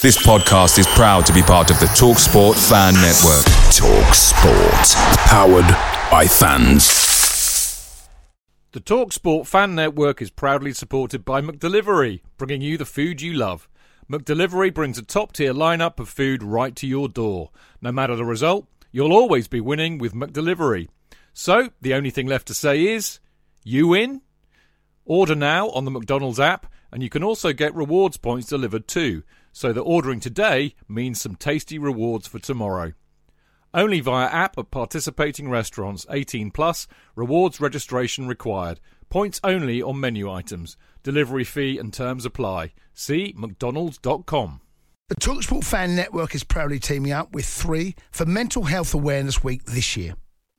This podcast is proud to be part of the TalkSport Fan Network. TalkSport, powered by fans. The TalkSport Fan Network is proudly supported by McDelivery, bringing you the food you love. McDelivery brings a top-tier lineup of food right to your door. No matter the result, you'll always be winning with McDelivery. So, the only thing left to say is, you win. Order now on the McDonald's app, and you can also get rewards points delivered too so that ordering today means some tasty rewards for tomorrow. Only via app at participating restaurants 18 plus, rewards registration required. Points only on menu items. Delivery fee and terms apply. See mcdonalds.com. The Talksport Fan Network is proudly teaming up with three for Mental Health Awareness Week this year.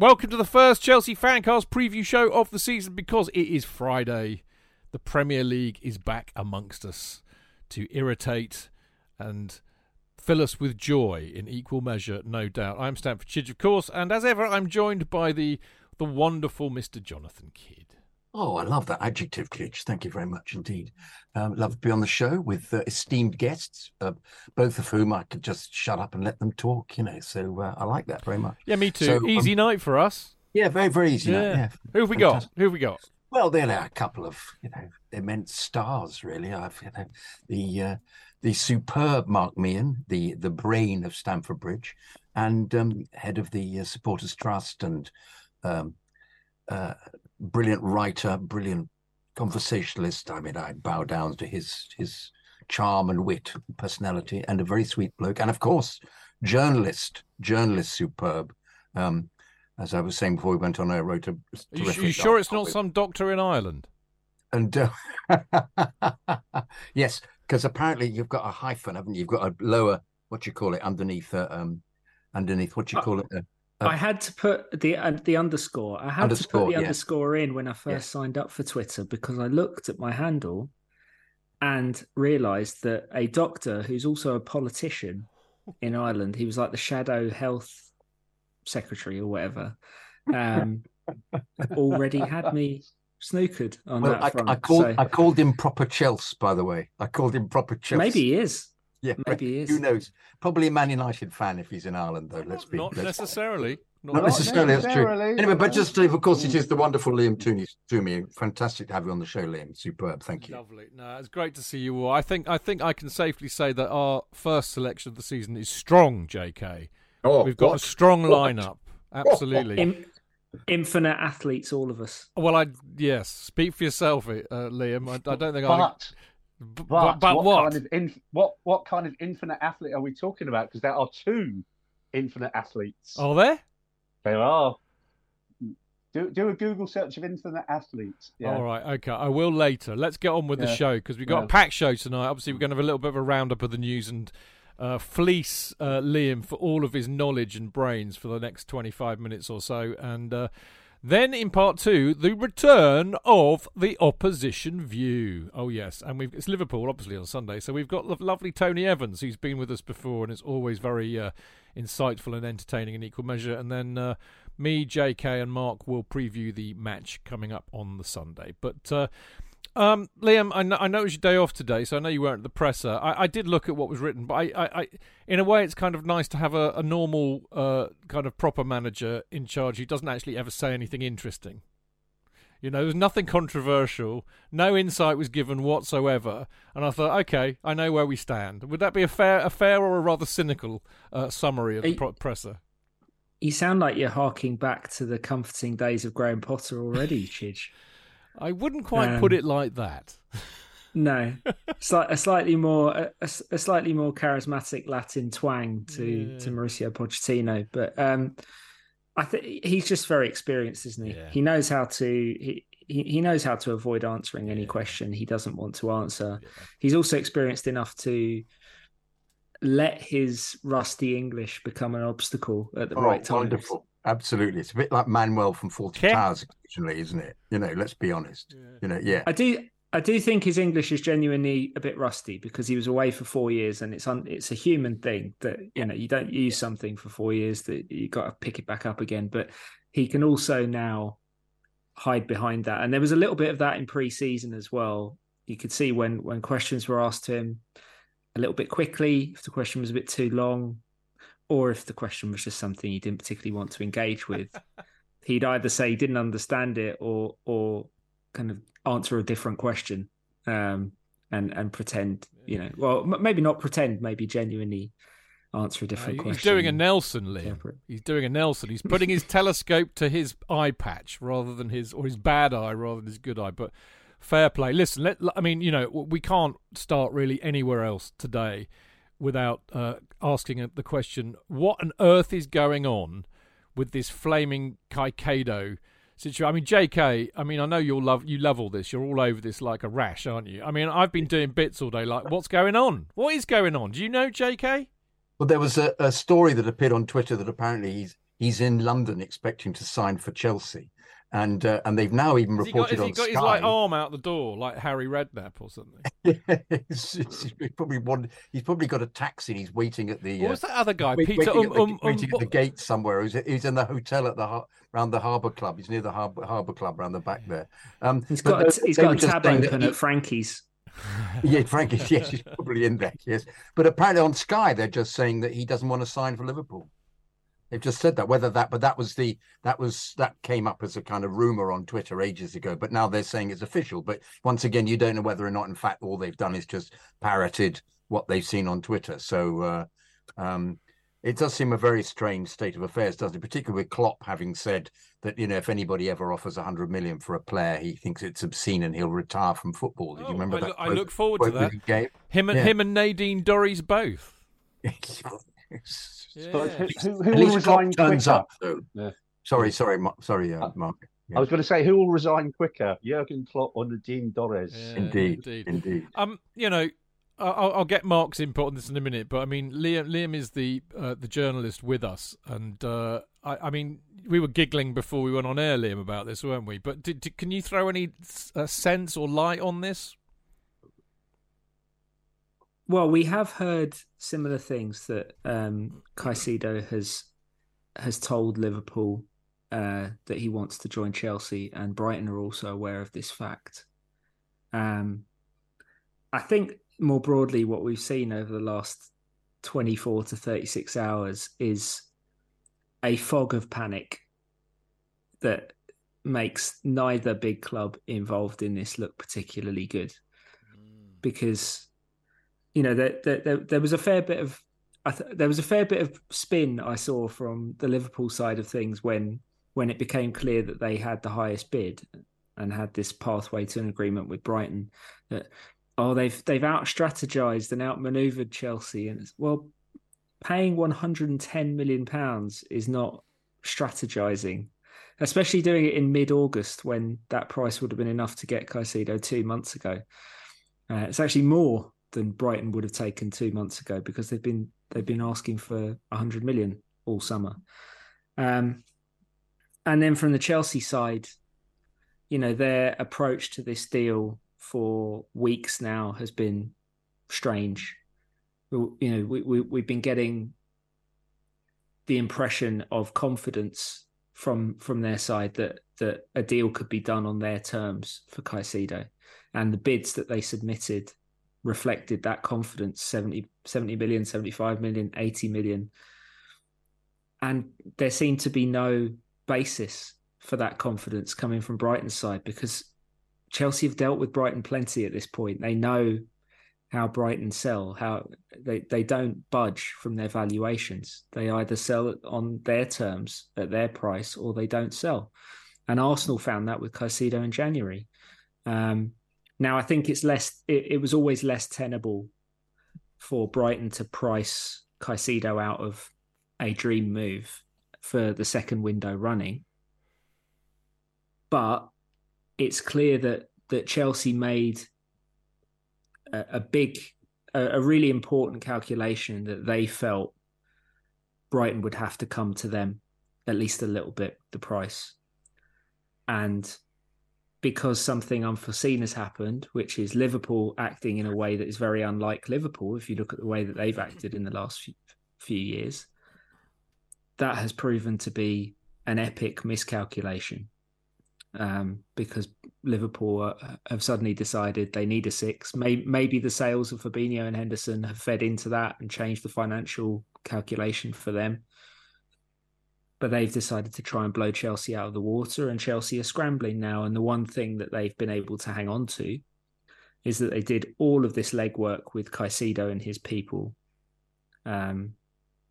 Welcome to the first Chelsea Fancast preview show of the season because it is Friday. The Premier League is back amongst us to irritate and fill us with joy in equal measure, no doubt. I'm Stamford Chidge, of course, and as ever, I'm joined by the the wonderful Mr. Jonathan Kydd. Oh, I love that adjective, Klitsch. Thank you very much indeed. Um, love to be on the show with uh, esteemed guests, uh, both of whom I could just shut up and let them talk, you know. So uh, I like that very much. Yeah, me too. So, easy um, night for us. Yeah, very, very easy. Yeah. night, Yeah. Who have we got? Who have we got? Well, there are a couple of, you know, immense stars, really. I've, you know, the uh, the superb Mark Meehan, the the brain of Stamford Bridge, and um, head of the uh, Supporters Trust, and um, uh, brilliant writer, brilliant conversationalist. I mean, I bow down to his his charm and wit, personality, and a very sweet bloke. And of course, journalist, journalist, superb. Um, as I was saying before we went on, I wrote a Are you, you sure it's not with- some doctor in Ireland? and uh, yes, because apparently you've got a hyphen, haven't you? You've got a lower, what do you call it, underneath, uh, um, underneath, what do you Uh, call it? Uh, I had to put the uh, the underscore. I had Underscore, to put the yeah. underscore in when I first signed up for Twitter because I looked at my handle and realised that a doctor who's also a politician in Ireland, he was like the shadow health secretary or whatever, um, already had me snookered on well, that I, front. I called, So I called him proper Chelsea, by the way. I called him proper Chelsea. maybe he is. Yeah, maybe he is. Who knows? Probably a Man United fan if he's in Ireland, though. Let's be not let's- necessarily. Not necessarily, that's true. Anyway, but just of course, it is the wonderful Liam Tooney. Twomey. Fantastic to have you on the show, Liam. Superb. Thank you. Lovely. No, it's great to see you all. I think I think I can safely say that our first selection of the season is strong, JK. Oh, We've got a strong lineup. Absolutely. In, infinite athletes, all of us. well, I yes. Speak for yourself, uh, Liam. I, I don't think I. But, b- but, but what? Kind of in, what what kind of infinite athlete are we talking about? Because there are two infinite athletes. Are there? There are. Do do a Google search of infinite athletes. Yeah. All right. Okay. I will later. Let's get on with the show because we've got a packed show tonight. Obviously, we're going to have a little bit of a roundup of the news and uh, fleece uh, Liam for all of his knowledge and brains for the next 25 minutes or so. And uh, then in part two, the return of the opposition view. Oh, yes. And we've, it's Liverpool, obviously, on Sunday. So we've got lo- lovely Tony Evans, who's been with us before and is always very uh, insightful and entertaining in equal measure. And then. Uh, me, JK, and Mark will preview the match coming up on the Sunday. But uh, um, Liam, I know, I know it was your day off today, so I know you weren't at the presser. I, I did look at what was written, but I, I, I in a way, it's kind of nice to have a, a normal, uh, kind of proper manager in charge who doesn't actually ever say anything interesting. You know, there was nothing controversial. No insight was given whatsoever. And I thought, okay, I know where we stand. Would that be a fair, a fair or a rather cynical uh, summary of the pro- presser? You sound like you're harking back to the comforting days of Graham Potter already, Chidge. I wouldn't quite um, put it like that. no, Sli- a slightly more a, a, slightly more charismatic Latin twang to yeah. to Mauricio Pochettino, but um, I think he's just very experienced, isn't he? Yeah. He knows how to he, he, he knows how to avoid answering any yeah. question he doesn't want to answer. Yeah. He's also experienced enough to let his rusty English become an obstacle at the oh, right time. Wonderful. Absolutely. It's a bit like Manuel from Fawlty Towers occasionally, isn't it? You know, let's be honest. You know, yeah. I do I do think his English is genuinely a bit rusty because he was away for four years, and it's un, it's a human thing that you know you don't use something for four years that you got to pick it back up again. But he can also now hide behind that, and there was a little bit of that in pre-season as well. You could see when when questions were asked to him a little bit quickly, if the question was a bit too long, or if the question was just something he didn't particularly want to engage with, he'd either say he didn't understand it or or kind of answer a different question um, and and pretend you know well maybe not pretend maybe genuinely answer a different uh, question. He's doing a Nelson, Liam. He's doing a Nelson. He's putting his telescope to his eye patch rather than his or his bad eye rather than his good eye. But fair play. Listen, let, I mean, you know, we can't start really anywhere else today without uh, asking the question: What on earth is going on with this flaming Caicedo? situation. I mean, J.K. I mean, I know you love you love all this. You're all over this like a rash, aren't you? I mean, I've been doing bits all day. Like, what's going on? What is going on? Do you know, J.K.? Well, there was a, a story that appeared on Twitter that apparently he's he's in London expecting to sign for Chelsea and uh, and they've now even reported got, has on he got Sky. his like arm out the door like Harry Redknapp or something. he's, he's, probably one. He's probably got a taxi. he's waiting at the. What uh, was that other guy? Wait, Peter. Waiting, um, the, um, waiting um, at the gate somewhere. He's, he's in the hotel at the around the Harbour Club. He's near the Harbour, Harbour Club around the back there. Um, he's got a, he's got a tab open he, at Frankie's. yeah, Frankie's. Yes, he's probably in there. Yes, but apparently on Sky they're just saying that he doesn't want to sign for Liverpool. They've just said that. Whether that, but that was the that was that came up as a kind of rumor on Twitter ages ago. But now they're saying it's official. But once again, you don't know whether or not, in fact, all they've done is just parroted what they've seen on Twitter. So uh, um, it does seem a very strange state of affairs, doesn't it? Particularly with Klopp having said that you know if anybody ever offers a hundred million for a player, he thinks it's obscene and he'll retire from football. Did oh, you remember I that? Look, I look forward to that. Him and yeah. him and Nadine Dorries both. Yeah. But who, who, who will resign turns quicker? up though. Yeah. Sorry, sorry, sorry, uh, uh Mark. Yeah. I was going to say, who will resign quicker, Jurgen Klopp or Nadine Dorries? Yeah, indeed, indeed, indeed. Um, you know, I'll, I'll, get Mark's input on this in a minute, but I mean, Liam, Liam is the uh, the journalist with us, and uh, I, I, mean, we were giggling before we went on air, Liam, about this, weren't we? But did, did, can you throw any uh, sense or light on this? Well, we have heard similar things that um, Caicedo has has told Liverpool uh, that he wants to join Chelsea, and Brighton are also aware of this fact. Um, I think more broadly, what we've seen over the last twenty four to thirty six hours is a fog of panic that makes neither big club involved in this look particularly good, mm. because you know, there, there, there was a fair bit of th- there was a fair bit of spin I saw from the Liverpool side of things when when it became clear that they had the highest bid and had this pathway to an agreement with Brighton. That oh, they've they've out strategized and outmaneuvered Chelsea, and well, paying 110 million pounds is not strategizing, especially doing it in mid August when that price would have been enough to get Caicedo two months ago. Uh, it's actually more than Brighton would have taken two months ago because they've been they've been asking for hundred million all summer. Um, and then from the Chelsea side, you know their approach to this deal for weeks now has been strange. You know, we, we we've been getting the impression of confidence from from their side that that a deal could be done on their terms for Caicedo, and the bids that they submitted reflected that confidence 70, 70 million, 75 million, 80 million. And there seemed to be no basis for that confidence coming from Brighton's side because Chelsea have dealt with Brighton plenty at this point. They know how Brighton sell, how they, they don't budge from their valuations. They either sell on their terms at their price or they don't sell. And Arsenal found that with Caicedo in January. Um, now, I think it's less, it, it, was always less tenable for Brighton to price Caicedo out of a dream move for the second window running. But it's clear that that Chelsea made a, a big, a, a really important calculation that they felt Brighton would have to come to them at least a little bit the price, and because something unforeseen has happened, which is Liverpool acting in a way that is very unlike Liverpool. If you look at the way that they've acted in the last few, years, that has proven to be an epic miscalculation um, because Liverpool uh, have suddenly decided they need a six. Maybe, maybe the sales of Fabinho and Henderson have fed into that and changed the financial calculation for them. But they've decided to try and blow Chelsea out of the water, and Chelsea are scrambling now. And the one thing that they've been able to hang on to is that they did all of this legwork with Caicedo and his people um,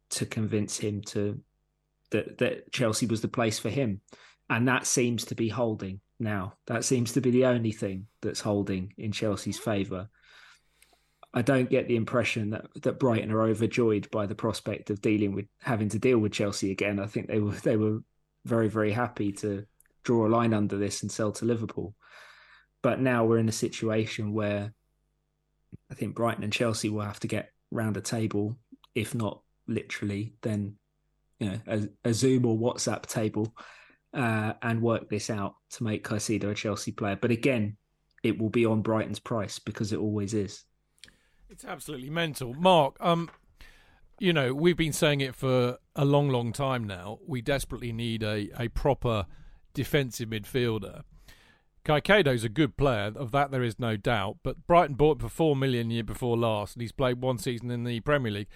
to convince him to that that Chelsea was the place for him and that seems to be holding now. That seems to be the only thing that's holding in Chelsea's favour. I don't get the impression that, that Brighton are overjoyed by the prospect of dealing with having to deal with Chelsea again. I think they were they were very very happy to draw a line under this and sell to Liverpool. But now we're in a situation where I think Brighton and Chelsea will have to get round a table, if not literally, then you know a, a Zoom or WhatsApp table uh, and work this out to make Caicedo a Chelsea player. But again, it will be on Brighton's price because it always is. It's absolutely mental, Mark. Um, you know we've been saying it for a long, long time now. We desperately need a a proper defensive midfielder. Caicedo's a good player, of that there is no doubt. But Brighton bought him for four million year before last, and he's played one season in the Premier League.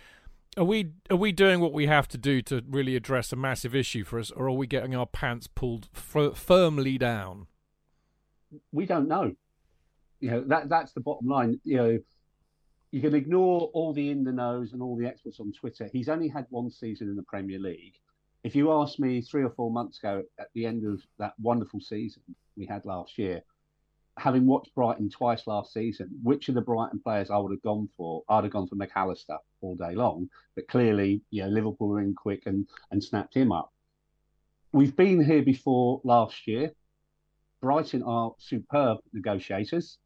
Are we are we doing what we have to do to really address a massive issue for us, or are we getting our pants pulled f- firmly down? We don't know. You know that that's the bottom line. You know, you can ignore all the in the knows and all the experts on Twitter. He's only had one season in the Premier League. If you asked me three or four months ago, at the end of that wonderful season we had last year, having watched Brighton twice last season, which of the Brighton players I would have gone for? I'd have gone for Mac Allister all day long. But clearly, you know, Liverpool were in quick and and snapped him up. We've been here before last year. Brighton are superb negotiators.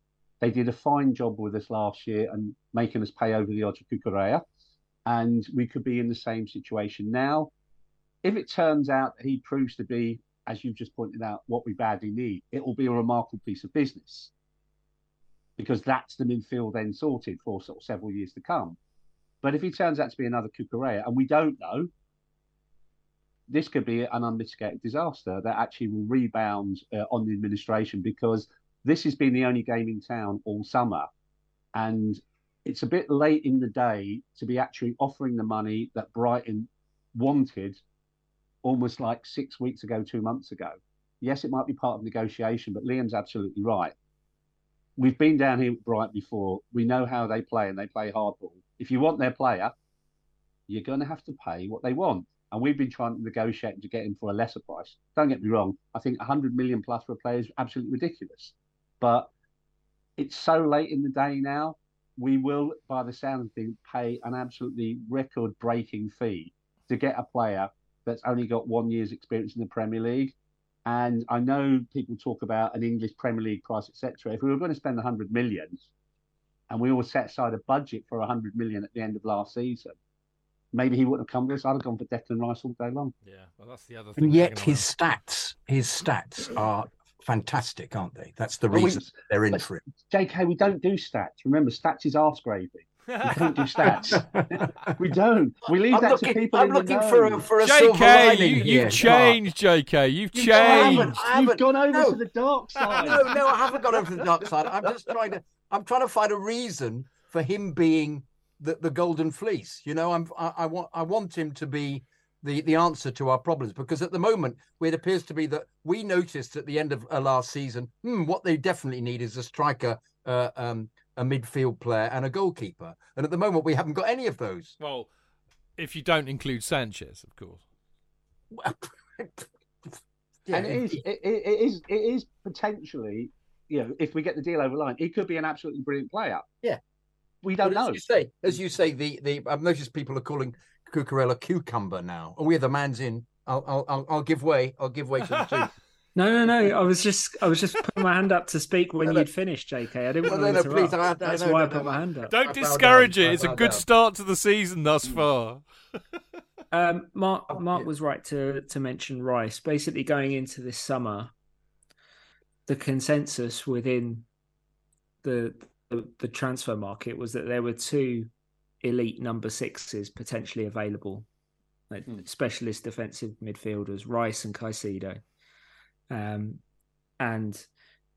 They did a fine job with us last year and making us pay over the odds of Cucurella. And we could be in the same situation now. If it turns out he proves to be as you've just pointed out, what we badly need, it will be a remarkable piece of business because that's the midfield then sorted for sort of several years to come. But if he turns out to be another Cucurella, and we don't know, this could be an unmitigated disaster that actually will rebound uh, on the administration because this has been the only game in town all summer. And it's a bit late in the day to be actually offering the money that Brighton wanted almost like six weeks ago, two months ago. Yes, it might be part of negotiation, but Liam's absolutely right. We've been down here with Bright before. We know how they play and they play hardball. If you want their player, you're going to have to pay what they want. And we've been trying to negotiate to get him for a lesser price. Don't get me wrong. I think 100 million plus for a player is absolutely ridiculous. But it's so late in the day now. We will, by the sound of things, pay an absolutely record breaking fee to get a player that's only got one year's experience in the Premier League. And I know people talk about an English Premier League price, etc. If we were going to spend 100 million, and we all set aside a budget for 100 million at the end of last season, maybe he wouldn't have come to us. I'd have gone for Declan Rice all day long. Yeah, well, that's the other thing. And yet his stats, his stats are fantastic, aren't they? That's the reason we, they're in for it. JK, we don't do stats. Remember, stats is arse gravy. We don't do stats. we don't. We leave I'm that looking, to people. I'm looking for a, for a JK, you, you've changed, JK. You've changed. I haven't, I haven't. You've gone over no. to the dark side. no, no, I haven't gone over to the dark side. I'm just trying to. I'm trying to find a reason for him being the, the golden fleece. You know, I'm. I, I want. I want him to be the, the answer to our problems because at the moment it appears to be that we noticed at the end of uh, last season hmm, what they definitely need is a striker, uh, um, a midfield player, and a goalkeeper. And at the moment we haven't got any of those. Well, if you don't include Sanchez, of course. yeah, and it is, it, it is, it is potentially, you know, if we get the deal over line, it could be an absolutely brilliant player. Yeah, we don't but know. As you say, as you say, the the I've noticed people are calling Cucurella cucumber now. Oh, we're the man's in. I'll I'll I'll give way. I'll give way to the truth. No, no, no. I was just, I was just putting my hand up to speak when no, you'd finished, JK. I didn't want no, to no, interrupt. Please, I, I, That's why I put my hand up. Don't discourage it. It's a good down. start to the season thus far. um, Mark, Mark was right to to mention Rice. Basically, going into this summer, the consensus within the the, the transfer market was that there were two elite number sixes potentially available, like mm. specialist defensive midfielders, Rice and Caicedo. Um, and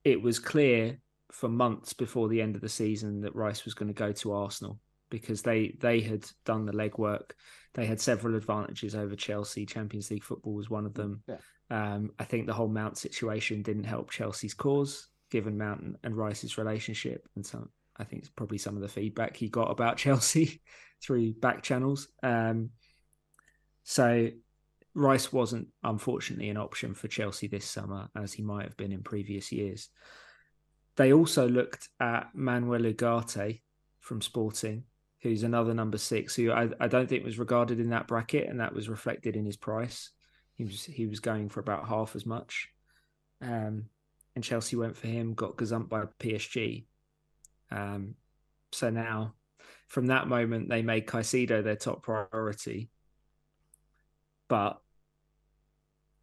it was clear for months before the end of the season that Rice was going to go to Arsenal because they they had done the legwork. They had several advantages over Chelsea. Champions League football was one of them. Yeah. Um, I think the whole Mount situation didn't help Chelsea's cause, given Mount and Rice's relationship, and so I think it's probably some of the feedback he got about Chelsea through back channels. Um, so Rice wasn't, unfortunately, an option for Chelsea this summer, as he might have been in previous years. They also looked at Manuel Ugarte from Sporting, who's another number six, who I, I, don't think was regarded in that bracket, and that was reflected in his price. He was he was going for about half as much, um, and Chelsea went for him, got gazumped by PSG. Um, so now, from that moment, they made Caicedo their top priority, but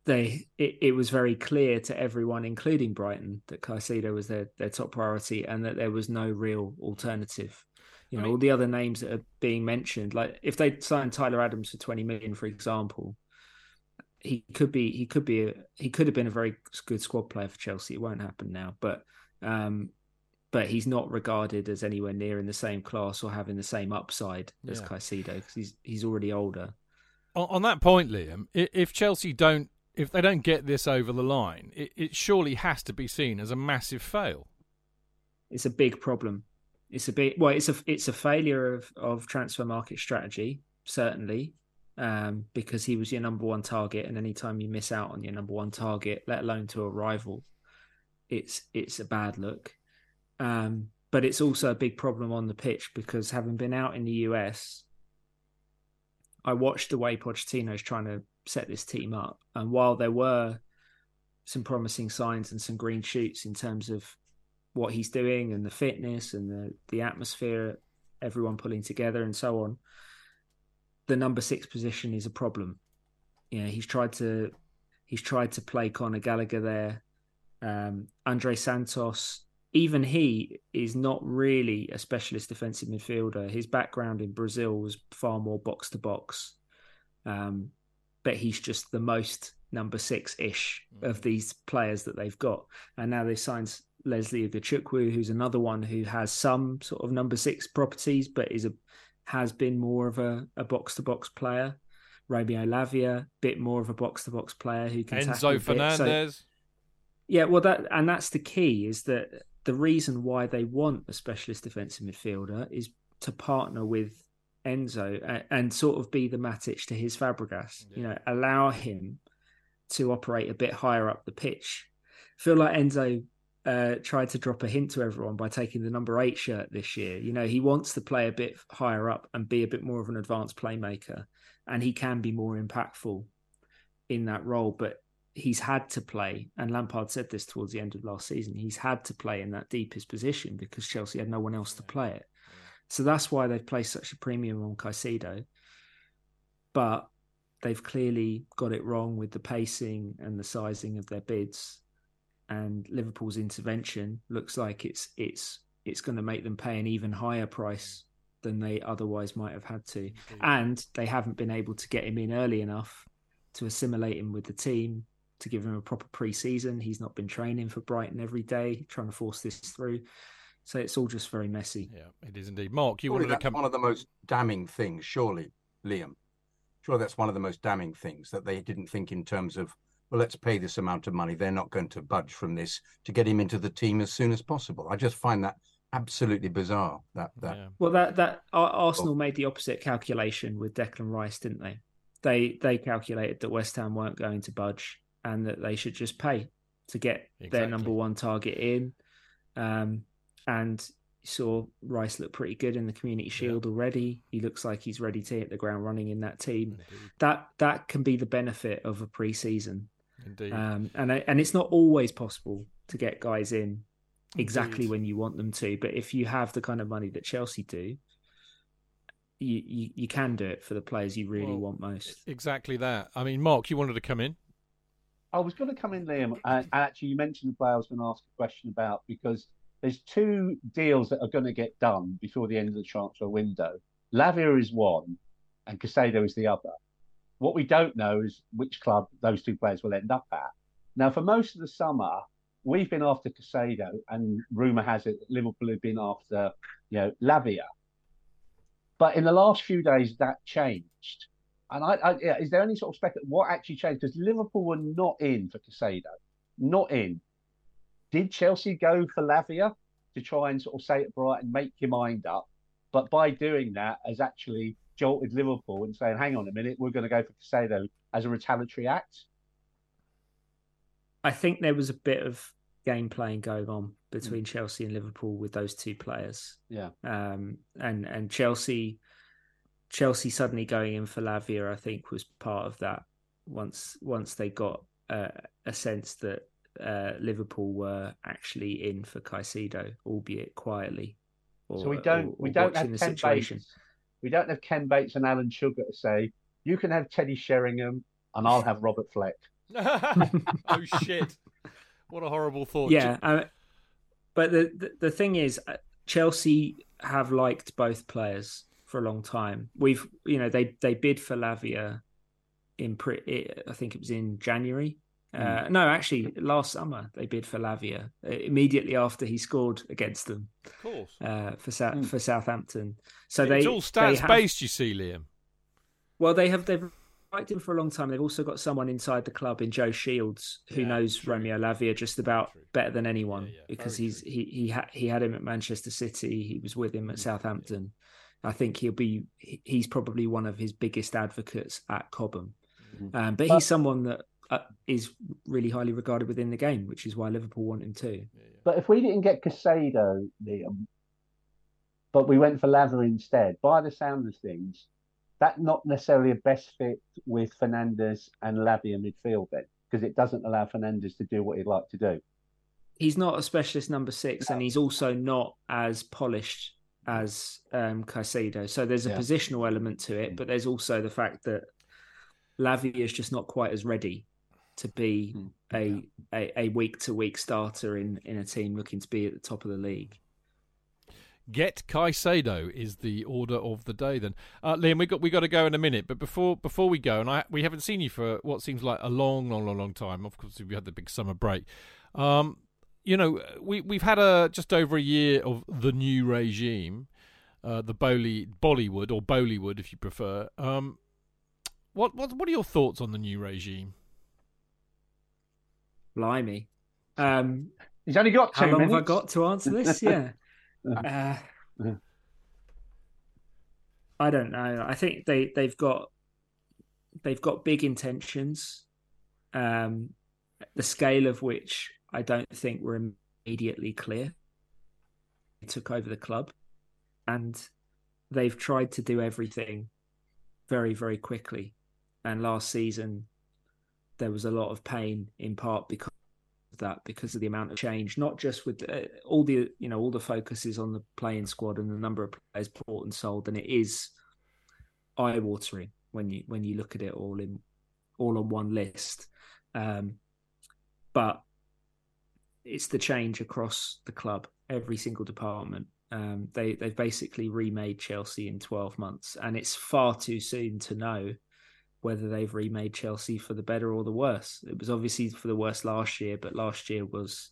they it, it was very clear to everyone, including Brighton, that Caicedo was their, their top priority and that there was no real alternative. You know, I mean, all the other names that are being mentioned, like if they signed Tyler Adams for twenty million, for example, he could be he could be a, he could have been a very good squad player for Chelsea. It won't happen now, but um, but he's not regarded as anywhere near in the same class or having the same upside as yeah. Caicedo because he's he's already older. On, on that point, Liam, if Chelsea don't if they don't get this over the line, it, it surely has to be seen as a massive fail. It's a big problem. It's a big well, it's a it's a failure of of transfer market strategy certainly, um, because he was your number one target, and anytime you miss out on your number one target, let alone to a rival, it's it's a bad look. Um, but it's also a big problem on the pitch because having been out in the US, I watched the way Pochettino's trying to set this team up. And while there were some promising signs and some green shoots in terms of what he's doing and the fitness and the, the atmosphere, everyone pulling together and so on, the number six position is a problem. Know, he's tried to he's tried to play Conor Gallagher there. Um, Andrey Santos, even he is not really a specialist defensive midfielder. His background in Brazil was far more box to box. Um, but he's just the most number six ish mm. of these players that they've got. And now they signed Lesley Ugochukwu, who's another one who has some sort of number six properties, but is a has been more of a box to box player. Romeo Lavia, bit more of a box to box player who can Enzo Fernandez. So, yeah, well, that and that's the key is that the reason why they want a specialist defensive midfielder is to partner with Enzo and, and sort of be the Matic to his Fabregas. Yeah. You know, allow him to operate a bit higher up the pitch. I feel like Enzo uh, tried to drop a hint to everyone by taking the number eight shirt this year. You know, he wants to play a bit higher up and be a bit more of an advanced playmaker, and he can be more impactful in that role. But he's had to play, and Lampard said this towards the end of last season. He's had to play in that deepest position because Chelsea had no one else to play it. So that's why they've placed such a premium on Caicedo. But they've clearly got it wrong with the pacing and the sizing of their bids. And Liverpool's intervention looks like it's it's it's going to make them pay an even higher price mm. than they otherwise might have had to. And they haven't been able to get him in early enough to assimilate him with the team, to give him a proper pre-season. He's not been training for Brighton every day, trying to force this through. So it's all just very messy. Yeah, it is indeed. Mark, you surely wanted to come. One of the most damning things, surely, Liam, Sure, that's one of the most damning things that they didn't think in terms of well, let's pay this amount of money. They're not going to budge from this to get him into the team as soon as possible. I just find that absolutely bizarre. That that yeah. well, that that Arsenal oh. made the opposite calculation with Declan Rice, didn't they? They they calculated that West Ham weren't going to budge and that they should just pay to get exactly. their number one target in. Um, and saw Rice look pretty good in the Community Shield yeah. already. He looks like he's ready to hit the ground running in that team. Indeed. That that can be the benefit of a pre-season. Indeed. Um, and and it's not always possible to get guys in exactly Indeed. when you want them to. But if you have the kind of money that Chelsea do, you you, you can do it for the players you really well, want most. Exactly that. I mean, Mark, you wanted to come in. I was going to come in, Liam, and actually, you mentioned the player I was going to ask a question about because there's two deals that are going to get done before the end of the transfer window. Lavia is one, and Caicedo is the other. What we don't know is which club those two players will end up at. Now, for most of the summer, we've been after Caicedo, and rumour has it that Liverpool have been after, you know, Lavia. But in the last few days, that changed. And I, I yeah, is there any sort of spec what actually changed? Because Liverpool were not in for Caicedo, not in. Did Chelsea go for Lavia to try and sort of say it bright and make your mind up? But by doing that, has actually jolted Liverpool and saying, "Hang on a minute, we're going to go for Caicedo as a retaliatory act." I think there was a bit of game playing going on between mm. Chelsea and Liverpool with those two players. Yeah, um, and and Chelsea, Chelsea suddenly going in for Lavia, I think, was part of that. Once once they got uh, a sense that uh, Liverpool were actually in for Caicedo, albeit quietly. Or, so we don't or, or we don't have Ken situation. Bates. We don't have Ken Bates and Alan Sugar to say you can have Teddy Sheringham and I'll have Robert Fleck. oh shit! What a horrible thought. Yeah, uh, but the, the, the thing is, uh, Chelsea have liked both players for a long time. We've you know they they bid for Lavia in pre, I think it was in January uh, no, actually, last summer they bid for Lavia uh, immediately after he scored against them. Of course, uh, for mm. for Southampton. So it's they it's all stats have, based. You see, Liam. Well, they have they've liked him for a long time. They've also got someone inside the club in Joe Shields who yeah, knows true. Romeo Lavia just about true. better than anyone yeah, yeah. because Very he's true. he he had he had him at Manchester City. He was with him at mm. Southampton. I think he'll be he's probably one of his biggest advocates at Cobham. Mm-hmm. Um, but he's someone that uh, is really highly regarded within the game, which is why Liverpool want him too. But if we didn't get Caicedo, Liam, but we went for Lavia instead, by the sound of things, that not necessarily a best fit with Fernandez and Lavia midfield then, because it doesn't allow Fernandez to do what he'd like to do. He's not a specialist number six, no. and he's also not as polished as um, Caicedo. So there's a yeah. positional element to it, mm. but there's also the fact that Lavia is just not quite as ready to be mm, a, a, a week to week starter in in a team looking to be at the top of the league. Get Caicedo is the order of the day. Then, uh, Liam, we got we got to go in a minute, but before before we go, and I we haven't seen you for what seems like a long, long, long, long time. Of course, we had the big summer break. Um, you know, we we've had a just over a year of the new regime, uh, the Boehly Boehlywood or Bollywood, if you prefer. Um, what what what are your thoughts on the new regime? Blimey. Um, He's only got two How long minutes. have I got to answer this? Yeah. uh, I don't know. I think they they've got they've got big intentions, um, the scale of which I don't think were immediately clear. They took over the club, and they've tried to do everything very very quickly. And last season, there was a lot of pain in part because of that because of the amount of change not just with uh, all the you know all the focus is on the playing squad and the number of players bought and sold and it is eye watering when you when you look at it all in all on one list um, but it's the change across the club every single department um, they they've basically remade Chelsea in 12 months and it's far too soon to know whether they've remade Chelsea for the better or the worse. It was obviously for the worse last year, but last year was,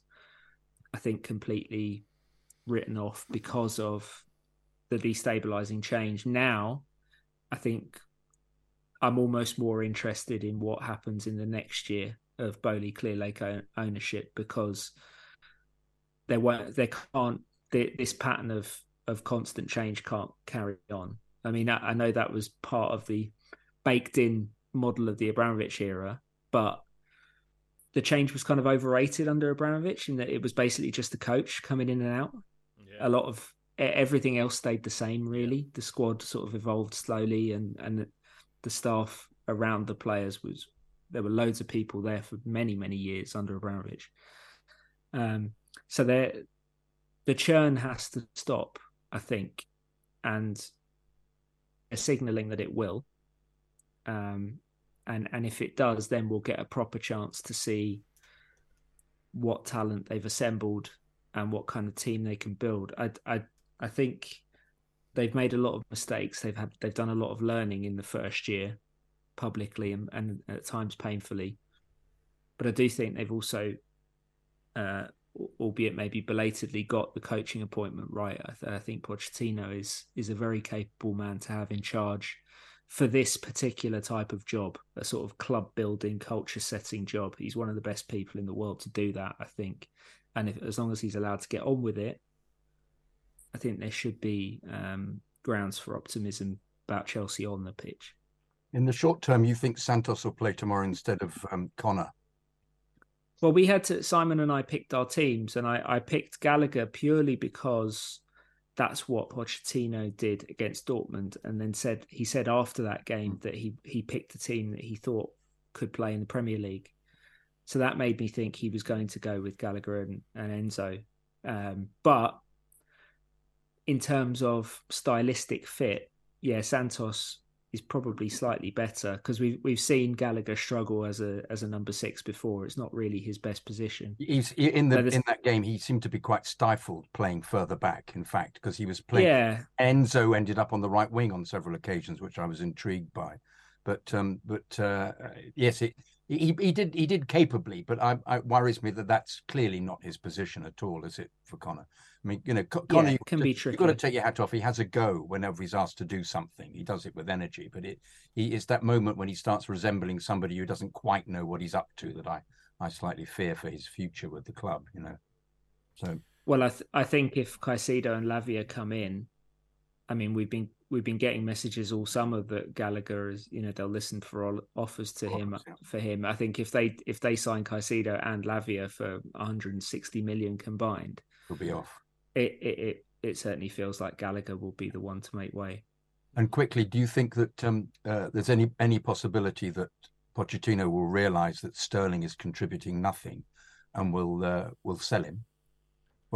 I think, completely written off because of the destabilizing change. Now, I think I'm almost more interested in what happens in the next year of Boehly Clearlake ownership because they won't, they can't, they, this pattern of of constant change can't carry on. I mean, I, I know that was part of the baked in model of the Abramovich era, but the change was kind of overrated under Abramovich in that it was basically just the coach coming in and out. Yeah. A lot of everything else stayed the same, really. The squad sort of evolved slowly, and and the staff around the players was there were loads of people there for many many years under Abramovich. Um, so there, the churn has to stop, I think, and signalling that it will. Um, and and if it does, then we'll get a proper chance to see what talent they've assembled and what kind of team they can build. I I I think they've made a lot of mistakes. They've had they've done a lot of learning in the first year, publicly and, and at times painfully. But I do think they've also, uh, albeit maybe belatedly, got the coaching appointment right. I, th- I think Pochettino is is a very capable man to have in charge for this particular type of job, a sort of club building, culture setting job. He's one of the best people in the world to do that, I think. And if, as long as he's allowed to get on with it, I think there should be um, grounds for optimism about Chelsea on the pitch. In the short term, you think Santos will play tomorrow instead of um, Conor? Well, we had to. Simon and I picked our teams, and I, I picked Gallagher purely because that's what Pochettino did against Dortmund, and then said he said after that game that he he picked a team that he thought could play in the Premier League. So that made me think he was going to go with Gallagher and, and Enzo. Um, but in terms of stylistic fit, yeah, Santos is probably slightly better because we've we've seen Gallagher struggle as a as a number six before. It's not really his best position. He's in the in that game. He seemed to be quite stifled playing further back. In fact, because he was playing. Yeah. Enzo ended up on the right wing on several occasions, which I was intrigued by. But um, but uh, yes, it, he he did he did capably, but I, I worries me that that's clearly not his position at all, is it for Conor? I mean, you know, Conor yeah, can to, be tricky. You've got to take your hat off. He has a go whenever he's asked to do something. He does it with energy, but it he is that moment when he starts resembling somebody who doesn't quite know what he's up to that I I slightly fear for his future with the club. You know, so well, I th- I think if Caicedo and Lavia come in, I mean, we've been we've been getting messages all summer that Gallagher is, you know, they'll listen for all offers to him for him. I think if they if they sign Caicedo and Lavia for 160 million combined, he'll be off it, it, it, it certainly feels like Gallagher will be the one to make way. And quickly, do you think that um, uh, there's any any possibility that Pochettino will realise that Sterling is contributing nothing, and will uh, will sell him?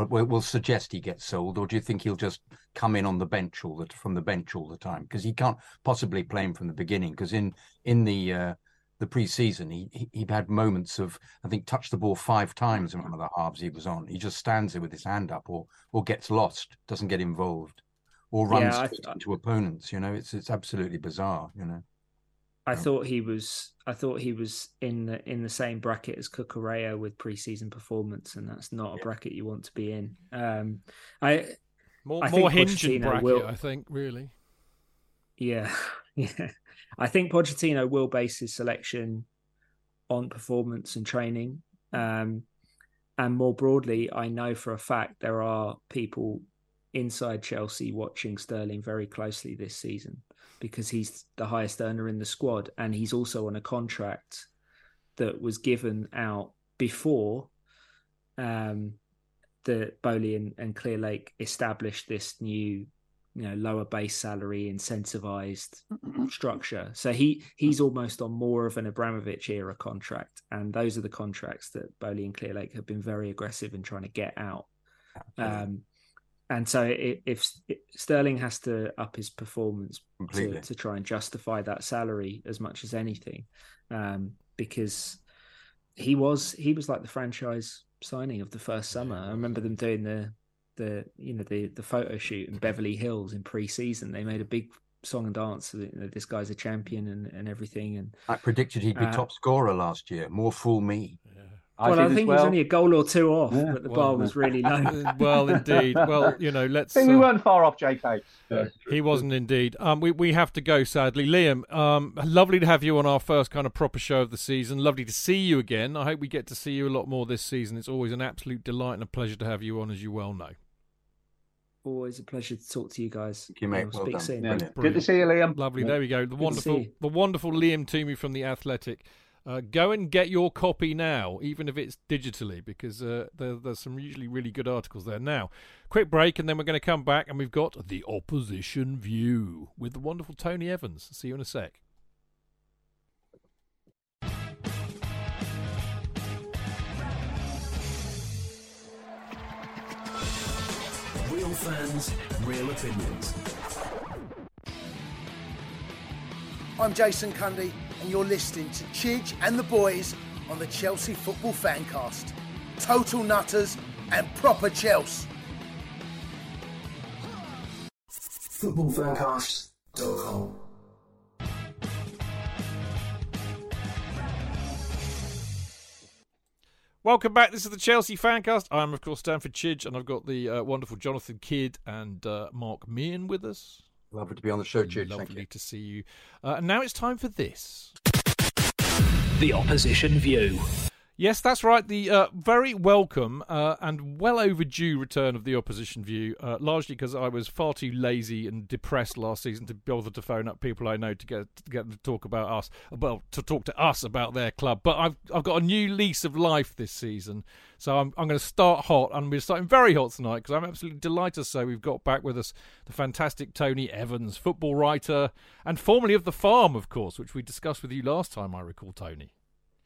Will, will suggest he gets sold, or do you think he'll just come in on the bench all the from the bench all the time? Because he can't possibly play him from the beginning. Because in in the uh, the pre-season, he, he he had moments of I think touched the ball five times in one of the halves he was on. He just stands there with his hand up, or or gets lost, doesn't get involved, or runs yeah, I, into opponents. You know, it's it's absolutely bizarre. You know. I thought he was. I thought he was in the in the same bracket as Cucurella with preseason performance, and that's not a bracket you want to be in. Um, I more I more hinging bracket, will, I think, really. Yeah, yeah. I think Pochettino will base his selection on performance and training. Um, and more broadly, I know for a fact there are people inside Chelsea watching Sterling very closely this season because he's the highest earner in the squad and he's also on a contract that was given out before um, the Boehly and, and Clearlake established this new you know lower base salary incentivized structure. So he he's almost on more of an abramovich era contract and those are the contracts that Boehly and Clearlake have been very aggressive in trying to get out. Um, and so if, if, sterling has to up his performance to, to, try and justify that salary as much as anything um, because he was he was like the franchise signing of the first summer i remember them doing the the you know the the photo shoot in Beverly Hills in pre-season. They made a big song and dance. You know, this guy's a champion and, and everything. And I predicted he'd be uh, top scorer last year. More fool me. I well, I think as it was only a goal or two off, Yeah. but the Well, bar was really low. Uh, well, indeed. Well, you know, let's. I think we uh, weren't far off, JK. He wasn't indeed. Um, we we have to go sadly. Liam, um, lovely to have you on our first kind of proper show of the season. Lovely to see you again. I hope we get to see you a lot more this season. It's always an absolute delight and a pleasure to have you on, as you well know. Always a pleasure to talk to you guys. Thank you, mate. We'll Well speak done. soon. Yeah. Brilliant. Good to see you, Liam. Lovely. Yeah. There we go. The to wonderful, the wonderful Liam Twomey from the Athletic. Uh, go and get your copy now, even if it's digitally, because uh, there, there's some usually really good articles there. Now, quick break, and then we're going to come back, and we've got the opposition view with the wonderful Tony Evans. See you in a sec. Real fans, real opinions. I'm Jason Cundy, and you're listening to Chidge and the boys on the Chelsea Football Fancast. Total nutters and proper Chelsea. Footballfancast.com. Welcome back. This is the Chelsea Fancast. I'm, of course, Stamford Chidge, and I've got the uh, wonderful Jonathan Kydd and uh, Mark Meehan with us. Lovely to be on the show, Chidge. Thank Lovely you. to see you. Uh, and now it's time for this. The opposition view. Yes, that's right. The uh, very welcome uh, and well overdue return of the opposition view, uh, largely because I was far too lazy and depressed last season to bother to phone up people I know to get to get them to talk about us, well, to talk to us about their club. But I've I've got a new lease of life this season, so I'm I'm going to start hot, and we're starting very hot tonight because I'm absolutely delighted to say we've got back with us the fantastic Tony Evans, football writer and formerly of the Farm, of course, which we discussed with you last time. I recall, Tony.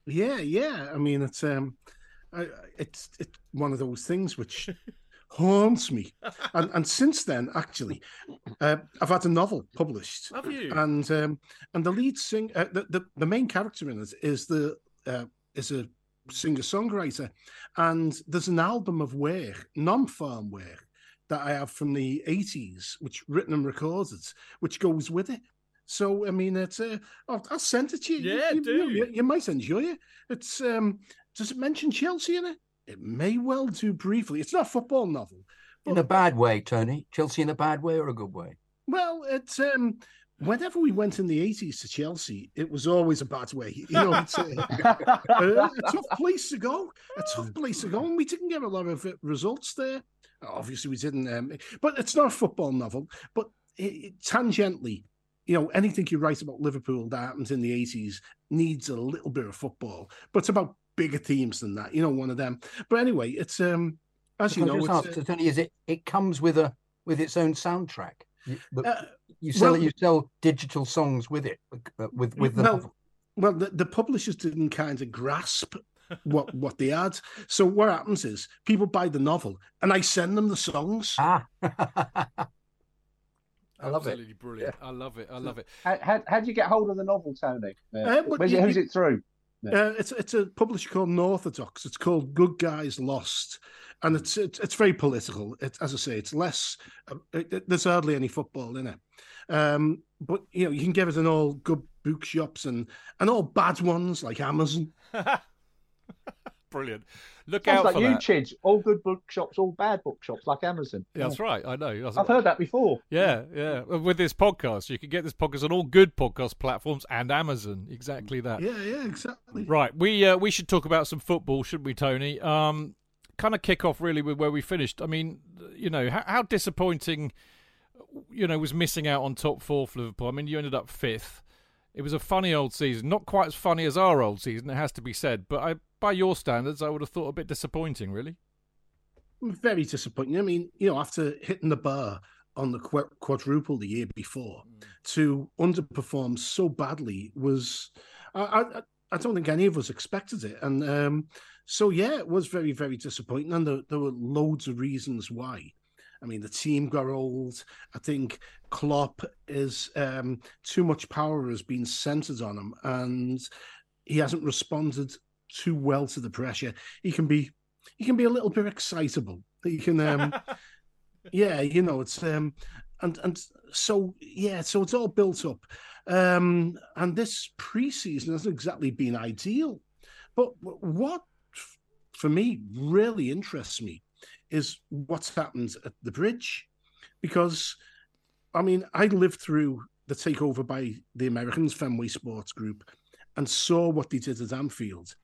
Yeah, yeah. I mean, it's um, I, it's it's one of those things which haunts me, and and since then, actually, uh, I've had a novel published, Have you? and um, and the lead sing, uh, the, the the main character in it is the uh, is a singer songwriter, and there's an album of work, non-farm work, that I have from the '80s, which written and recorded, which goes with it. So I mean, it's uh, I'll, I'll send it to you. Yeah, you, do. You, you, you might enjoy it. It's um, does it mention Chelsea in it? It may well do briefly. It's not a football novel. In a bad way, Tony. Chelsea in a bad way or a good way? Well, it's um, whenever we went in the eighties to Chelsea, it was always a bad way. You know, it's uh, a, a tough place to go. A tough place to go, and we didn't get a lot of uh, results there. Obviously, we didn't. Um, but it's not a football novel. But it, it, tangentially, you know, anything you write about Liverpool that happens in the eighties needs a little bit of football. But it's about bigger teams than that. You know, one of them. But anyway, it's um, as you know, it's, ask, Tony, is it it comes with a with its own soundtrack? You, uh, you sell well- you sell digital songs with it uh, with with the Well, novel. Well, the, the publishers didn't kind of grasp what what they had. So what happens is people buy the novel, and I send them the songs. Ah, I love it. Absolutely brilliant. I love it. I love it. How, how, how did you get hold of the novel, Tony? Uh, but Where's you- it, who's it through? Uh, it's it's a publisher called Northodox. It's called Good Guys Lost, and it's it's, it's very political. It, as I say, it's less. Uh, it, it- there's hardly any football in it, um, but you know you can get it in all good bookshops and and all bad ones like Amazon. Brilliant. Look Sounds out like for you, that. Chidge. All good bookshops, all bad bookshops, like Amazon. Yeah, That's right. I know. That's- I've heard that before. Yeah, yeah. With this podcast, you can get this podcast on all good podcast platforms and Amazon. Exactly that. Yeah, yeah, exactly. Right. We uh, we should talk about some football, shouldn't we, Tony? Um, kind of kick off really with where we finished. I mean, you know, how, how disappointing, you know, was missing out on top four for Liverpool. I mean, you ended up fifth. It was a funny old season, not quite as funny as our old season. It has to be said, but I, by your standards, I would have thought a bit disappointing, really. very disappointing. I mean, you know, after hitting the bar on the quadruple the year before, to underperform so badly was, I, I, I don't think any of us expected it, and um, so yeah, it was very, very disappointing, and there, there were loads of reasons why. I mean, the team got old. I think Klopp is um, too much power has been centered on him, and he hasn't responded too well to the pressure. He can be he can be a little bit excitable. He can, um, yeah, you know, it's um, and and so yeah, so it's all built up, um, and this preseason hasn't exactly been ideal. But what for me really interests me is what's happened at the bridge, because I mean I lived through the takeover by the Americans, Fenway Sports Group, and saw what they did at Anfield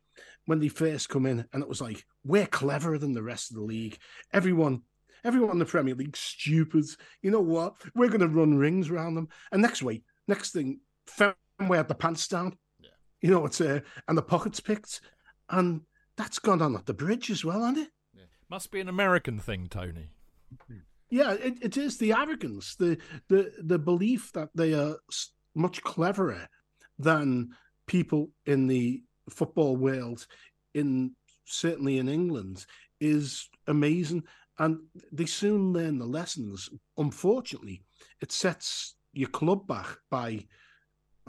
when they first come in, and it was like we're cleverer than the rest of the league. Everyone, everyone in the Premier League stupid. You know what? We're going to run rings around them. And next week, next thing, Fenway had the pants down. Yeah. You know, it's uh, and the pockets picked, and that's gone on at the bridge as well, hasn't it? Yeah. Must be an American thing, Tony. Yeah, it, it is the arrogance, the the the belief that they are much cleverer than people in the football world, in certainly in England, is amazing, and they soon learn the lessons. Unfortunately, it sets your club back by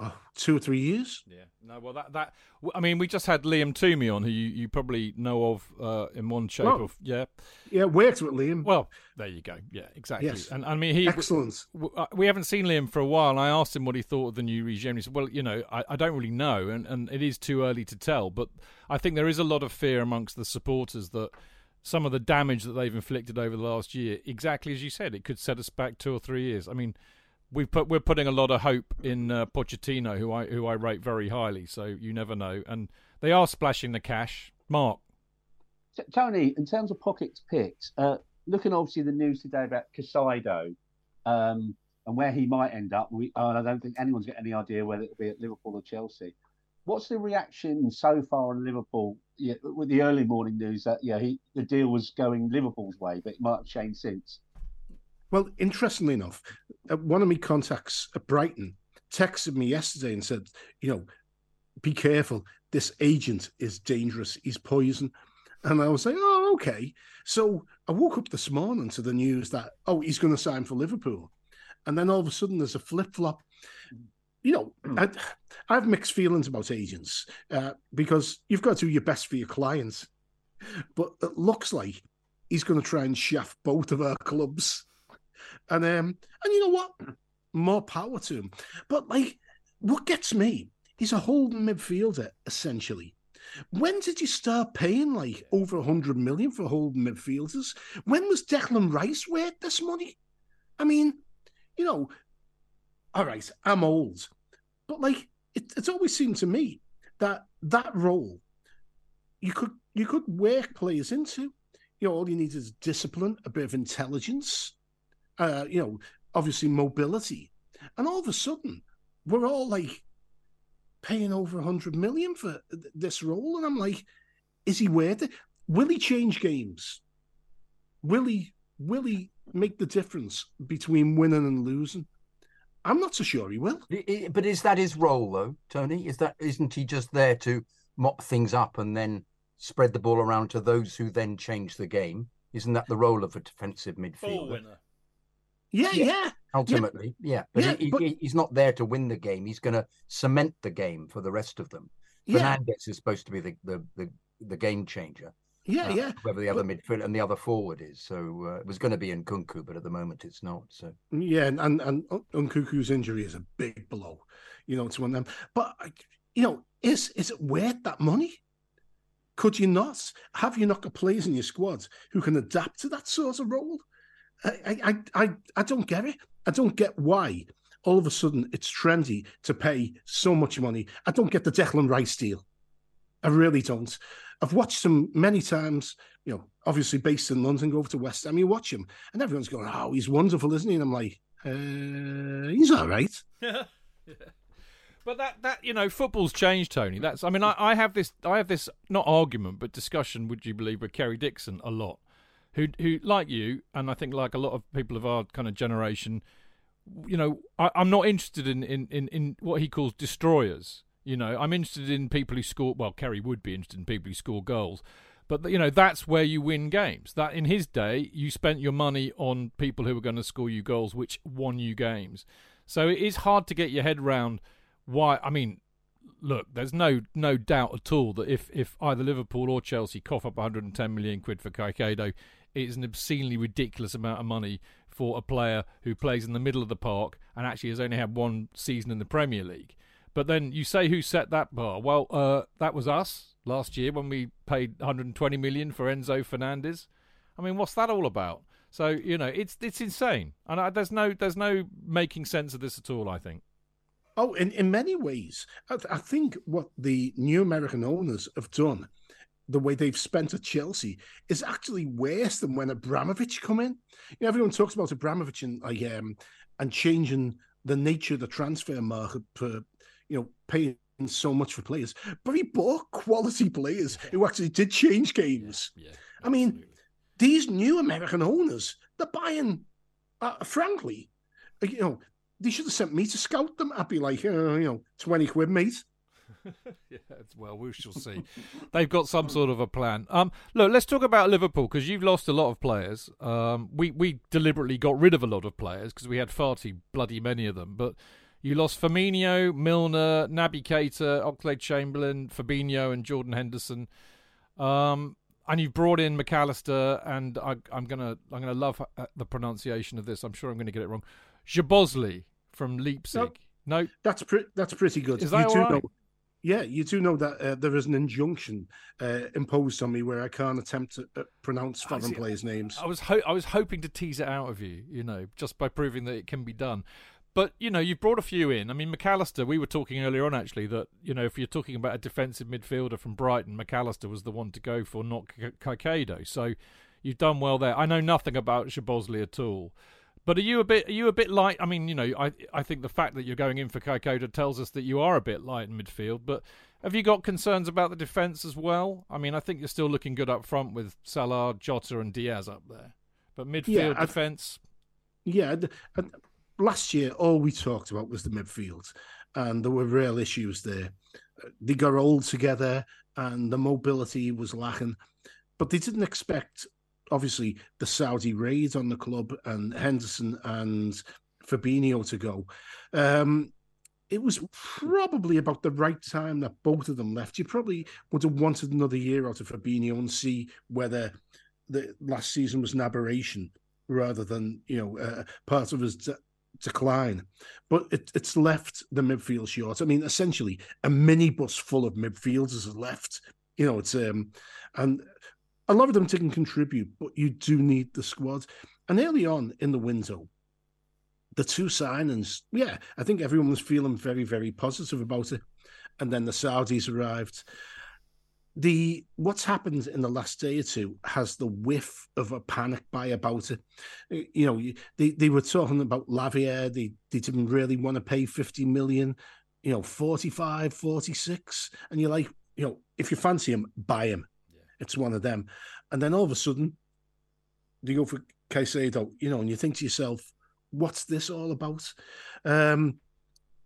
oh, two or three years. Yeah. No. Well, that that. I mean, we just had Liam Twomey on, who you, you probably know of uh, in one shape Well, or yeah. Yeah, worked with Liam. Well, there you go. Yeah, exactly. Yes. And I mean, he Excellent. w- uh, We haven't seen Liam for a while. And I asked him what he thought of the new regime. He said, "Well, you know, I, I don't really know, and, and it is too early to tell. But I think there is a lot of fear amongst the supporters that some of the damage that they've inflicted over the last year, exactly as you said, it could set us back two or three years. I mean." We put we're putting a lot of hope in uh, Pochettino, who I who I rate very highly. So you never know, and they are splashing the cash. Mark, T- Tony, in terms of pockets picked, uh, looking obviously the news today about Caicedo um, and where he might end up, we, uh, I don't think anyone's got any idea whether it'll be at Liverpool or Chelsea. What's the reaction so far in Liverpool yeah, with the early morning news that yeah he, the deal was going Liverpool's way, but it might have changed since? Well, interestingly enough, uh, one of my contacts at Brighton texted me yesterday and said, you know, be careful. This agent is dangerous. He's poison. And I was like, oh, okay. So I woke up this morning to the news that, oh, he's going to sign for Liverpool. And then all of a sudden there's a flip flop. You know, I, I have mixed feelings about agents uh, because you've got to do your best for your clients. But it looks like he's going to try and shaft both of our clubs. And um, and you know what? More power to him. But like, what gets me? He's a holding midfielder essentially. When did you start paying like over hundred million for holding midfielders? When was Declan Rice worth this money? I mean, you know, all right, I'm old, but like, it, it's always seemed to me that that role you could you could work players into. You know, all you need is discipline, a bit of intelligence, uh, you know, obviously mobility. And all of a sudden, we're all like paying over a hundred million for th- this role. And I'm like, is he worth it? Will he change games? Will he will he make the difference between winning and losing? I'm not so sure he will. I- I- But is that his role, though, Tony? Is that isn't he just there to mop things up and then spread the ball around to those who then change the game? Isn't that the role of a defensive midfielder? Yeah, Yeah. yeah. Ultimately, yeah. But, Yeah, he, but- he, he's not there to win the game. He's going to cement the game for the rest of them. Yeah. Fernandez is supposed to be the the the, the game changer. Yeah, uh, yeah. Whoever the other midfield and the other forward is. So uh, it was going to be Nkunku, but at the moment it's not. So Yeah, and and, and Nkunku's injury is a big blow, you know, to one of them. But you know, is is it worth that money? Could you not have you not got players in your squad who can adapt to that sort of role? I I I, I- I don't get it. I don't get why all of a sudden it's trendy to pay so much money. I don't get the Declan Rice deal. I really don't. I've watched him many times, you know, obviously based in London, go over to West Ham, you watch him, and everyone's going, Oh, he's wonderful, isn't he? And I'm like, uh, he's all right. But that that you know, football's changed, Tony. That's I mean, I, I have this I have this not argument but discussion. Would you believe with Kerry Dixon a lot, who who like you and I think like a lot of people of our kind of generation, you know, I, I'm not interested in, in in in what he calls destroyers. You know, I'm interested in people who score. Well, Kerry would be interested in people who score goals. But you know that's where you win games. That in his day, you spent your money on people who were going to score you goals, which won you games. So it is hard to get your head round why. I mean, look, there's no no doubt at all that if if either Liverpool or Chelsea cough up 110 million quid for Caicedo, it's an obscenely ridiculous amount of money for a player who plays in the middle of the park and actually has only had one season in the Premier League. But then you say who set that bar? Well, uh, that was us last year when we paid 120 million for Enzo Fernandez. I mean, what's that all about? So you know, it's it's insane, and I, there's no there's no making sense of this at all. I think. Oh, in, in many ways, I, I think what the new American owners have done, the way they've spent at Chelsea, is actually worse than when Abramovich come in. You know, everyone talks about Abramovich and like um, and changing the nature of the transfer market for you know paying so much for players, but he bought quality players who actually did change games. Yeah, yeah, I mean, these new American owners, they're buying, uh, frankly, you know, they should have sent me to scout them. I'd be like, uh, you know, 20 quid, mate. yeah, well, we shall see. They've got some sort of a plan. Um, look, let's talk about Liverpool because you've lost a lot of players. Um, we we deliberately got rid of a lot of players because we had far too bloody many of them. But you lost Firmino, Milner, Naby Keita, Oxlade Chamberlain, Fabinho, and Jordan Henderson. Um, and you've brought in Mac Allister, and I, am gonna I'm gonna love uh, the pronunciation of this. I'm sure I'm gonna get it wrong. Szoboszlai from Leipzig. No, no? that's pre- that's pretty good. Is that you right? know, yeah, you do know that uh, there is an injunction uh, imposed on me where I can't attempt to uh, pronounce foreign players' names. I was ho- I was hoping to tease it out of you, you know, just by proving that it can be done. But you know, you've brought a few in. I mean, Mac Allister. We were talking earlier on actually that you know if you're talking about a defensive midfielder from Brighton, Mac Allister was the one to go for, not Caicedo. So you've done well there. I know nothing about Szoboszlai at all. But are you a bit? Are you a bit light? I mean, you know, I I think the fact that you're going in for Caicedo tells us that you are a bit light in midfield. But have you got concerns about the defence as well? I mean, I think you're still looking good up front with Salah, Jota, and Diaz up there. But midfield yeah, defence. Yeah, last year all we talked about was the midfield, and there were real issues there. They got old together, and the mobility was lacking. But they didn't expect, obviously, the Saudi raid on the club and Henderson and Fabinho to go. Um, it was probably about the right time that both of them left. You probably would have wanted another year out of Fabinho and see whether the last season was an aberration rather than you know uh, part of his decline. But it, it's left the midfield short. I mean, essentially, a minibus full of midfielders has left. You know, it's um, and a lot of them didn't contribute, but you do need the squad. And early on in the window, the two signings, yeah, I think everyone was feeling very, very positive about it. And then the Saudis arrived the what's happened in the last day or two has the whiff of a panic buy about it. You know, they, they were talking about Lavia. They, they didn't really want to pay 50 million, you know, 45, 46. And you're like, you know, if you fancy him, buy him. It's one of them. And then all of a sudden, they go for Caicedo, you know, and you think to yourself, what's this all about? Um,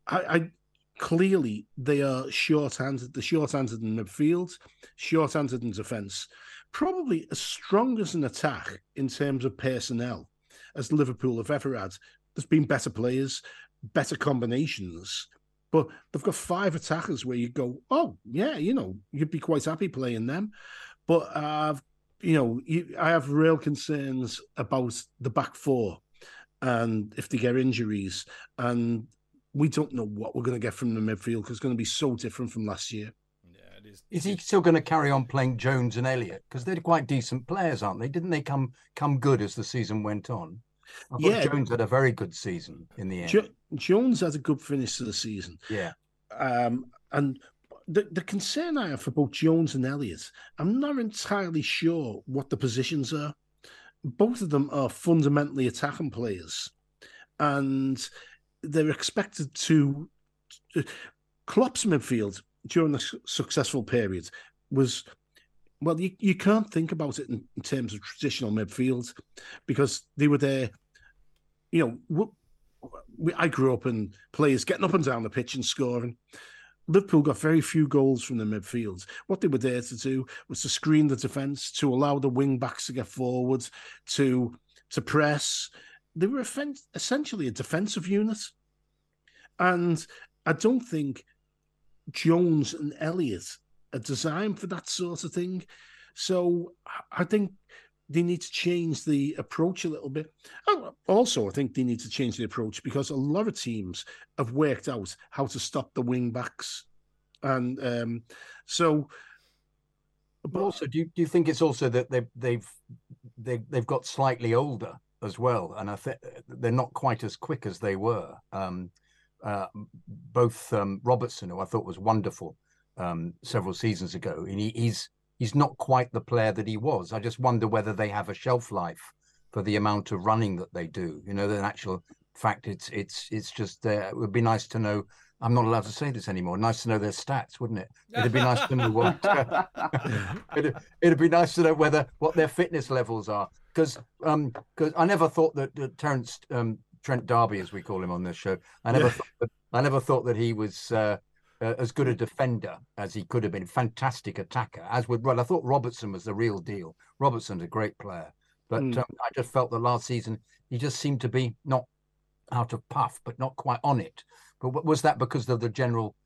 I, I clearly they are short-handed. The short-handed in midfield, short-handed in defence. Probably as strong as an attack in terms of personnel as Liverpool have ever had. There's been better players, better combinations, but they've got five attackers where you go, oh yeah, you know, you'd be quite happy playing them. But I've, you know, you, I have real concerns about the back four and if they get injuries and we don't know what we're going to get from the midfield because it's going to be so different from last year. Yeah, it is. Is he still going to carry on playing Jones and Elliot? because they're quite decent players, aren't they? Didn't they come come good as the season went on? I yeah, Jones had a very good season in the end. Jo- Jones had a good finish to the season. Yeah, um, and the, the concern I have for both Jones and Elliott, I'm not entirely sure what the positions are. Both of them are fundamentally attacking players, and they're expected to. Klopp's midfield during the successful period was well, you, you can't think about it in, in, terms of traditional midfield because they were there. You know, we, I grew up in players getting up and down the pitch and scoring. Liverpool got very few goals from the midfield. What they were there to do was to screen the defence, to allow the wing backs to get forward, to to press, they were essentially a defensive unit. And I don't think Jones and Elliott are designed for that sort of thing. So I think they need to change the approach a little bit. Also, I think they need to change the approach because a lot of teams have worked out how to stop the wing backs. And um, so But also, do you, do you think it's also that they've they've they, they've got slightly older as well, and I think they're not quite as quick as they were. Um, uh, both um, Robertson, who I thought was wonderful um, several seasons ago, and he, he's he's not quite the player that he was. I just wonder whether they have a shelf life for the amount of running that they do. You know, the actual fact it's it's it's just uh, it would be nice to know. I'm not allowed to say this anymore. Nice to know their stats, wouldn't it? It'd be nice to know what. it'd, it'd be nice to know whether what their fitness levels are, because um because I never thought that, that Terence um, Trent D'Arby, as we call him on this show, I never thought that, I never thought that he was. Uh, uh, as good a defender as he could have been, fantastic attacker. As with well, I thought Robertson was the real deal. Robertson's a great player, but mm. um, I just felt that last season he just seemed to be not out of puff, but not quite on it. But was that because of the general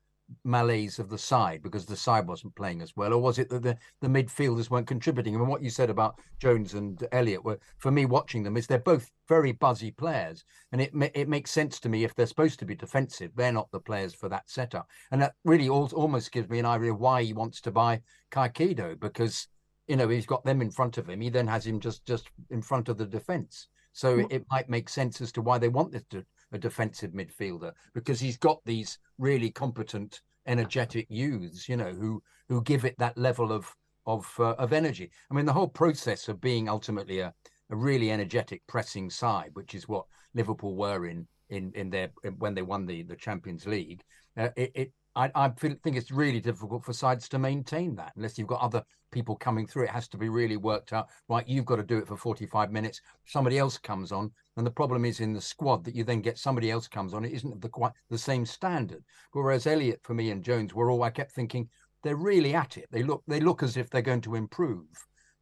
malaise of the side, because the side wasn't playing as well, or was it that the, the midfielders weren't contributing? I mean, what you said about Jones and Elliott were, for me, watching them, is they're both very buzzy players, and it it makes sense to me if they're supposed to be defensive, they're not the players for that setup, and that really almost gives me an idea why he wants to buy Caicedo because you know he's got them in front of him, he then has him just just in front of the defence. So it, it might make sense as to why they want this to, a defensive midfielder because he's got these really competent, energetic youths, you know, who who give it that level of of uh, of energy. I mean, the whole process of being ultimately a, a really energetic pressing side, which is what Liverpool were in in in their when they won the the Champions League. Uh, it, it I, I think it's really difficult for sides to maintain that unless you've got other people coming through. It has to be really worked out. Right, you've got to do it for 45 minutes. Somebody else comes on, and the problem is in the squad that you then get somebody else comes on. It isn't the quite the same standard. Whereas Elliot, for me and Jones were all, I kept thinking they're really at it. They look they look as if they're going to improve,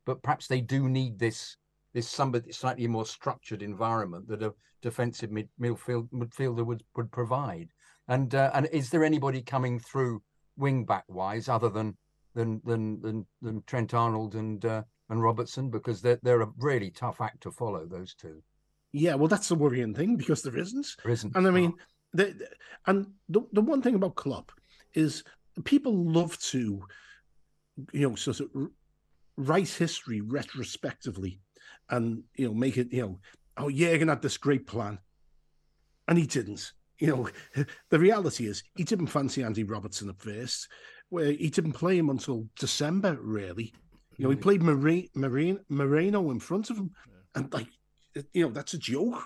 but perhaps they do need this this somebody slightly more structured environment that a defensive mid, midfield, midfielder would would provide. And uh, and is there anybody coming through wing back wise other than than than than, than Trent Arnold and uh, and Robertson because they're they're a really tough act to follow those two. Yeah, well, that's the worrying thing because there isn't. There isn't. And I mean, the, the, and the the one thing about Klopp is people love to, you know, sort of write history retrospectively, and you know, make it, you know, oh, Jurgen had this great plan, and he didn't you know, the reality is he didn't fancy Andy Robertson at first. Where he didn't play him until December, really. You know, he mm. played Marine, Marine, Moreno in front of him, and like, you know, that's a joke.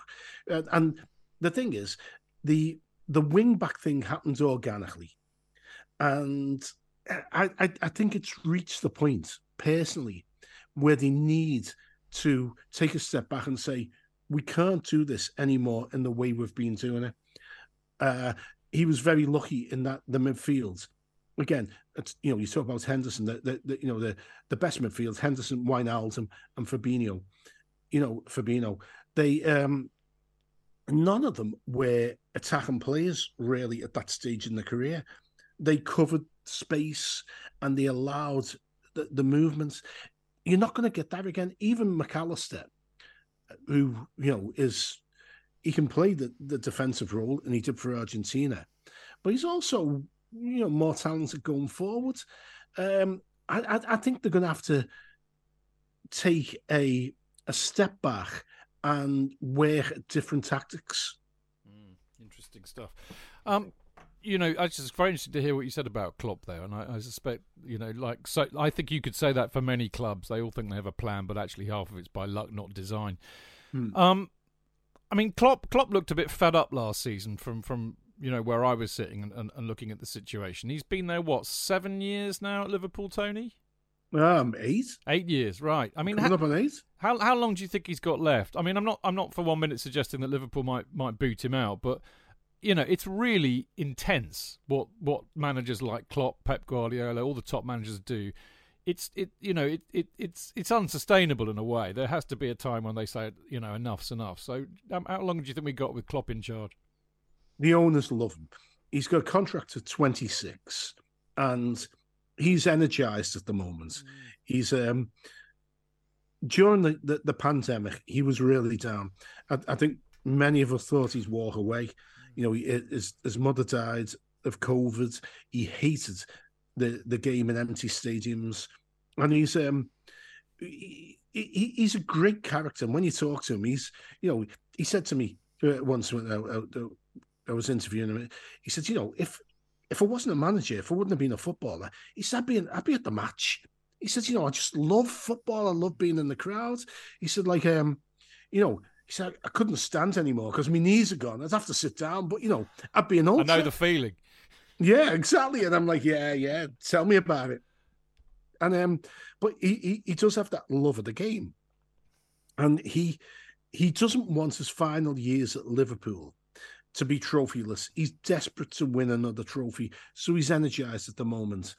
Uh, and the thing is, the the wing back thing happens organically, and I, I I think it's reached the point personally where they need to take a step back and say we can't do this anymore in the way we've been doing it uh, he was very lucky in that the midfield. Again, you know, you talk about Henderson, the, the, the you know the the best midfield, Henderson, Wijnaldum, and Fabinho. You know, Fabinho. They um, none of them were attacking players really at that stage in the career. They covered space and they allowed the, the movements. You're not going to get that again. Even Mac Allister, who you know is he can play the, the defensive role, and he did for Argentina. But he's also, you know, more talented going forward. Um, I, I, I think they're going to have to take a a step back and work different tactics. Mm, interesting stuff. Um, you know, I just very interesting to hear what you said about Klopp there, and I, I, suspect, you know, like so, I think you could say that for many clubs. They all think they have a plan, but actually half of it's by luck, not design. Hmm. Um, I mean, Klopp Klopp looked a bit fed up last season from from you know where I was sitting and, and, and looking at the situation. He's been there what seven years now at Liverpool, Tony. Um, eight. Eight years, right? I mean, Coming up on eight. How how long do you think he's got left? I mean, I'm not I'm not for one minute suggesting that Liverpool might might boot him out, but you know, it's really intense what what managers like Klopp, Pep Guardiola, all the top managers do it's it you know it, it it's it's unsustainable in a way. There has to be a time when they say you know enough's enough. So um, how long do you think we got with Klopp in charge? The owners love him. He's got a contract to 26, and he's energized at the moment. Mm. He's um during the, the, the pandemic, he was really down. I, I, think many of us thought he'd walk away. You know, he, his his mother died of COVID. He hated the the game in empty stadiums. and he's um he, he, he's a great character. And when you talk to him, he's you know he said to me uh, once when I, I, I was interviewing him, he said, you know, if if I wasn't a manager, if I wouldn't have been a footballer, he said, I'd be, I'd be at the match. He said, you know, I just love football. I love being in the crowd. He said, like, um, you know, he said, I couldn't stand anymore because my knees are gone. I'd have to sit down, but, you know, I'd be an old. I know the feeling. Yeah, exactly. And I'm like, yeah, yeah, tell me about it. And um, but he, he he does have that love of the game, and he he doesn't want his final years at Liverpool to be trophyless. He's desperate to win another trophy, so he's energized at the moment.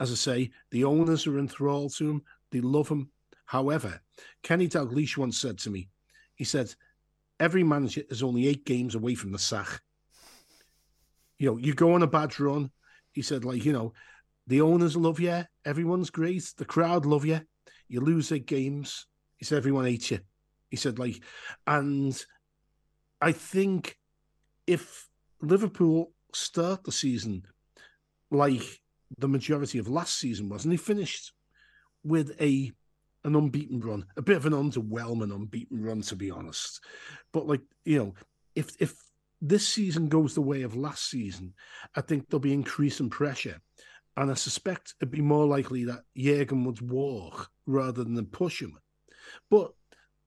As I say, the owners are enthralled to him. They love him. However, Kenny Dalglish once said to me, he said, every manager is only eight games away from the sack. You know, you go on a bad run. He said, like, you know, the owners love you. Everyone's great. The crowd love you. You lose eight games. He said, everyone hates you. He said, like, and I think if Liverpool start the season like the majority of last season was, and they finished with a an unbeaten run, a bit of an underwhelming unbeaten run, to be honest. But like you know, if if this season goes the way of last season, I think there'll be increasing pressure, and I suspect it'd be more likely that Jurgen would walk rather than push him. But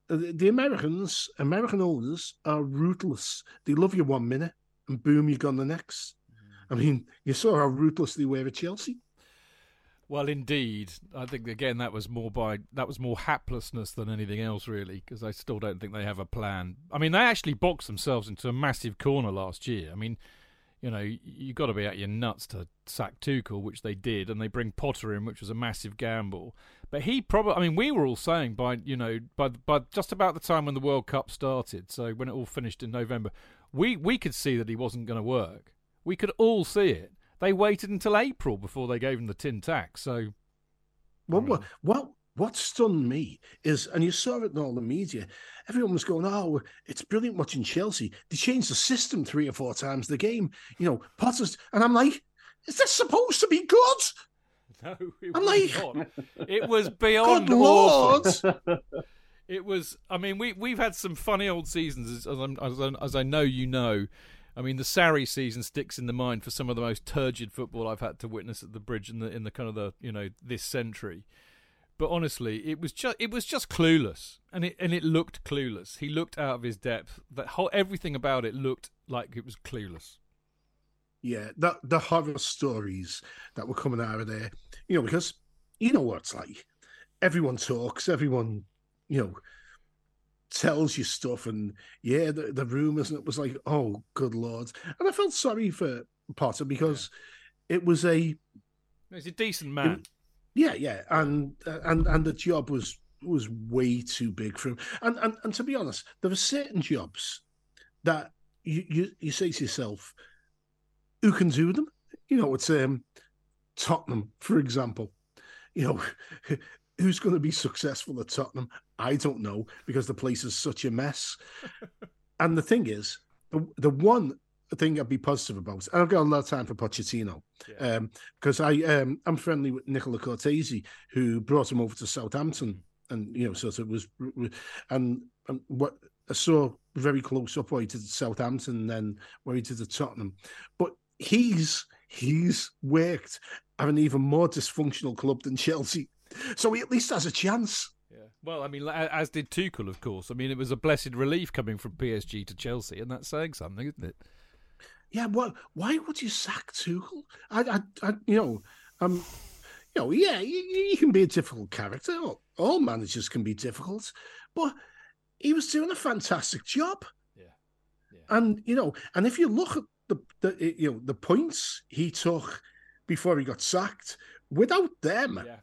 the Americans, American owners are ruthless. They love you one minute and boom, you're gone the next. Mm-hmm. I mean, you saw how ruthless they were at Chelsea. Well, indeed, I think again that was more by that was more haplessness than anything else, really, because I still don't think they have a plan. I mean, they actually boxed themselves into a massive corner last year. I mean, you know, you got to be at your nuts to sack Tuchel, which they did, and they bring Potter in, which was a massive gamble. But he probably, I mean, we were all saying by, you know, by by just about the time when the World Cup started, so when it all finished in November, we we could see that he wasn't going to work. We could all see it. They waited until April before they gave him the tin tack. So, well, what what what stunned me is, and you saw it in all the media, everyone was going, "Oh, it's brilliant watching Chelsea. They changed the system three or four times the game." You know, Potter's, and I'm like, "Is this supposed to be good?" No, it I'm was like, not. It was beyond Good! It was. I mean, we we've had some funny old seasons, as, as, I'm, as, as I know you know. I mean, the Sarri season sticks in the mind for some of the most turgid football I've had to witness at the bridge in the in the kind of the you know this century. But honestly, it was just it was just clueless, and it and it looked clueless. He looked out of his depth. That whole everything about it looked like it was clueless. Yeah, the the horror stories that were coming out of there, you know, because you know what it's like. Everyone talks, everyone, you know, tells you stuff, and yeah, the, the rumors, and it was like, oh, good lord. And I felt sorry for Potter because it was a He's a decent man. yeah, yeah, and and and the job was was way too big for him. And and and to be honest, there are certain jobs that you you, you say to yourself, who can do them? You know, it's um Tottenham, for example. You know, who's going to be successful at Tottenham? I don't know because the place is such a mess. and the thing is, the, the one thing I'd be positive about, and I've got a lot of time for Pochettino, um, because I um, I'm friendly with Nicola Cortese, who brought him over to Southampton, and you know, sort of was, and, and what I saw very close up where he did at Southampton, and then where he did at Tottenham, but he's he's worked at an even more dysfunctional club than Chelsea, so he at least has a chance. Yeah. Well, I mean, as did Tuchel, of course. I mean, it was a blessed relief coming from PSG to Chelsea, and that's saying something, isn't it? Yeah, well, why would you sack Tuchel? I, I, I you know, um, you know, yeah, you, you can be a difficult character. All, all managers can be difficult, but he was doing a fantastic job. Yeah, And you know, and if you look at the, the you know the points he took before he got sacked, without them, Yeah.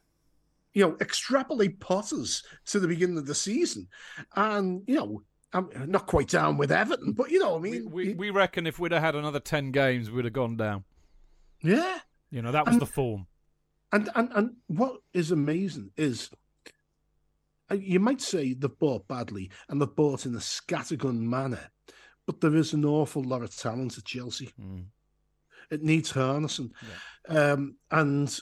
You know, extrapolate Potters to the beginning of the season, and you know, I'm not quite down with Everton, but you know, I mean, we, we reckon if we'd have had another 10 games, we'd have gone down. yeah. You know, that was And- the form. And and and what is amazing is uh, you might say they've bought badly and they've bought in a scattergun manner, but there is an awful lot of talent at Chelsea. Mm. It needs harnessing, um, and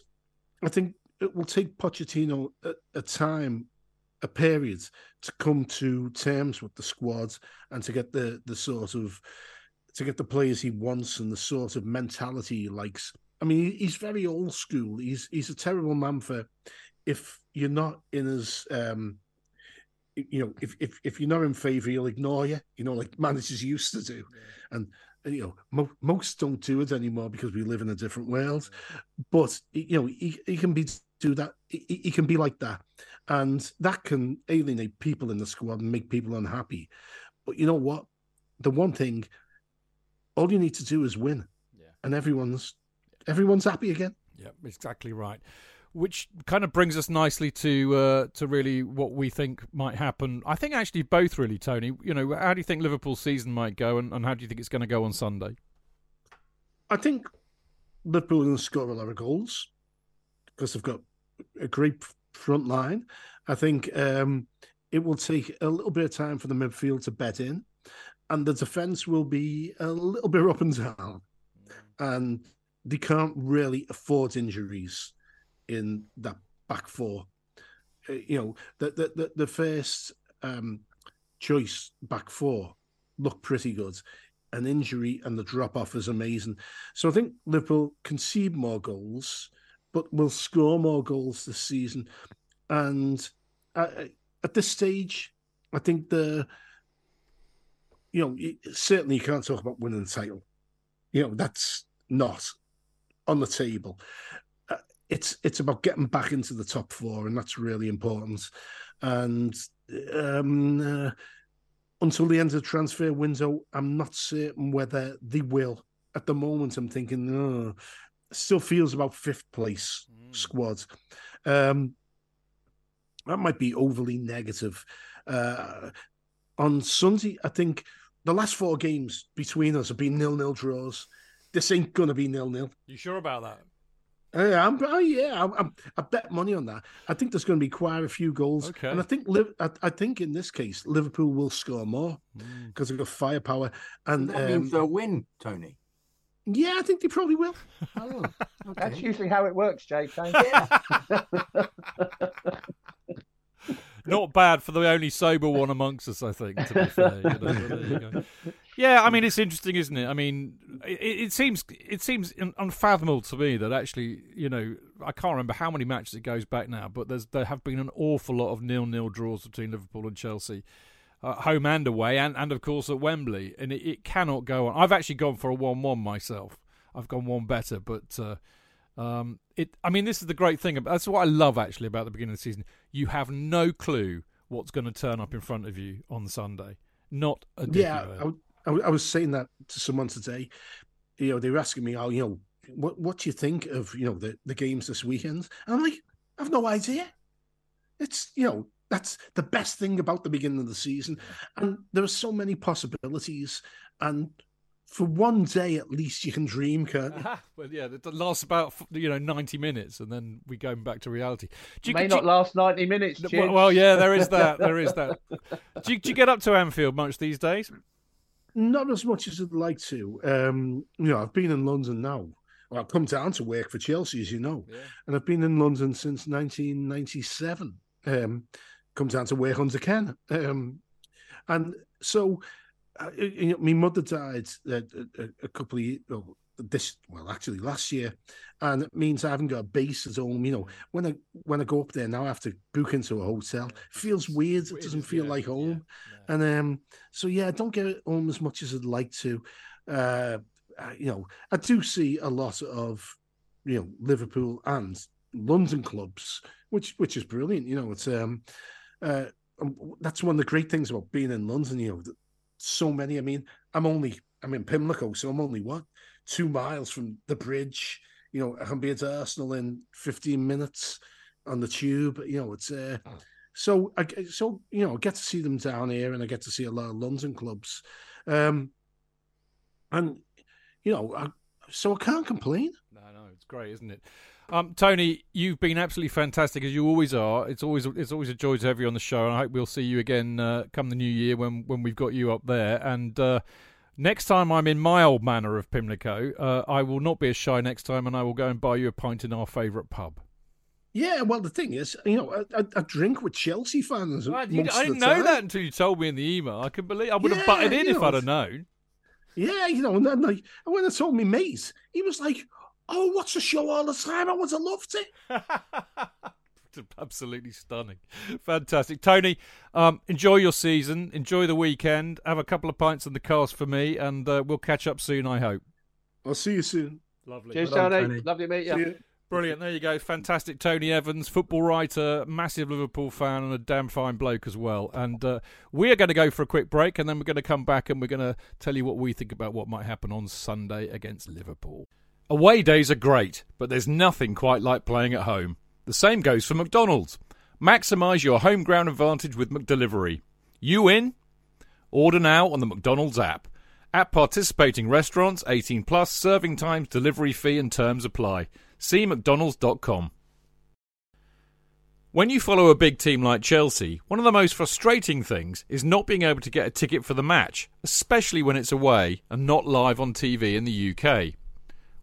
I think it will take Pochettino a, a time, a period to come to terms with the squad and to get the the sort of to get the players he wants and the sort of mentality he likes. I mean, he's very old school. He's he's a terrible man for if you're not in his um you know, if if if you're not in favour, he'll ignore you. You know, like managers used to do, and you know, mo- most don't do it anymore because we live in a different world. But you know, he, he can be do that. He, he can be like that, and that can alienate people in the squad and make people unhappy. But you know what? The one thing, all you need to do is win, yeah. and everyone's everyone's happy again. Yeah, exactly right which kind of brings us nicely to uh, to really what we think might happen. I think actually both really, Tony. You know, how do you think Liverpool's season might go, and, and how do you think it's going to go on Sunday? I think Liverpool are going to score a lot of goals because they've got a great front line. I think um, it will take a little bit of time for the midfield to bed in, and the defence will be a little bit up and down, and they can't really afford injuries in that back four. Uh, you know, the the the, the first um, choice back four look pretty good. An injury and the drop off is amazing. So I think Liverpool concede more goals, but will score more goals this season. And at, at this stage, I think the you know certainly you can't talk about winning the title. You know that's not on the table it's it's about getting back into the top four, and that's really important. And um, uh, until the end of the transfer window, I'm not certain whether they will. At the moment, I'm thinking, oh, still feels about fifth place mm. squad. Um, that might be overly negative. Uh, on Sunday, I think the last four games between us have been nil nil draws. This ain't gonna be nil nil. You sure about that? Yeah, I'm, oh, yeah, I'm, I'm, i bet money on that. I think there's going to be quite a few goals, okay. and I think I, I, think in this case Liverpool will score more because mm. they've got firepower. And that um, means they'll win, Tony. Yeah, I think they probably will. oh, okay. That's usually how it works, Jake. Yeah. Not bad for the only sober one amongst us, I think. To be fair, you know, yeah, I mean it's interesting, isn't it? I mean, it, it, seems it seems unfathomable to me that actually, you know, I can't remember how many matches it goes back now, but there's there have been an awful lot of nil-nil draws between Liverpool and Chelsea. Uh, home and away, and, and of course at Wembley, and it, it cannot go on. I've actually gone for a one-one myself. I've gone one better, but uh, um, it. I mean, this is the great thing. That's what I love actually about the beginning of the season. You have no clue what's going to turn up in front of you on Sunday. Not a yeah. I, I, I was saying that to someone today. You know, they were asking me, "Oh, you know, what what do you think of you know the the games this weekend?" And I'm like, "I've no idea." It's you know that's the best thing about the beginning of the season, and there are so many possibilities. And for one day at least you can dream, Kurt. well, yeah, it lasts about you know ninety minutes, and then we go back to reality. Do you, May do not you, last ninety minutes. Well, well, yeah, there is that. There is that. do, you, do you get up to Anfield much these days? Not as much as I'd like to. Um, you know, I've been in London now. Well, I've come down to work for Chelsea, as you know, yeah. and I've been in London since 1997. Um, come down to work under Ken, um, and so uh, you know, my mother died a, a, a couple of years, well, this well actually last year, and it means I haven't got a base at home. You know, when I when I go up there now, I have to book into a hotel. It feels weird. It doesn't feel yeah, like home, yeah, and um, so yeah, I don't get home as much as I'd like to. Uh, you know, I do see a lot of you know Liverpool and London clubs, which which is brilliant. You know, it's um, uh, um, that's one of the great things about being in London. You know, so many. I mean, I'm only I'm in Pimlico, so I'm only what two miles from the bridge. You know, I can be at Arsenal in 15 minutes on the tube. You know, it's uh, oh. so I so you know I get to see them down here, and I get to see a lot of London clubs, um, and you know, I, so I can't complain. No, no, it's great, isn't it? Um, Tony, you've been absolutely fantastic as you always are. It's always it's always a joy to have you on the show, and I hope we'll see you again uh, come the new year when when we've got you up there. And uh, next time I'm in my old manor of Pimlico, uh, I will not be as shy next time, and I will go and buy you a pint in our favourite pub. Yeah, well, the thing is, you know, I, drink with Chelsea fans. I, you- I didn't know time. that until you told me in the email. I can believe I would have butted in if know, I'd have known. Yeah, you know, and then like when I told me mate, he was like, "Oh, watch the show all the time. I would have loved it." Absolutely stunning. Fantastic. Tony, um, enjoy your season. Enjoy the weekend. Have a couple of pints in the cast for me, and uh, we'll catch up soon, I hope. I'll see you soon. Lovely. Cheers, Tony. Tony. Lovely to meet you. See you. Brilliant. There you go. Fantastic. Tony Evans, football writer, massive Liverpool fan, and a damn fine bloke as well. And uh, we are going to go for a quick break, and then we're going to come back and we're going to tell you what we think about what might happen on Sunday against Liverpool. Away days are great, but there's nothing quite like playing at home. The same goes for McDonald's. Maximise your home ground advantage with McDelivery. You in? Order now on the McDonald's app. At participating restaurants, 18 plus, serving times, delivery fee and terms apply. See mcdonalds.com. When you follow a big team like Chelsea, one of the most frustrating things is not being able to get a ticket for the match, especially when it's away and not live on TV in the UK.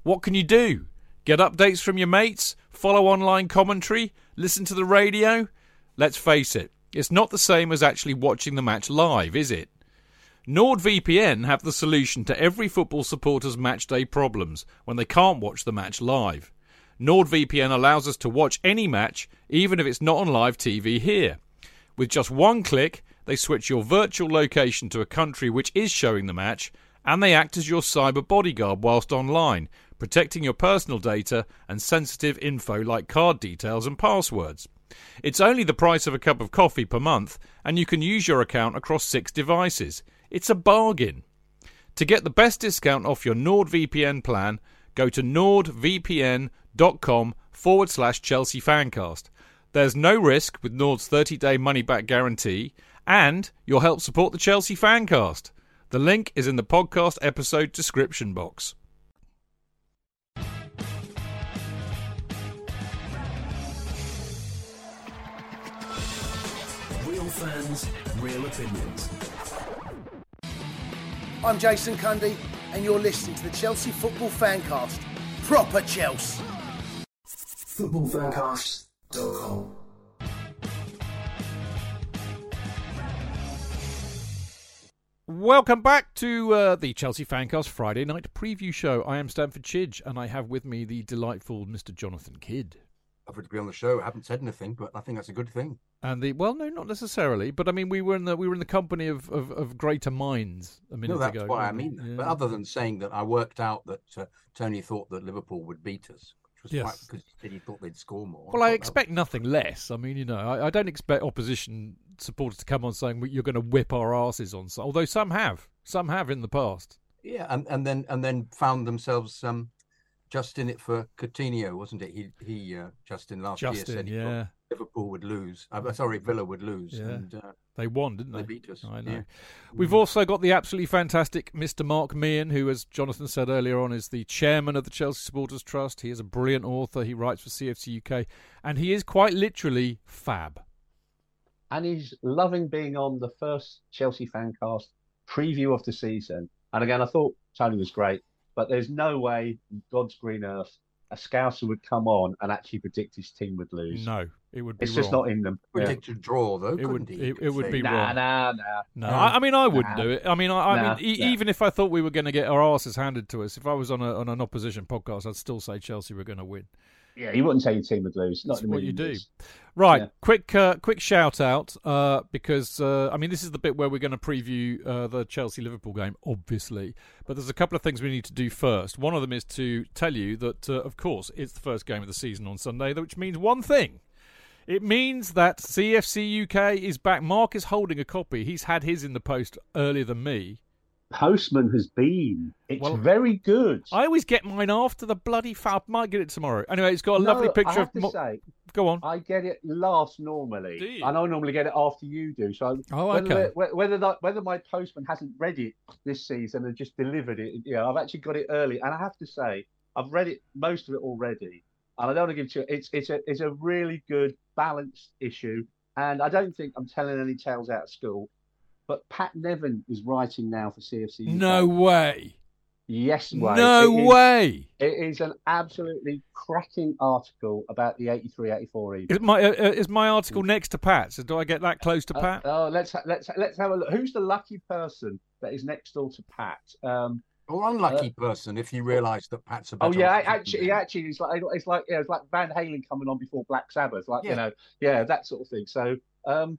What can you do? Get updates from your mates? Follow online commentary? Listen to the radio? Let's face it, it's not the same as actually watching the match live, is it? NordVPN have the solution to every football supporter's matchday problems when they can't watch the match live. NordVPN allows us to watch any match, even if it's not on live TV here. With just one click, they switch your virtual location to a country which is showing the match, and they act as your cyber bodyguard whilst online, protecting your personal data and sensitive info like card details and passwords. It's only the price of a cup of coffee per month, and you can use your account across six devices. It's a bargain. To get the best discount off your NordVPN plan, go to nordvpn.com forward slash Chelsea Fancast. There's no risk with Nord's 30 day money back guarantee, and you'll help support the Chelsea Fancast. The link is in the podcast episode description box. Fans, real opinions. I'm Jason Cundy, and you're listening to the Chelsea Football Fancast. Proper Chelsea. Footballfancast.com. Welcome back to uh, the Chelsea Fancast Friday night preview show. I am Stamford Chidge, and I have with me the delightful Mr. Jonathan Kydd. Offered to be on the show. I haven't said anything, but I think that's a good thing. And the well, no, not necessarily, but I mean, we were in the we were in the company of, of, of greater minds a minute No, that's ago. what I mean. Yeah. But other than saying that, I worked out that uh, Tony thought that Liverpool would beat us, which was Yes. quite because he he thought they'd score more. Well, I that expect nothing less. I mean, you know, I, I don't expect opposition supporters to come on saying you're going to whip our asses on. Although some have, some have in the past. Yeah, and, and then and then found themselves um, just in it for Coutinho, wasn't it? He he uh, Justin last year Justin, said he yeah, Liverpool would lose. Uh, sorry, Villa would lose, Yeah. and uh, they won, didn't they they? beat us. I know. Yeah. Mm. We've also got the absolutely fantastic Mr. Mark Meehan, who, as Jonathan said earlier on, is the chairman of the Chelsea Supporters Trust. He is a brilliant author. He writes for CFC UK, and he is quite literally fab. and he's loving being on the first Chelsea Fancast preview of the season. And again, I thought Tony was great, but there's no way God's green earth a Scouser would come on and actually predict his team would lose. No, it would be it's just not in them. Yeah. Predict a draw though, It would- couldn't he? it- it would be Nah, wrong. nah, nah. No, I, I mean I wouldn't nah. do it. I mean, I, I Nah, mean, e- nah. even if I thought we were going to get our asses handed to us, if I was on a on an opposition podcast, I'd still say Chelsea were going to win. Yeah, you wouldn't say your team would lose. Not That's what you do. years. Right, Yeah. quick uh, quick shout out uh, because uh, I mean this is the bit where we're going to preview uh, the Chelsea Liverpool game, obviously. But there's a couple of things we need to do first. One of them is to tell you that, uh, of course, it's the first game of the season on Sunday, which means one thing. It means that CFC UK is back. Mark is holding a copy. He's had his in the post earlier than me. Postman has been. It's Well, very good. I always get mine after the bloody fab. Might get it tomorrow. Anyway, it's got a No, lovely I picture have of. to Mo- say, Go on. I get it last normally, Do you? and I normally get it after you do. So Oh, whether okay. whether whether, that, whether my postman hasn't read it this season and just delivered it, you know, I've actually got it early, and I have to say I've read it most of it already, and I don't want to give you. It's it's a it's a really good balanced issue, and I don't think I'm telling any tales out of school. But Pat Nevin is writing now for CFC. UK. No way. Yes, Wayne. No It is- way. It is an absolutely cracking article about the 83-84 Eagles. Is my uh, uh, is my article next to Pat's? Do I get that close to Uh, Pat? oh, let's ha- let's let's have a look. Who's the lucky person that is next door to Pat? Um, Or unlucky person if you realise that Pat's a oh yeah, option actually, than actually, it's like it's like yeah, it's like Van Halen coming on before Black Sabbath, like Yeah. you know, yeah, that sort of thing. So, um,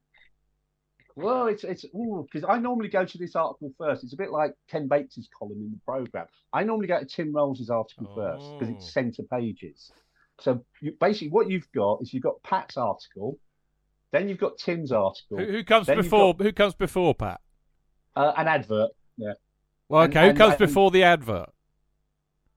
well, it's it's because I normally go to this article first. It's a bit like Ken Bates's column in the program. I normally go to Tim Rolls' article first because Oh. it's centre pages. So you, basically, what you've got is you've got Pat's article, then you've got Tim's article, Who, who comes before? Who comes before Pat? uh, an advert. Yeah, Well, okay. and- who comes and- before the advert?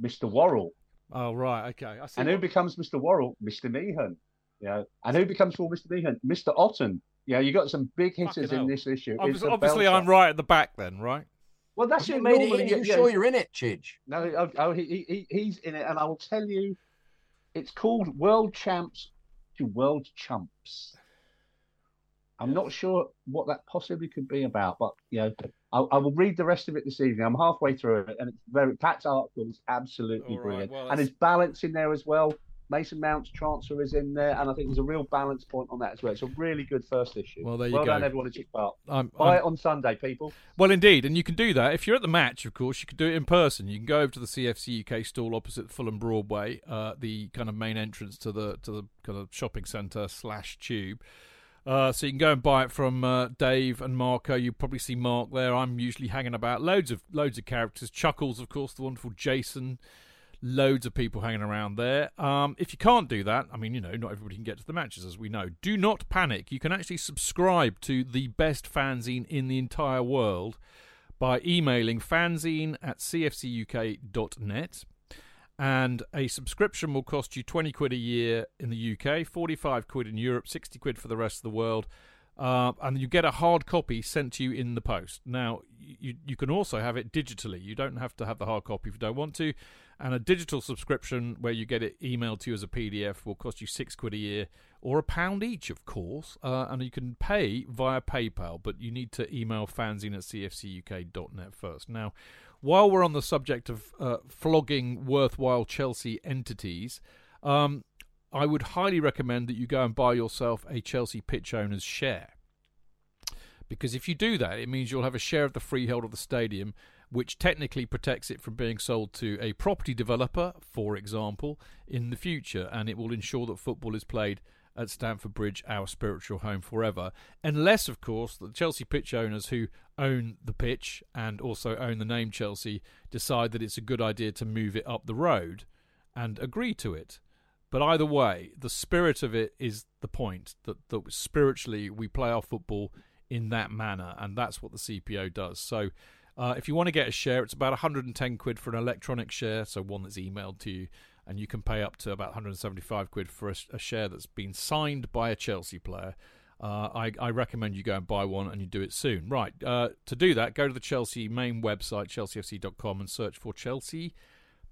Mr. Worrall. Oh, right. Okay. I see. And who what- becomes Mr. Worrall? Mr. Meehan. Yeah. And who becomes for Mr. Meehan? Mr. Otten. Yeah, you got some big hitters Fucking in hell. this issue. Obviously, obviously. I'm right at the back then, right? Well, that's Have you made normally, it. you yeah, sure you're in it, Chidge? No, oh, oh, he, he, he- he's in it, and I will tell you, it's called World Champs to World Chumps. I'm not sure what that possibly could be about, but you know, I, I will read the rest of it this evening. I'm halfway through it, and it's very Pat's article is absolutely All right, brilliant, well, and that's- there's balance in there as well. Mason Mount's transfer is in there, and I think there's a real balance point on that as well. It's a really good first issue. Well, there you well go. done, everyone who took part. I'm, Buy I'm- it on Sunday, people. Well, indeed, and you can do that if you're at the match. Of course, you can do it in person. You can go over to the CFC UK stall opposite Fulham Broadway, uh, the kind of main entrance to the to the kind of shopping centre slash tube. Uh, so you can go and buy it from uh, Dave and Marco. You probably see Mark there. I'm usually hanging about. Loads of loads of characters. Chuckles, of course, the wonderful Jason. Loads of people hanging around there. Um, if you can't do that, I mean, you know, not everybody can get to the matches, as we know. Do not panic. You can actually subscribe to the best fanzine in the entire world by emailing fanzine at cfcuk.net. And a subscription will cost you 20 quid a year in the UK, 45 quid in Europe, 60 quid for the rest of the world. Uh, and you get a hard copy sent to you in the post. Now, you, you can also have it digitally. You don't have to have the hard copy if you don't want to. And a digital subscription where you get it emailed to you as a PDF will cost you six quid a year or a pound each, of course. Uh, and you can pay via PayPal, but you need to email fanzine at cfcuk.net first. Now, while we're on the subject of uh, flogging worthwhile Chelsea entities, um, I would highly recommend that you go and buy yourself a Chelsea pitch owner's share. Because if you do that, it means you'll have a share of the freehold of the stadium, which technically protects it from being sold to a property developer, for example, in the future, and it will ensure that football is played at Stamford Bridge, our spiritual home forever. Unless, of course, the Chelsea pitch owners who own the pitch and also own the name Chelsea decide that it's a good idea to move it up the road and agree to it. But either way, the spirit of it is the point that, that spiritually we play our football in that manner, and that's what the CPO does. So, uh, if you want to get a share, it's about 110 quid for an electronic share, so one that's emailed to you, and you can pay up to about 175 quid for a, a share that's been signed by a Chelsea player. Uh, I, I recommend you go and buy one and you do it soon. Right, uh, to do that, go to the Chelsea main website, chelseafc.com, and search for Chelsea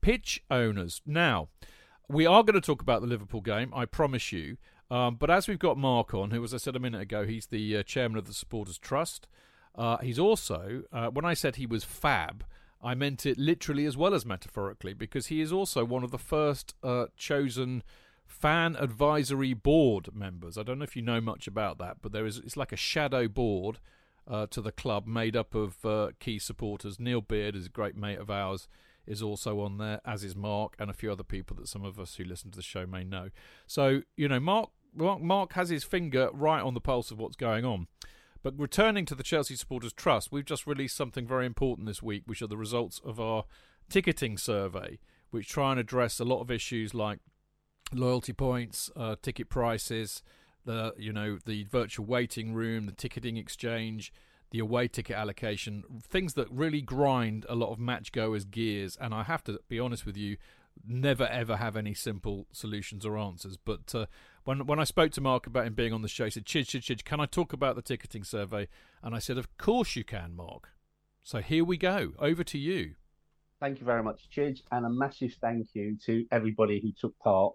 pitch owners. Now, we are going to talk about the Liverpool game, I promise you. Um, but as we've got Mark on, who, as I said a minute ago, he's the uh, chairman of the Supporters Trust. Uh, he's also, uh, when I said he was fab, I meant it literally as well as metaphorically, because he is also one of the first uh, chosen fan advisory board members. I don't know if you know much about that, but there is it's like a shadow board uh, to the club made up of uh, key supporters. Neil Beard is a great mate of ours is also on there, as is Mark and a few other people that some of us who listen to the show may know. So, you know, Mark Mark, Mark has his finger right on the pulse of what's going on. But returning to the Chelsea Supporters Trust, we've just released something very important this week, which are the results of our ticketing survey, which try and address a lot of issues like loyalty points, uh, ticket prices, the you know the virtual waiting room, the ticketing exchange, the away ticket allocation, things that really grind a lot of match goers' gears. And I have to be honest with you, never ever have any simple solutions or answers. But uh, when when I spoke to Mark about him being on the show, he said, "Chidge, Chidge, Chidge, can I talk about the ticketing survey?" And I said, "Of course you can, Mark." So here we go. Over to you. Thank you very much, Chidge, and a massive thank you to everybody who took part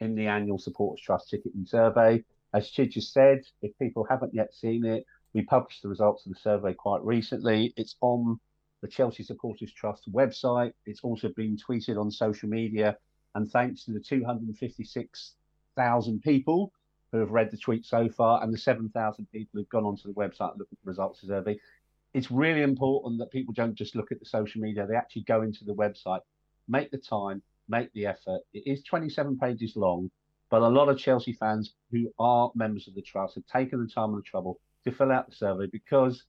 in the annual Supporters Trust ticketing survey. As Chidge has said, if people haven't yet seen it, we published the results of the survey quite recently. It's on the Chelsea Supporters Trust website. It's also been tweeted on social media. And thanks to the 256,000 people who have read the tweet so far and the 7,000 people who've gone onto the website and looked at the results of the survey, it's really important that people don't just look at the social media, they actually go into the website, make the time, make the effort. It is 27 pages long, but a lot of Chelsea fans who are members of the trust have taken the time and the trouble to fill out the survey because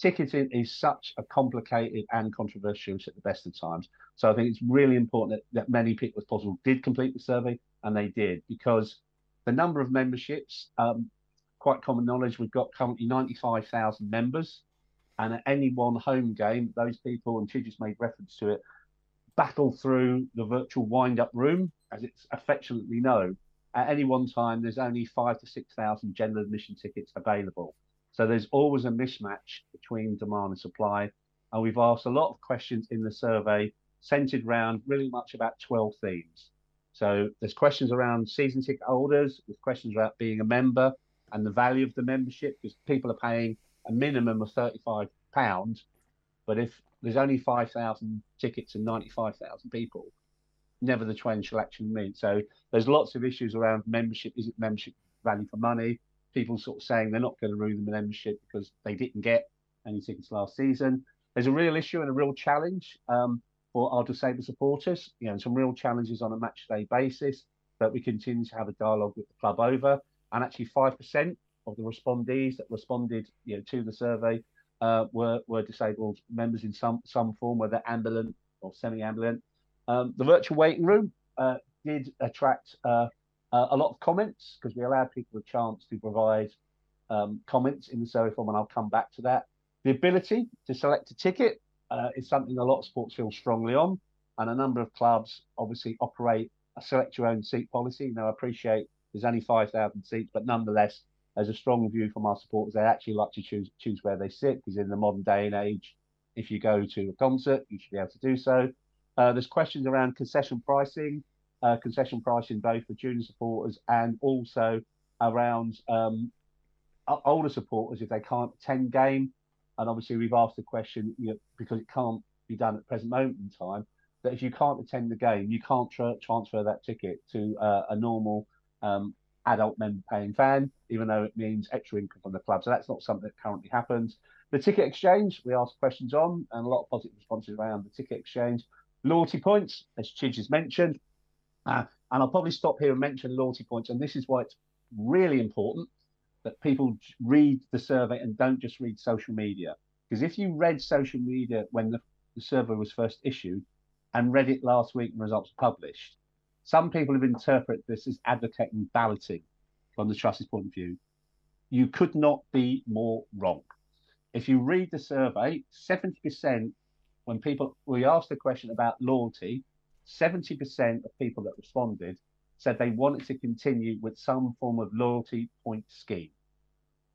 ticketing is such a complicated and controversial at the best of times. So I think it's really important that, that many people as possible did complete the survey, and they did because the number of memberships, um, quite common knowledge, we've got currently 95,000 members. And at any one home game, those people, and she just made reference to it, battle through the virtual wind up room, as it's affectionately known. At any one time, there's only five to 6,000 general admission tickets available. So there's always a mismatch between demand and supply. And we've asked a lot of questions in the survey centered around really much about 12 themes. So there's questions around season ticket holders, there's questions about being a member and the value of the membership because people are paying a minimum of £35. But if there's only 5,000 tickets and 95,000 people, never the twain shall actually meet. So there's lots of issues around membership. Is it membership value for money? People sort of saying they're not going to ruin the membership because they didn't get any tickets last season. There's a real issue and a real challenge um, for our disabled supporters. You know, some real challenges on a match day basis that we continue to have a dialogue with the club over. And actually, five percent of the respondees that responded, you know, to the survey uh, were were disabled members in some some form, whether ambulant or semi-ambulant. Um, the virtual waiting room uh, did attract uh, a lot of comments because we allowed people a chance to provide um, comments in the survey form, and I'll come back to that. The ability to select a ticket uh, is something a lot of sports feel strongly on, and a number of clubs obviously operate a select your own seat policy. Now, I appreciate there's only 5,000 seats, but nonetheless, there's a strong view from our supporters. They actually like to choose choose where they sit because in the modern day and age, if you go to a concert, you should be able to do so. Uh, there's questions around concession pricing, uh, concession pricing both for junior supporters and also around um, older supporters if they can't attend game. And obviously, we've asked the question you know, because it can't be done at the present moment in time that if you can't attend the game, you can't tra- transfer that ticket to uh, a normal um, adult member paying fan, even though it means extra income from the club. So that's not something that currently happens. The ticket exchange, we asked questions on, and a lot of positive responses around the ticket exchange. Loyalty points, as Chidge has mentioned. Uh, and I'll probably stop here and mention loyalty points. And this is why it's really important that people read the survey and don't just read social media. Because if you read social media when the, the survey was first issued and read it last week and results published, some people have interpreted this as advocating balloting from the trust's point of view. You could not be more wrong. If you read the survey, 70% when people we asked the question about loyalty, 70% of people that responded said they wanted to continue with some form of loyalty point scheme.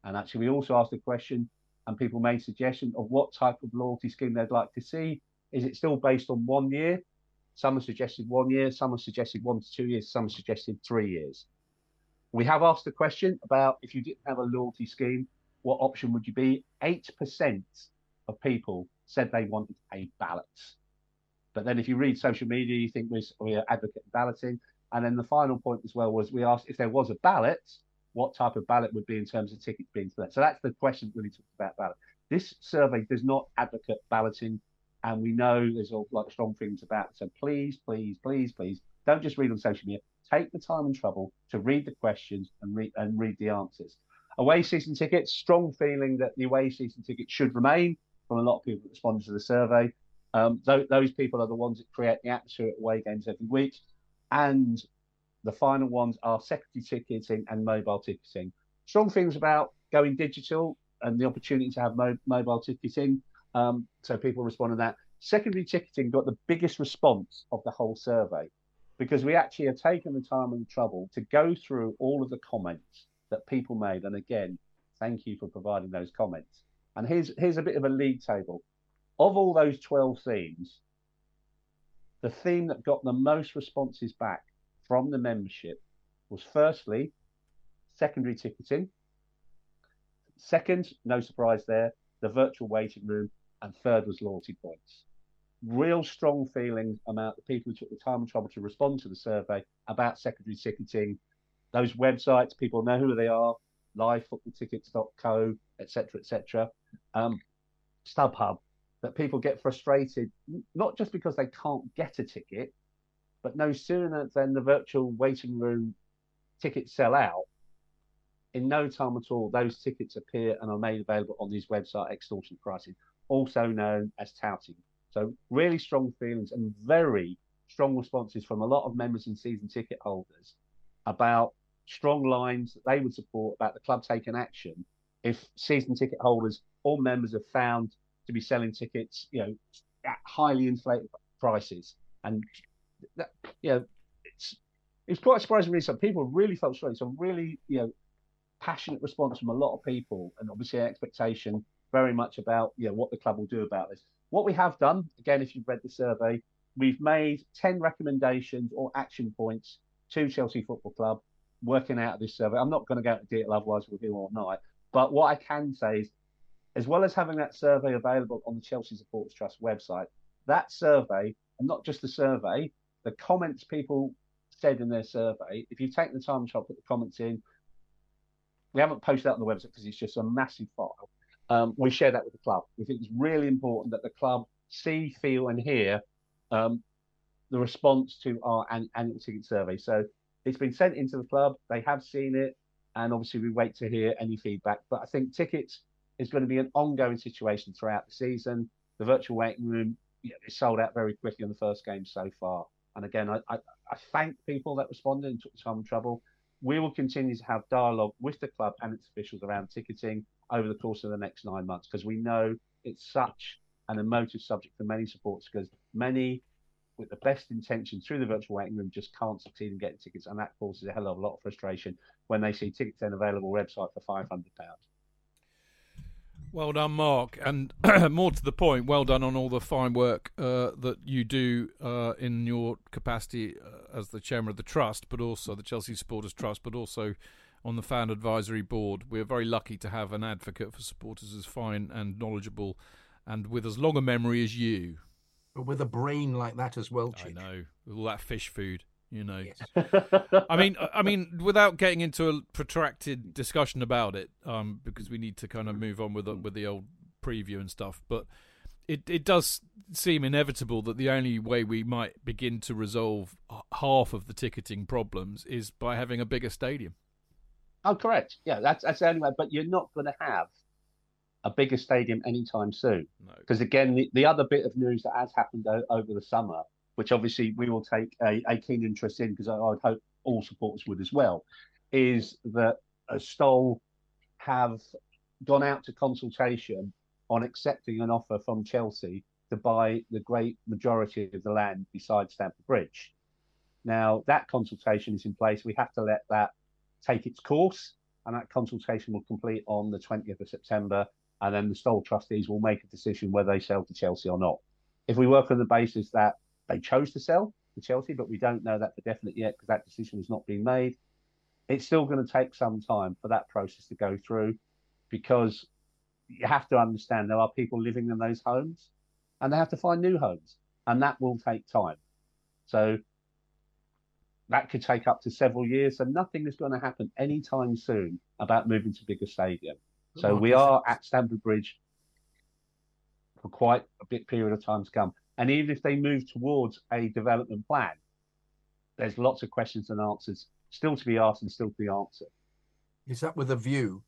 And actually, we also asked a question, and people made suggestions of what type of loyalty scheme they'd like to see. Is it still based on one year? Some have suggested one year, some have suggested one to two years, some have suggested three years. We have asked the question about if you didn't have a loyalty scheme, what option would you be? 8% of people said they wanted a ballot. But then if you read social media, you think we're, advocating balloting. And then the final point as well was we asked if there was a ballot, what type of ballot would be in terms of tickets being selected. So that's the question really talks about ballot. This survey does not advocate balloting and we know there's all like strong things about. So please, please, please, please don't just read on social media. Take the time and trouble to read the questions and read and read the answers. Away season tickets, strong feeling that the away season tickets should remain from a lot of people that responded to the survey. Um, th- those people are the ones that create the atmosphere at away games every week. And the final ones are secondary ticketing and mobile ticketing. Strong things about going digital and the opportunity to have mo- mobile ticketing. Um, so people respond to that. Secondary ticketing got the biggest response of the whole survey because we actually have taken the time and the trouble to go through all of the comments that people made. And again, thank you for providing those comments. And here's here's a bit of a league table. Of all those 12 themes, the theme that got the most responses back from the membership was firstly secondary ticketing. Second, no surprise there, the virtual waiting room and third was loyalty points. Real strong feelings about the people who took the time and trouble to respond to the survey about secondary ticketing. Those websites, people know who they are, livefootballtickets.co, etc., etc. Um, StubHub, that people get frustrated, not just because they can't get a ticket, but no sooner than the virtual waiting room tickets sell out, in no time at all, those tickets appear and are made available on these website extortion pricing, also known as touting. So, really strong feelings and very strong responses from a lot of members and season ticket holders about strong lines that they would support about the club taking action if season ticket holders or members have found to be selling tickets, you know, at highly inflated prices. And that, you know, it's it's quite surprising. Some people really felt strongly. Some really, you know, passionate response from a lot of people, and obviously an expectation very much about you know what the club will do about this. What we have done, again, if you've read the survey, we've made ten recommendations or action points to Chelsea Football Club, working out of this survey. I'm not going to go into detail, otherwise we'll be all night. But what I can say is, as well as having that survey available on the Chelsea Supporters Trust website, that survey, and not just the survey, the comments people said in their survey, if you take the time to put the comments in, we haven't posted that on the website because it's just a massive file. Um, we share that with the club. We think it's really important that the club see, feel, and hear um, the response to our an- annual ticket survey. So it's been sent into the club. They have seen it, and obviously we wait to hear any feedback. But I think tickets is going to be an ongoing situation throughout the season. The virtual waiting room you know, is sold out very quickly in the first game so far. And again, I, I, I thank people that responded and took some trouble. We will continue to have dialogue with the club and its officials around ticketing over the course of the next nine months because we know it's such an emotive subject for many supporters because many with the best intentions through the virtual waiting room just can't succeed in getting tickets and that causes a hell of a lot of frustration when they see tickets then available website for five hundred pounds. Well done, Mark. And more to the point, well done on all the fine work uh, that you do uh, in your capacity uh, as the chairman of the trust, but also the Chelsea Supporters Trust, but also on the fan advisory board. We're very lucky to have an advocate for supporters as fine and knowledgeable and with as long a memory as you. But with a brain like that as well, I know, with all that fish food you know. I mean, I mean, without getting into a protracted discussion about it, um, because we need to kind of move on with the, with the old preview and stuff, but it it does seem inevitable that the only way we might begin to resolve half of the ticketing problems is by having a bigger stadium. Oh, correct. Yeah, that's that's the only way. But you're not going to have a bigger stadium anytime soon. Because no. again, the, the other bit of news that has happened o- over the summer which obviously we will take a, a keen interest in because I, would hope all supporters would as well, is that uh, Stoll have gone out to consultation on accepting an offer from Chelsea to buy the great majority of the land beside Stamford Bridge. Now, that consultation is in place. We have to let that take its course, and that consultation will complete on the 20th of September. And then the Stoll trustees will make a decision whether they sell to Chelsea or not. If we work on the basis that they chose to sell to Chelsea, but we don't know that for definite yet because that decision has not been made. It's still going to take some time for that process to go through because you have to understand there are people living in those homes and they have to find new homes and that will take time. So that could take up to several years. So nothing is going to happen anytime soon about moving to bigger stadium. So oh, we are at Stamford Bridge for quite a bit period of time to come. And even if they move towards a development plan, there's lots of questions and answers still to be asked and still to be answered. Is that with a view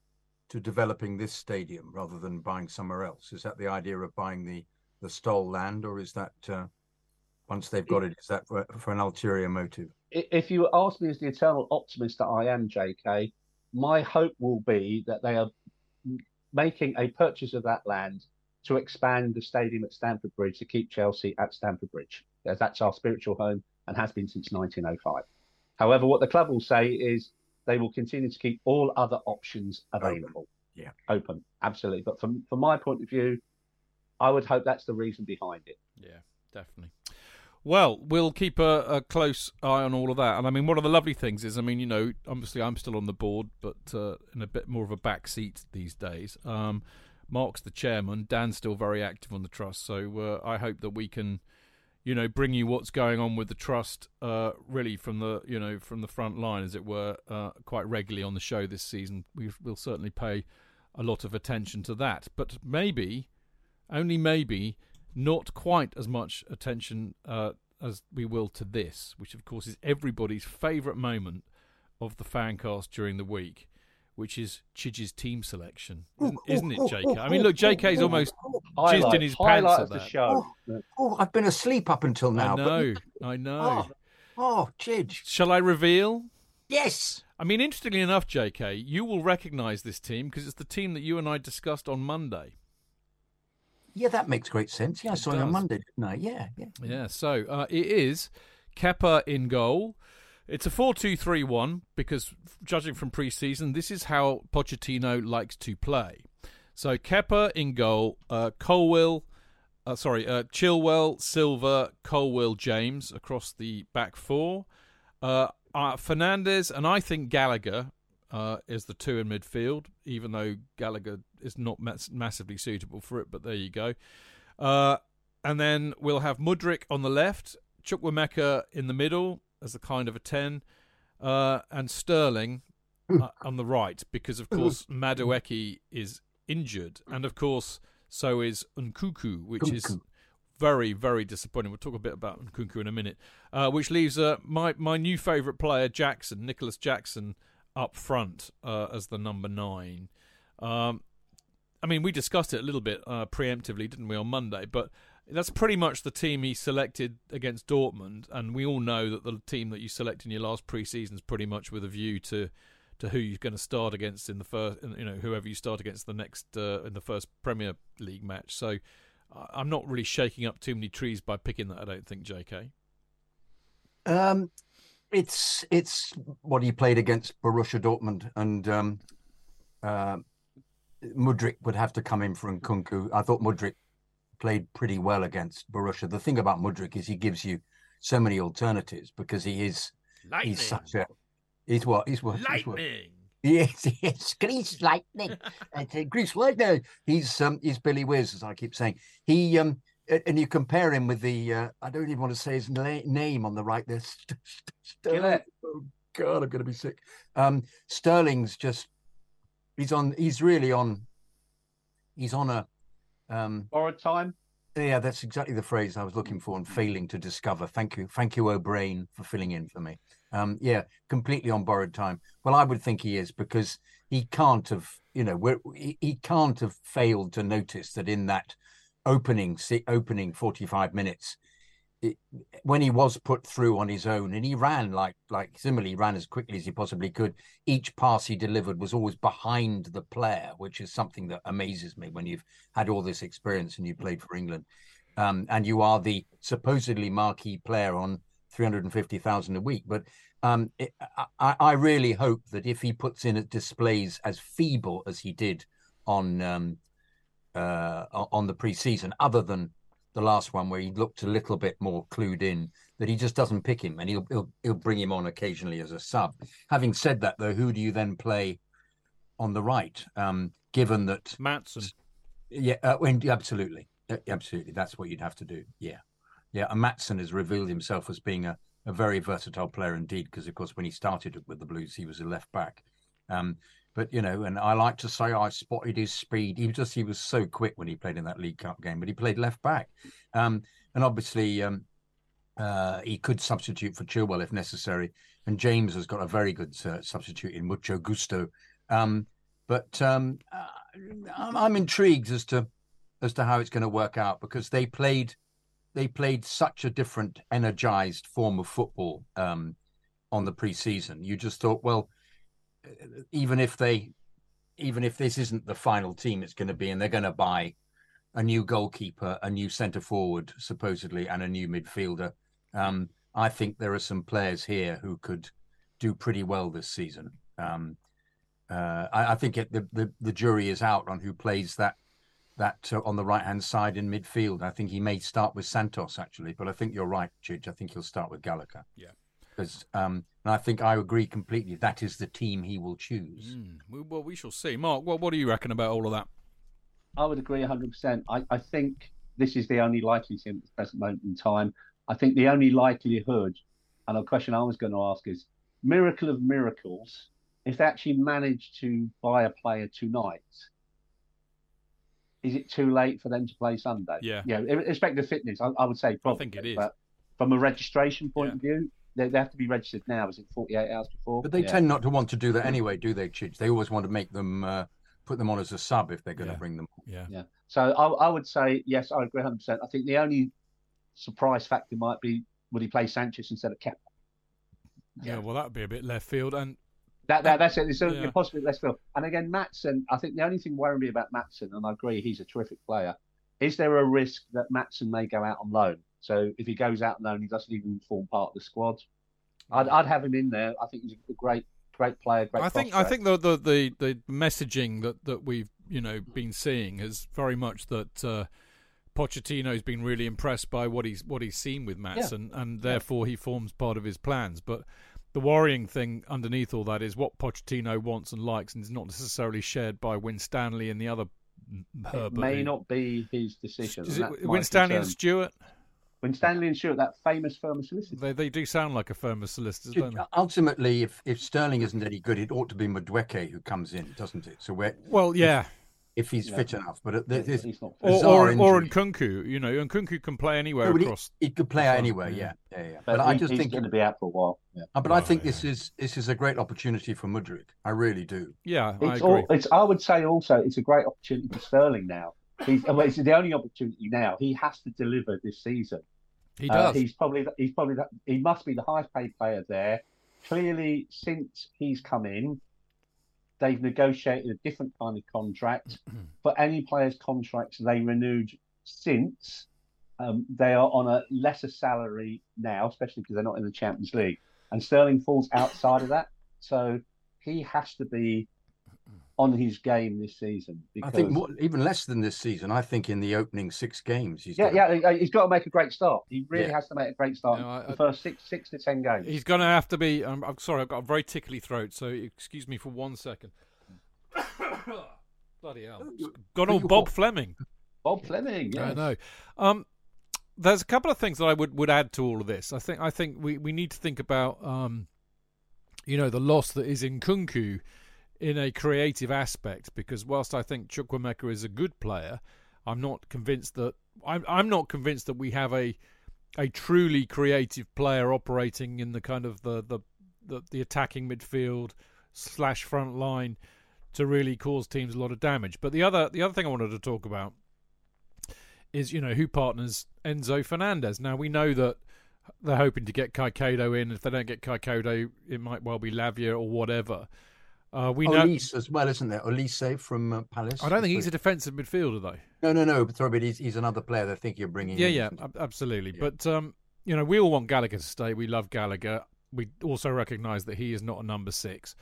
to developing this stadium rather than buying somewhere else? Is that the idea of buying the the Stoll land, or is that uh, once they've got it, is that for, for an ulterior motive? If you ask me as the eternal optimist that I am, JK, my hope will be that they are making a purchase of that land to expand the stadium at Stamford Bridge to keep Chelsea at Stamford Bridge. That's our spiritual home and has been since 1905. However, what the club will say is they will continue to keep all other options available. Open. Yeah. Open, absolutely. But from, from my point of view, I would hope that's the reason behind it. Yeah, definitely. Well, we'll keep a, a, close eye on all of that. And I mean, one of the lovely things is, I mean, you know, obviously I'm still on the board, but uh, in a bit more of a back seat these days. Um, Mark's the chairman. Dan's still very active on the trust, so uh, I hope that we can, you know, bring you what's going on with the trust, uh, really from the you know from the front line, as it were, uh, quite regularly on the show this season. We will certainly pay a lot of attention to that, but maybe, only maybe, not quite as much attention uh, as we will to this, which of course is everybody's favourite moment of the fancast during the week, which is Chidge's team selection, isn't, isn't it, JK? I mean, look, JK's almost jizzed in his pants at of the show. Oh, I've been asleep up until now. I but- know, I know. Oh, oh, Chidge. Shall I reveal? Yes. I mean, interestingly enough, JK, you will recognise this team because it's the team that you and I discussed on Monday. Yeah, that makes great sense. Yeah, I It saw you on. Monday, didn't I? Yeah, yeah. Yeah, so uh, it is Kepa in goal. It's a 4 2 3 1 because, judging from pre season, this is how Pochettino likes to play. So Kepa in goal, uh, Colwill, uh, sorry, uh, Chilwell, Silva, Colwill, James across the back four. Uh, uh, Fernandez and I think Gallagher uh, is the two in midfield, even though Gallagher is not mass- massively suitable for it, but there you go. Uh, and then we'll have Mudryk on the left, Chukwuemeka in the middle as a kind of a 10, uh, and Sterling uh, on the right, because of course Madueke is injured, and of course so is Nkunku, which is very, very disappointing. We'll talk a bit about Nkunku in a minute, uh, which leaves uh, my my new favourite player, Jackson, Nicolas Jackson, up front uh, as the number nine. Um, I mean, we discussed it a little bit uh, preemptively, didn't we, on Monday? But that's pretty much the team he selected against Dortmund, and we all know that the team that you select in your last pre-season is pretty much with a view to to who you're going to start against in the first, you know, whoever you start against the next uh, in the first Premier League match. So I'm not really shaking up too many trees by picking that. I don't think, J.K. Um, it's it's what he played against Borussia Dortmund, and um, uh, Mudryk would have to come in for Nkunku. I thought Mudryk played pretty well against Borussia. The thing about Mudryk is he gives you so many alternatives because he is he's such a he's what he's what he's what- Yes, yes, Grease lightning. Grease lightning. He's um, he's Billy Whiz, as I keep saying. He um, and you compare him with the uh, I don't even want to say his na- name on the right there. St- St- Sterling. Gillette. Oh God, I'm going to be sick. Um, Sterling's just he's on. He's really on. He's on a. Um, Borrowed time. yeah, that's exactly the phrase I was looking for and failing to discover. Thank you, thank you, O'Brien, for filling in for me. Um, yeah, completely on borrowed time. Well, I would think he is because he can't have, you know, we're, he, he can't have failed to notice that in that opening opening forty five minutes, it, when he was put through on his own and he ran like like similarly ran as quickly as he possibly could. Each pass he delivered was always behind the player, which is something that amazes me when you've had all this experience and you played for England um, and you are the supposedly marquee player on 350,000 a week. But um, it, I, I really hope that if he puts in displays as feeble as he did on um, uh, on the preseason, other than the last one where he looked a little bit more clued in, that he just doesn't pick him and he'll he'll, he'll bring him on occasionally as a sub. Having said that, though, who do you then play on the right? Um, given that Maatsen. yeah, uh, when, absolutely, Uh, absolutely. That's what you'd have to do. Yeah, yeah. And Maatsen has revealed himself as being a, a very versatile player indeed, because of course when he started with the Blues, he was a left back. Um, but you know, and I like to say I spotted his speed. He was just he was so quick when he played in that League Cup game, but he played left back, um, and obviously um, uh, he could substitute for Chilwell if necessary. And James has got a very good uh, substitute in Mucho Gusto. Um, but um, uh, I'm, intrigued as to as to how it's going to work out because they played they played such a different energized form of football um, on the preseason. You just thought, well, even if they even if this isn't the final team it's going to be and they're going to buy a new goalkeeper, a new centre forward supposedly and a new midfielder, um, I think there are some players here who could do pretty well this season. Um, uh, I, I think it, the, the the jury is out on who plays that that uh, on the right hand side in midfield. I think he may start with Santos actually, but I think you're right, Chidge. I think he'll start with Gallagher. Yeah. Because um, and I think I agree completely. That is the team he will choose. Mm, well, we shall see. Mark, what, what do you reckon about all of that? I would agree 100%. I, I think this is the only likely team at the present moment in time. I think the only likelihood, and a question I was going to ask is miracle of miracles, if they actually manage to buy a player tonight, is it too late for them to play Sunday? Yeah. Yeah, in respect to fitness, I, I would say probably. I think it is. But from a registration point Yeah. of view, they, they have to be registered now. Is it 48 hours before? But they Yeah. tend not to want to do that anyway, do they, Chidge? They always want to make them uh, put them on as a sub if they're going to bring them. Yeah. Yeah. So I, I would say yes, I agree 100. percent I think the only surprise factor might be would he play Sanchez instead of Kepa? Yeah, well, that would be a bit left field. And That, that that's it. It's a Yeah. possibly less field. And again, Maatsen. I think the only thing worrying me about Maatsen, and I agree, he's a terrific player. Is there a risk that Maatsen may go out on loan? So if he goes out on loan, he doesn't even form part of the squad. I'd, I'd have him in there. I think he's a great, great player. Great. I think I think the, the the the messaging that that we've you know been seeing is very much that uh, Pochettino's been really impressed by what he's what he's seen with Maatsen, and therefore he forms part of his plans. But the worrying thing underneath all that is what Pochettino wants and likes, and is not necessarily shared by Winstanley and the other it may not be his decision. Is and it Winstanley and concern. Stewart? When Stanley and Stewart, that famous firm of solicitors. They they do sound like a firm of solicitors, don't they? Ultimately, if, if Sterling isn't any good, it ought to be Madueke who comes in, doesn't it? So we're, Well, yeah. if he's Yeah. fit enough, but it- there's He's not. Or bizarre or, or injury. Nkunku, you know, Nkunku can play anywhere No, but he, across. he could play the out front, anywhere, yeah. yeah, yeah, yeah. But, But, I just he's think, he's going to be out for a while. Yeah. uh, but I Oh, think yeah. this is this is a great opportunity for Mudryk. I really do. Yeah, I agree. all, it's. I would say also it's a great opportunity for Sterling now. He's, well, it's the only opportunity now. He has to deliver this season. He Uh, does. he's probably. He's probably. the- He must be the highest paid player there. Clearly, since he's come in, they've negotiated a different kind of contract. For any players' contracts they renewed since, um, they are on a lesser salary now, especially because they're not in the Champions League. And Sterling falls outside of that, so he has to be on his game this season. I think more, even less than this season. I think in the opening six games, he's yeah, done- yeah, he- he's got to make a great start. He really Yeah. has to make a great start. No, I- the I- first six, six to ten games. He's going to have to be. Um, I'm sorry, I've got a very tickly throat, so excuse me for one second. Bloody hell! Got all Bob? Fleming. Bob Fleming. I know. Um, there's a couple of things that I would, would add to all of this. I think I think we, we need to think about um, you know, the loss that is Nkunku in a creative aspect because whilst I think Chukwuemeka is a good player, I'm not convinced that I'm I'm not convinced that we have a a truly creative player operating in the kind of the the, the, the attacking midfield slash front line to really cause teams a lot of damage. But the other the other thing I wanted to talk about is you know who partners Enzo Fernandez. Now we know that they're hoping to get Caicedo in. If they don't get Caicedo, it might well be Lavia or whatever. Uh, we know. Olise as well, isn't there? Olise from uh, Palace. I don't think he's a defensive midfielder though. No, no, no. But sorry, but he's, he's another player they think you're bringing. Yeah, in, yeah, ab- absolutely. Yeah. But um, you know, we all want Gallagher to stay. We love Gallagher. We also recognise that he is not a number six.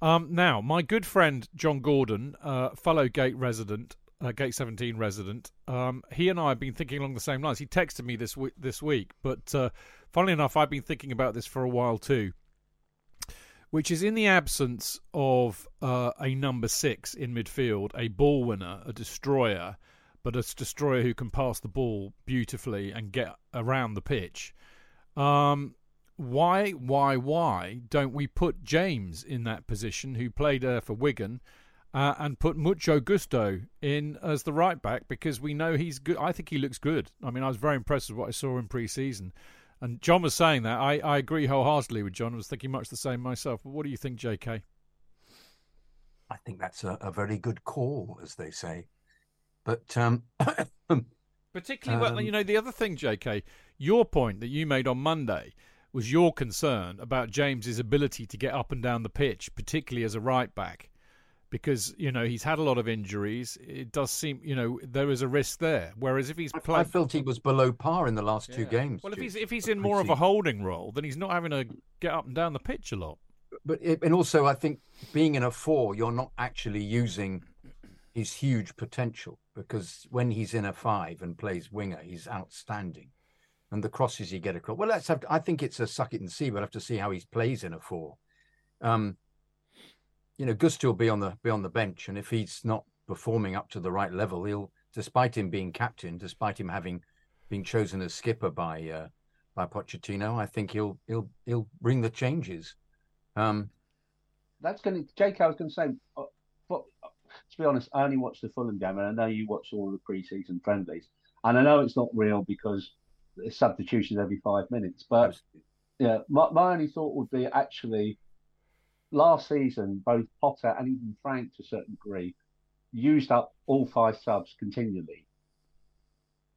Um, now, my good friend John Gordon, uh, fellow Gate resident, uh, Gate 17 resident, um, he and I have been thinking along the same lines. He texted me this week, this week, but uh, funnily enough, I've been thinking about this for a while too. Which is in the absence of uh, a number six in midfield, a ball winner, a destroyer, but a destroyer who can pass the ball beautifully and get around the pitch. Um, why, why, why don't we put James in that position, who played uh, for Wigan, uh, and put Mucho Gusto in as the right back because we know he's good. I think he looks good. I mean, I was very impressed with what I saw in pre-season. And John was saying that. I, I agree wholeheartedly with John. I was thinking much the same myself. But what do you think, JK? I think that's a, a very good call, as they say. But um, Particularly, well, Um, you know, the other thing, JK, your point that you made on Monday was your concern about James's ability to get up and down the pitch, particularly as a right back, because you know he's had a lot of injuries. It does seem, you know, there is a risk there. Whereas if he's I, I felt he was below par in the last two games. well, if he's if he's in more of a holding role, then he's not having to get up and down the pitch a lot. but it, and also I think being in a four, you're not actually using his huge potential because when he's in a five and plays winger, he's outstanding. And the crosses he get across. Well, let's have. I think it's a suck it and see. We'll have to see how he plays in a four. Um, you know, Gusto will be on the be on the bench, and if he's not performing up to the right level, he'll, despite him being captain, despite him having been chosen as skipper by uh, by Pochettino, I think he'll he'll he'll bring the changes. Um, That's going to, Jake, I was going to say, uh, but, uh, to be honest, I only watched the Fulham game, and I know you watched all the pre-season friendlies, and I know it's not real because it's substitutions every five minutes. But yeah, my, my only thought would be actually last season, both Potter and even Frank to a certain degree used up all five subs continually.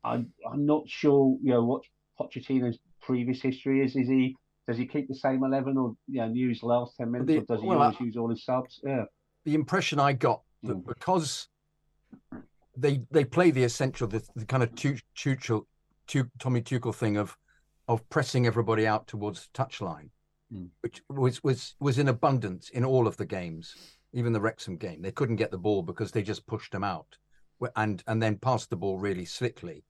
I'm I'm not sure, you know, what Pochettino's previous history is. Is he does he keep the same eleven or you know use the last ten minutes, The- or does he well, always I- use all his subs? Yeah. the impression I got that Mm. because they they play the essential, the, the kind of tu- Tuchel, tu- Tommy Tuchel thing of of pressing everybody out towards the touchline, Mm. which was was was in abundance in all of the games, even the Wrexham game. They couldn't get the ball because they just pushed them out, and and then passed the ball really slickly.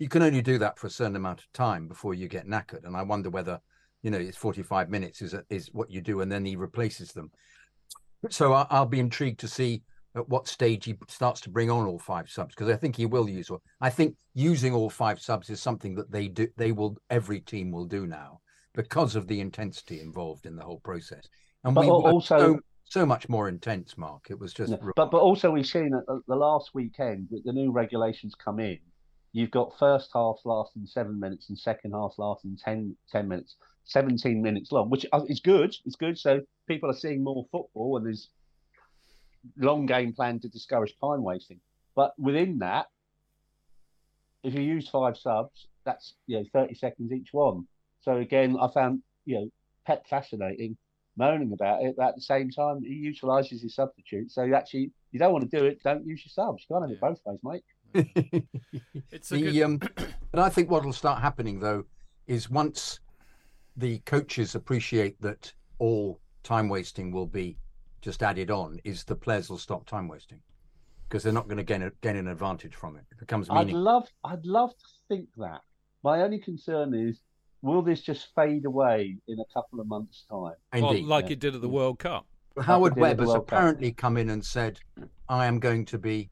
You can only do that for a certain amount of time before you get knackered, and I wonder whether you know it's 45 minutes is is what you do, and then he replaces them. So I- I'll be intrigued to see at what stage he starts to bring on all five subs because I think he will use. I think using all five subs is something that they do. They will. Every team will do now because of the intensity involved in the whole process. And But we also- so, so much more intense. Mark, it was just. Yeah, But but also we've seen at the, the last weekend with the new regulations come in. You've got first half lasting seven minutes and second half lasting 10, 10 minutes, seventeen minutes long, which uh, is good. It's good. So people are seeing more football, and there's long game plan to discourage time wasting. But within that, if you use five subs, that's you know thirty seconds each one. So again, I found you know Pep fascinating moaning about it, but at the same time, he utilises his substitutes. So you actually, you don't want to do it, don't use your subs. You can't have it both ways, mate. It's a the good. um, but I think what will start happening though is once the coaches appreciate that all time wasting will be just added on, is the players will stop time wasting because they're not going to gain a, gain an advantage from it. It becomes I'd love, I'd love to think that. My only concern is, will this just fade away in a couple of months' time? well, like yeah. it did at the World Cup. Howard Webb has World Cup. apparently come in and said, "I am going to be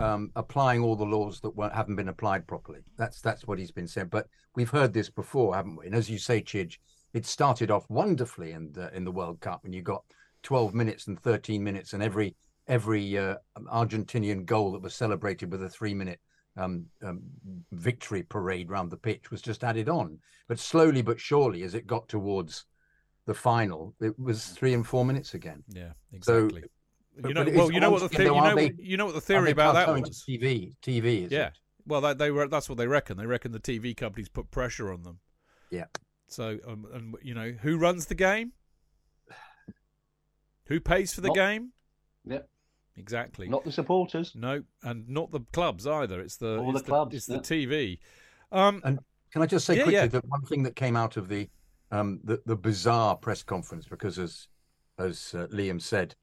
um, applying all the laws that weren't, haven't been applied properly." That's that's what he's been saying. But we've heard this before, haven't we? And as you say, Chidge, it started off wonderfully in the in the World Cup when you got 12 minutes and 13 minutes, and every every uh, Argentinian goal that was celebrated with a three minute um, um, victory parade round the pitch was just added on. But slowly but surely, as it got towards the final, it was three and four minutes again. Yeah, So- exactly. but- you know, well, you know what the once the- again, you know, they- you know what the theory about that was. TV, TV, is Yeah. it? Well, that they were. That's what they reckon. They reckon the TV companies put pressure on them. Yeah. So, um, and you know, who runs the game? Who pays for the Not- game? Yep. Exactly. Not the supporters. no, and not the clubs either. It's the All it's the clubs, It's yeah. the TV. Um, Can I just say Yeah, quickly yeah. that one thing that came out of the um, the, the bizarre press conference, because as as uh, Liam said,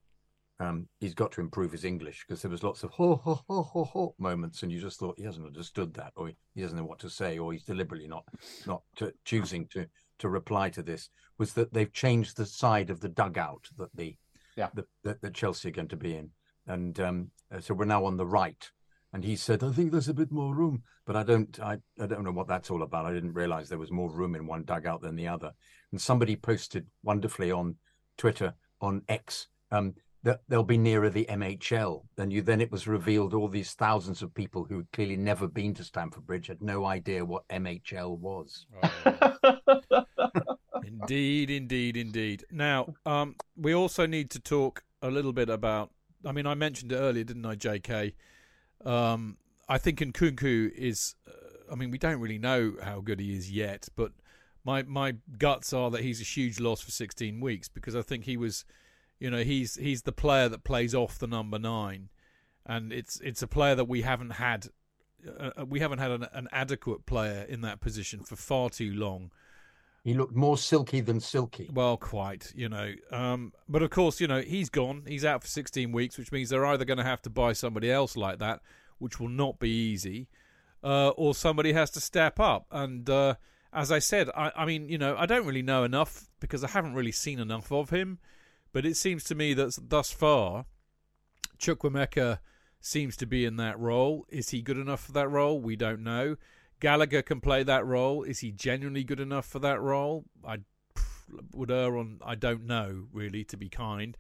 um, he's got to improve his English because there was lots of ho ho ho ho ho moments, and you just thought he hasn't understood that, or he doesn't know what to say, or he's deliberately not not to, choosing to to reply to this. Was that they've changed the side of the dugout that the Yeah. that, that Chelsea are going to be in, and um, uh, so we're now on the right. And he said, "I think there's a bit more room." but I don't I, I don't know what that's all about. I didn't realize there was more room in one dugout than the other. And somebody posted wonderfully on Twitter on X um, that they'll be nearer the MHL. Then you then it was revealed all these thousands of people who had clearly never been to Stamford Bridge had no idea what MHL was. Indeed, indeed, indeed. Now, um, we also need to talk a little bit about. I mean, I mentioned it earlier, didn't I, J.K. Um, I think Nkunku is. Uh, I mean, we don't really know how good he is yet, but my my guts are that he's a huge loss for 16 weeks because I think he was, you know, he's he's the player that plays off the number nine, and it's it's a player that we haven't had. Uh, we haven't had an, an adequate player in that position for far too long. He looked more silky than silky. Well, quite, you know. Um, but of course, you know, he's gone. He's out for 16 weeks, which means they're either going to have to buy somebody else like that, which will not be easy, uh, or somebody has to step up. And uh, as I said, I, I mean, you know, I don't really know enough because I haven't really seen enough of him. But it seems to me that thus far, Chukwuemeka seems to be in that role. Is he good enough for that role? We don't know. Gallagher can play that role. Is he genuinely good enough for that role? I would err on I don't know really to be kind.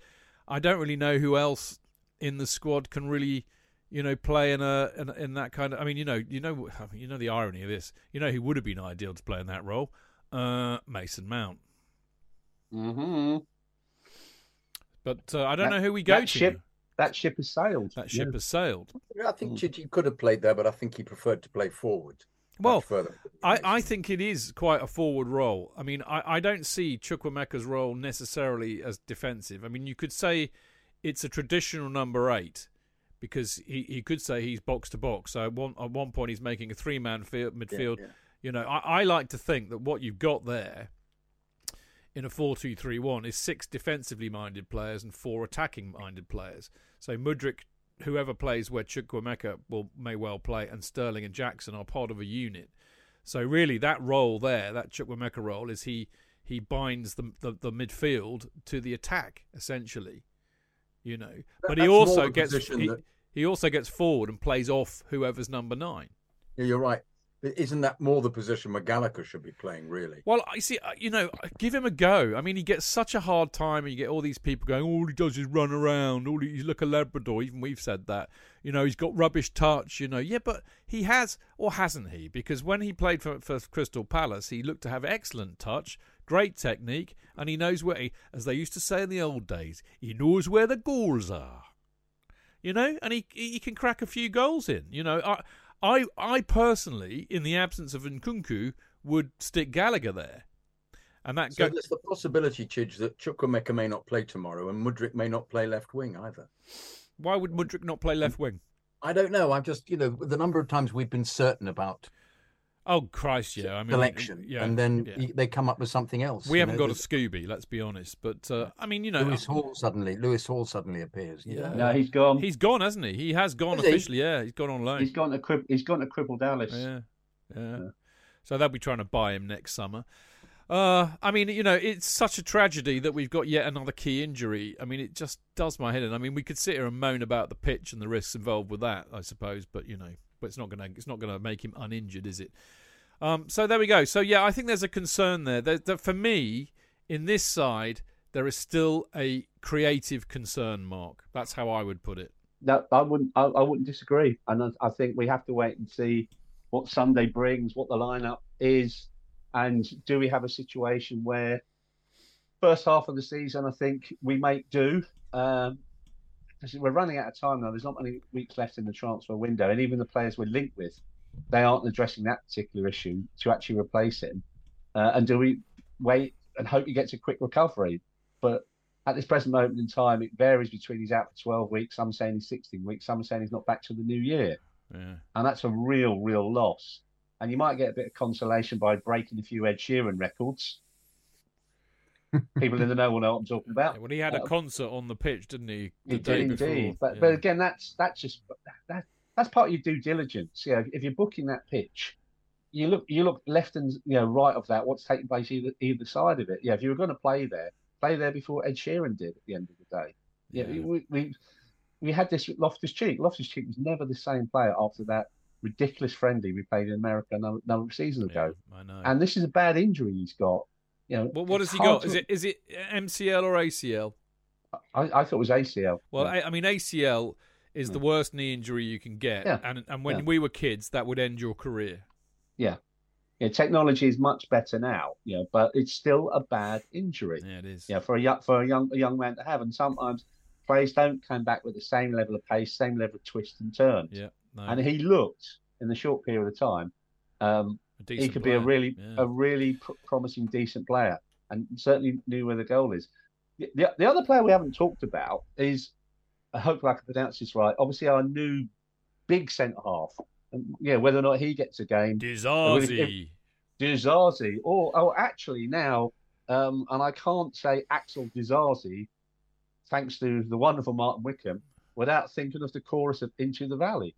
I don't really know who else in the squad can really you know play in a in, in that kind of I mean you know you know you know the irony of this. You know who would have been ideal to play in that role? Uh, Mason Mount. Mm-hmm. But uh, I don't That- know who we go that to. ship- That ship has sailed. That ship Yeah. has sailed. I think Chichi could have played there, but I think he preferred to play forward. Well. I, I think it is quite a forward role. I mean, I, I don't see Chukwuemeka's role necessarily as defensive. I mean, you could say it's a traditional number eight because he, he could say he's box to box. So at one, at one point, he's making a three man field, midfield. yeah. You know, I, I like to think that what you've got there in a 4 2 3 1 is six defensively minded players and four attacking minded players. So Mudryk, whoever plays where Chukwuemeka will may well play, and Sterling and Jackson are part of a unit. So really, that role there, that Chukwuemeka role, is he he binds the, the the midfield to the attack essentially. You know, but he also gets he, that- he also gets forward and plays off whoever's number nine. Yeah, you're right. Isn't that more the position McGallagher should be playing, really? Well, I see. uh, You know, give him a go. I mean, he gets such a hard time, and you get all these people going. All he does is run around. All he, he's like a Labrador. Even we've said that. You know, he's got rubbish touch. You know, yeah, but he has, or hasn't he? Because when he played for, for Crystal Palace, he looked to have excellent touch, great technique, and he knows where, he, as they used to say in the old days, he knows where the goals are. You know, and he he can crack a few goals in. You know, I I I personally, in the absence of Nkunku, would stick Gallagher there, and that So go, there's the possibility, Chidge, that Chukwuemeka may not play tomorrow and Mudryk may not play left wing either. why would Mudryk not play left wing? I don't know. I'm just, you know, the number of times we've been certain about Oh Christ, yeah. I mean, selection, yeah, and then yeah. they come up with something else. we haven't know, got a Scooby. Let's be honest. But uh, I mean, you know, Lewis Hall suddenly. Lewis Hall suddenly appears. you Yeah. No, he's gone. he's gone, hasn't he? He has gone Has he? officially. Yeah, he's gone on loan. He's gone to crib, he's gone to crippled Alice. Yeah, yeah. So they'll be trying to buy him next summer. Uh, I mean, you know, it's such a tragedy that we've got yet another key injury. I mean, it just does my head in. I mean, we could sit here and moan about the pitch and the risks involved with that, I suppose, but you know, but it's not gonna it's not gonna make him uninjured, is it? Um, so there we go. So yeah, I think there's a concern there. That, that for me, in this side, there is still a creative concern mark. That's how I would put it. No, I wouldn't. I, I wouldn't disagree, and I, I think we have to wait and see what Sunday brings, what the lineup is, and do we have a situation where first half of the season, I think we make do. Um, we're running out of time now. There's not many weeks left in the transfer window, and even the players we're linked with, they aren't addressing that particular issue to actually replace him. Uh, and do we wait and hope he gets a quick recovery? But at this present moment in time, it varies between he's out for 12 weeks, some saying he's 16 weeks, some are saying he's not back till the new year. Yeah. And that's a real, real loss. And you might get a bit of consolation by breaking a few Ed Sheeran records. People in the know will know what I'm talking about. Well, he had a Uh, concert on the pitch, didn't he? The day did indeed. before. But Yeah. but again, that's that's just that that's part of your due diligence. Yeah, if you're booking that pitch, you look you look left and you know right of that. What's taking place either either side of it? Yeah, if you were going to play there, play there before Ed Sheeran did at the end of the day. Yeah, Yeah. we, we we had this with Loftus Cheek. Loftus Cheek was never the same player after that ridiculous friendly we played in America a number, number of seasons ago. I know. And this is a bad injury he's got. You know, Well, what has he got? Is it is it MCL or ACL? I, I thought it was ACL. Well, Yeah. I, I mean ACL is the worst knee injury you can get, Yeah. and and when Yeah. we were kids, that would end your career. Yeah. Yeah, technology is much better now, you know, but it's still a bad injury. Yeah, it is. Yeah, for a young for a young a young man to have. And sometimes players don't come back with the same level of pace, same level of twist and turn. Yeah, no, And he looked in the short period of time, um, he could be a really Yeah. a really pr- promising, decent player, and certainly knew where the goal is. The, the, the other player we haven't talked about is, I hope I can pronounce this right. Obviously, our new big centre half, and yeah, whether or not he gets a game, Disasi. Disasi, or oh, actually now, um, and I can't say Axel Disasi, thanks to the wonderful Martin Wickham, without thinking of the chorus of Into the Valley.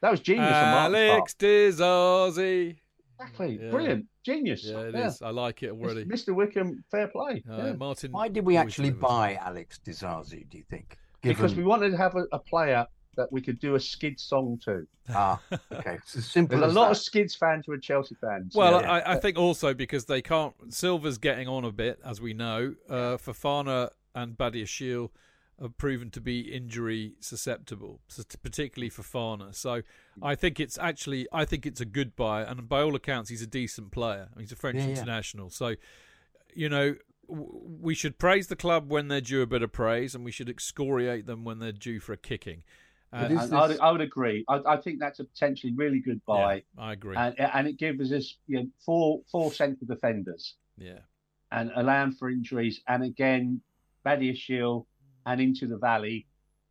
That was genius on Martin's part. Alex Disasi. Exactly, Yeah. brilliant, genius. Yeah, it is. I like it already. Mr. Wickham, fair play. Uh, yeah. Martin. Why did we actually delivers. buy Alex Disasi, do you think? Because we wanted to have a, a player that we could do a Skid song to. Ah, okay. It's as simple There's a lot that. of Skids fans who are Chelsea fans. Well, Yeah. I, I think also because they can't. Silva's getting on a bit, as we know. Uh, Fofana and Badiashile have proven to be injury susceptible, particularly for particularly So I think it's actually, I think it's a good buy, and by all accounts, he's a decent player. I mean, he's a French Yeah, yeah. international, so you know. w- We should praise the club when they're due a bit of praise, and we should excoriate them when they're due for a kicking. Uh, but And- is And I, would, I would agree. I, I think that's a potentially really good buy, yeah, I agree. and and it gives us you know, four four central defenders yeah. and allowing for injuries. And again, Badiashile and Into the Valley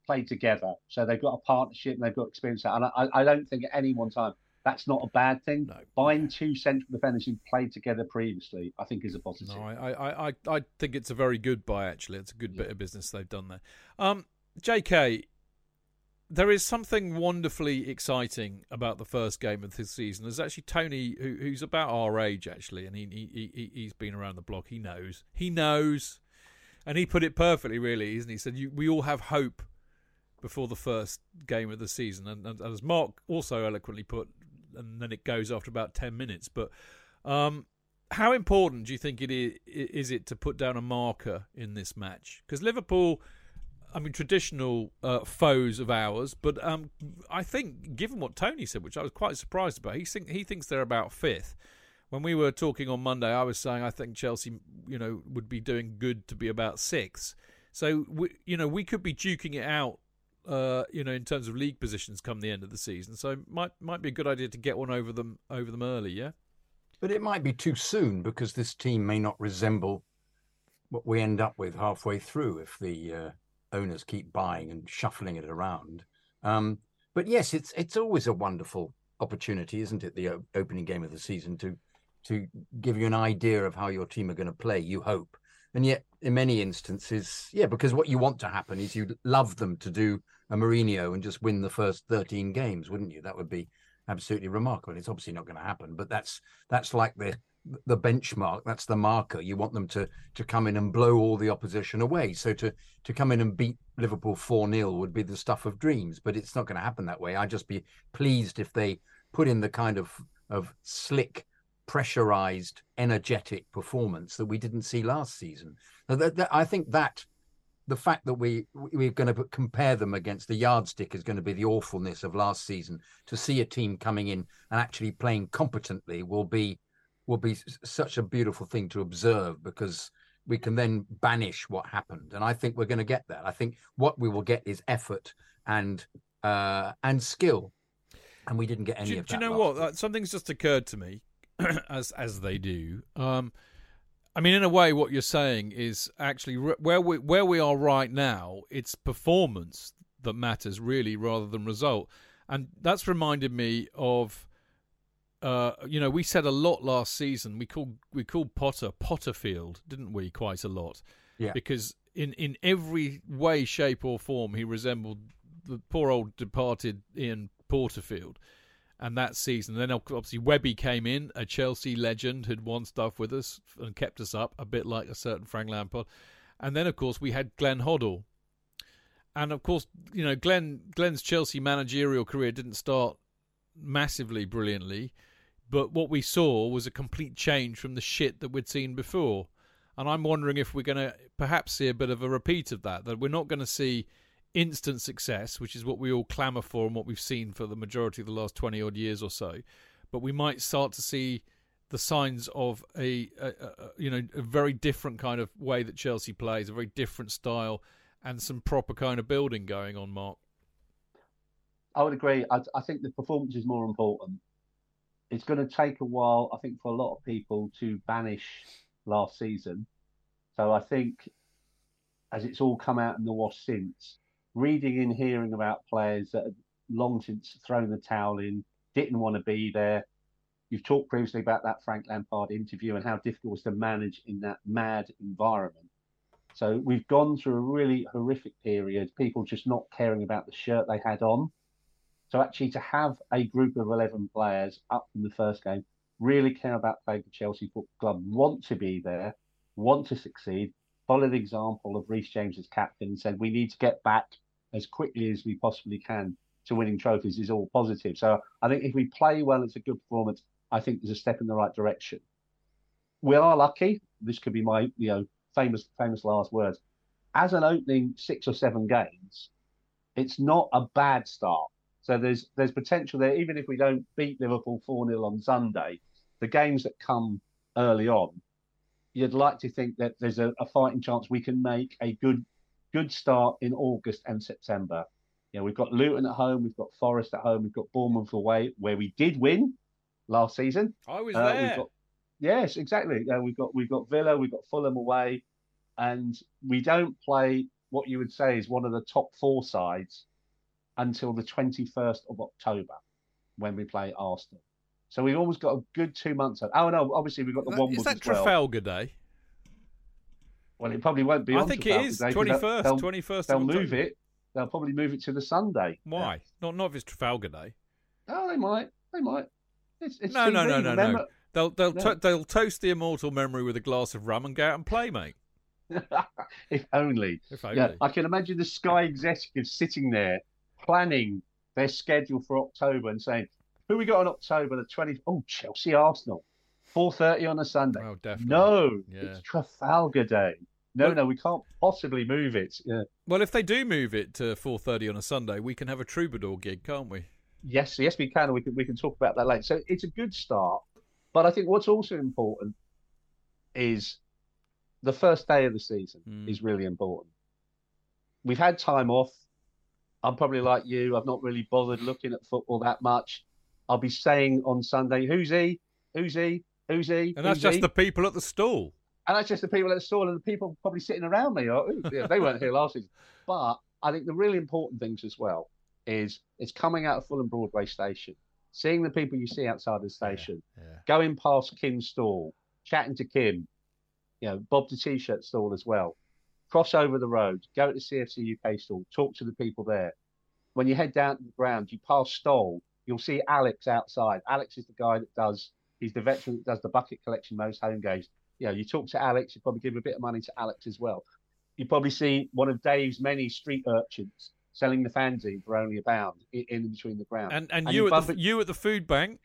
play together, so they've got a partnership and they've got experience. And I, I don't think at any one time that's not a bad thing. No. Buying two central defenders who played together previously, I think, is a positive. No, I, I, I, I think it's a very good buy. Actually, it's a good bit of business they've done there. Um, J.K., there is something wonderfully exciting about the first game of this season. There's actually Tony, who, who's about our age actually, and he, he he he's been around the block. He knows. He knows, and he put it perfectly, really, isn't he? He said you, we all have hope before the first game of the season, and, and as Mark also eloquently put, and then it goes after about ten minutes. But um, how important do you think it is, is it to put down a marker in this match? Because Liverpool, I mean, traditional uh, foes of ours, but um, I think, given what Tony said, which I was quite surprised about, he think he thinks they're about fifth. When we were talking on Monday, I was saying I think Chelsea, you know, would be doing good to be about sixth. So we, you know, we could be duking it out, uh, you know, in terms of league positions come the end of the season. So might might be a good idea to get one over them over them early. Yeah. But it might be too soon because this team may not resemble what we end up with halfway through if the uh, owners keep buying and shuffling it around. Um, but yes, it's it's always a wonderful opportunity, isn't it? The opening game of the season to to give you an idea of how your team are going to play. You hope, and yet in many instances, yeah, because what you want to happen is you'd love them to do a Mourinho and just win the first thirteen games, wouldn't you? That would be absolutely remarkable. It's obviously not going to happen, but that's that's like the the benchmark. That's the marker. You want them to to come in and blow all the opposition away. So to to come in and beat Liverpool four 0 would be the stuff of dreams, but it's not going to happen that way. I'd just be pleased if they put in the kind of of slick, pressurized, energetic performance that we didn't see last season. That- that- I think that the fact that we we're going to compare them against the yardstick is going to be the awfulness of last season. To see a team coming in and actually playing competently will be will be such a beautiful thing to observe because we can then banish what happened, and I think we're going to get that. I think what we will get is effort and uh, and skill, and we didn't get any do, of that. do you know what? week. Something's just occurred to me, as as they do. Um, I mean, in a way, what you're saying is actually where we where we are right now. It's performance that matters really, rather than result, and that's reminded me of. Uh, you know, we said a lot last season. We called we called Potter Potterfield, didn't we? Quite a lot, Yeah. because in in every way, shape, or form, he resembled the poor old departed Ian Porterfield. And that season, then obviously Webby came in, a Chelsea legend who'd won stuff with us and kept us up, a bit like a certain Frank Lampard. And then, of course, we had Glenn Hoddle. And of course, you know, Glenn Glenn's Chelsea managerial career didn't start massively brilliantly, but what we saw was a complete change from the shit that we'd seen before. And I'm wondering if we're going to perhaps see a bit of a repeat of that, that we're not going to see instant success, which is what we all clamour for and what we've seen for the majority of the last 20 odd years or so. But we might start to see the signs of a, a, a you know a very different kind of way that Chelsea plays, a very different style, and some proper kind of building going on. Mark, I would agree. I, I think the performance is more important. It's going to take a while, I think, for a lot of people to banish last season. So I think, as it's all come out in the wash since, reading and hearing about players that have long since thrown the towel in, didn't want to be there. You've talked previously about that Frank Lampard interview and how difficult it was to manage in that mad environment. So we've gone through a really horrific period, people just not caring about the shirt they had on. So actually, to have a group of eleven players up from the first game, really care about playing for Chelsea Football Club, want to be there, want to succeed, follow the example of Reece James as captain, and said we need to get back as quickly as we possibly can to winning trophies is all positive. So I think if we play well, it's a good performance. I think there's a step in the right direction. We are lucky. This could be my, you know, famous famous last words. As an opening six or seven games, it's not a bad start. So there's there's potential there. Even if we don't beat Liverpool four 0 on Sunday, the games that come early on, you'd like to think that there's a, a fighting chance we can make a good good start in August and September. You know, we've got Luton at home, we've got Forest at home, we've got Bournemouth away, where we did win last season. I was Uh, there. Got, yes, exactly. Uh, we've got we've got Villa, we've got Fulham away, and we don't play what you would say is one of the top four sides until the 21st of October when we play Arsenal. So we've almost got a good two months. Oh no, obviously we've got the That- one is that as well. Trafalgar Day? Well, it probably won't be. I think it Trafalgar is Day, 'cause they'll- 21st, They'll, 21st They'll move it. They'll probably move it to the Sunday. Why? Not not if it's Trafalgar Day. Oh, they might. They might. It's, it's No, no, TV, no, no, no. They'll they'll No. to- they'll toast the immortal memory with a glass of rum and go out and play, mate. if only. If Yeah, only. I can imagine the Sky executives sitting there planning their schedule for October and saying, "Who we got on October the 20th? Oh, Chelsea Arsenal, 4:30 on a Sunday. Oh, definitely. No, Yeah. it's Trafalgar Day. No, Well- no, we can't possibly move it. Yeah. Well, if they do move it to 4:30 on a Sunday, we can have a troubadour gig, can't we? Yes, yes, we can. and We can we can talk about that later. So it's a good start, but I think what's also important is the first day of the season Mm. is really important. We've had time off. I'm probably like you. I've not really bothered looking at football that much. I'll be saying on Sunday, "Who's he? Who's he? Who's he?" And that's Who's just he?" the people at the stall. And that's just the people at the stall and the people probably sitting around me. "Ooh, yeah, they weren't here last season. But I think the really important things as well is it's coming out of Fulham Broadway station, seeing the people you see outside the station, Yeah. going past Kim's stall, chatting to Kim, you know, Bob the T-shirt stall as well. Cross over the road, go to the CFC UK stall, talk to the people there. When you head down to the ground, you pass Stoll, you'll see Alex outside. Alex is the guy that does, he's the veteran that does the bucket collection most home games. You know, you talk to Alex, you probably give a bit of money to Alex as well. You probably see one of Dave's many street urchins selling the fanzine for only a pound in, between the ground. And and, And you you at the it- you at the food bank.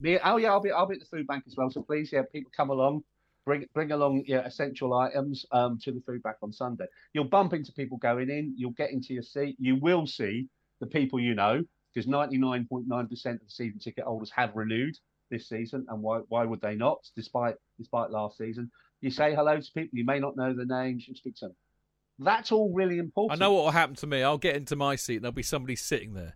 Me, oh yeah, I'll be I'll be at the food bank as well. So please, yeah, people come along, bring bring along yeah, essential items um to the food bank on Sunday. You'll bump into people going in. You'll get into your seat. You will see the people you know because ninety nine point nine percent of the season ticket holders have renewed this season, and why why would they not? Despite despite last season, you say hello to people. You may not know their names. You speak to them. That's all really important. I know what will happen to me. I'll get into my seat and there'll be somebody sitting there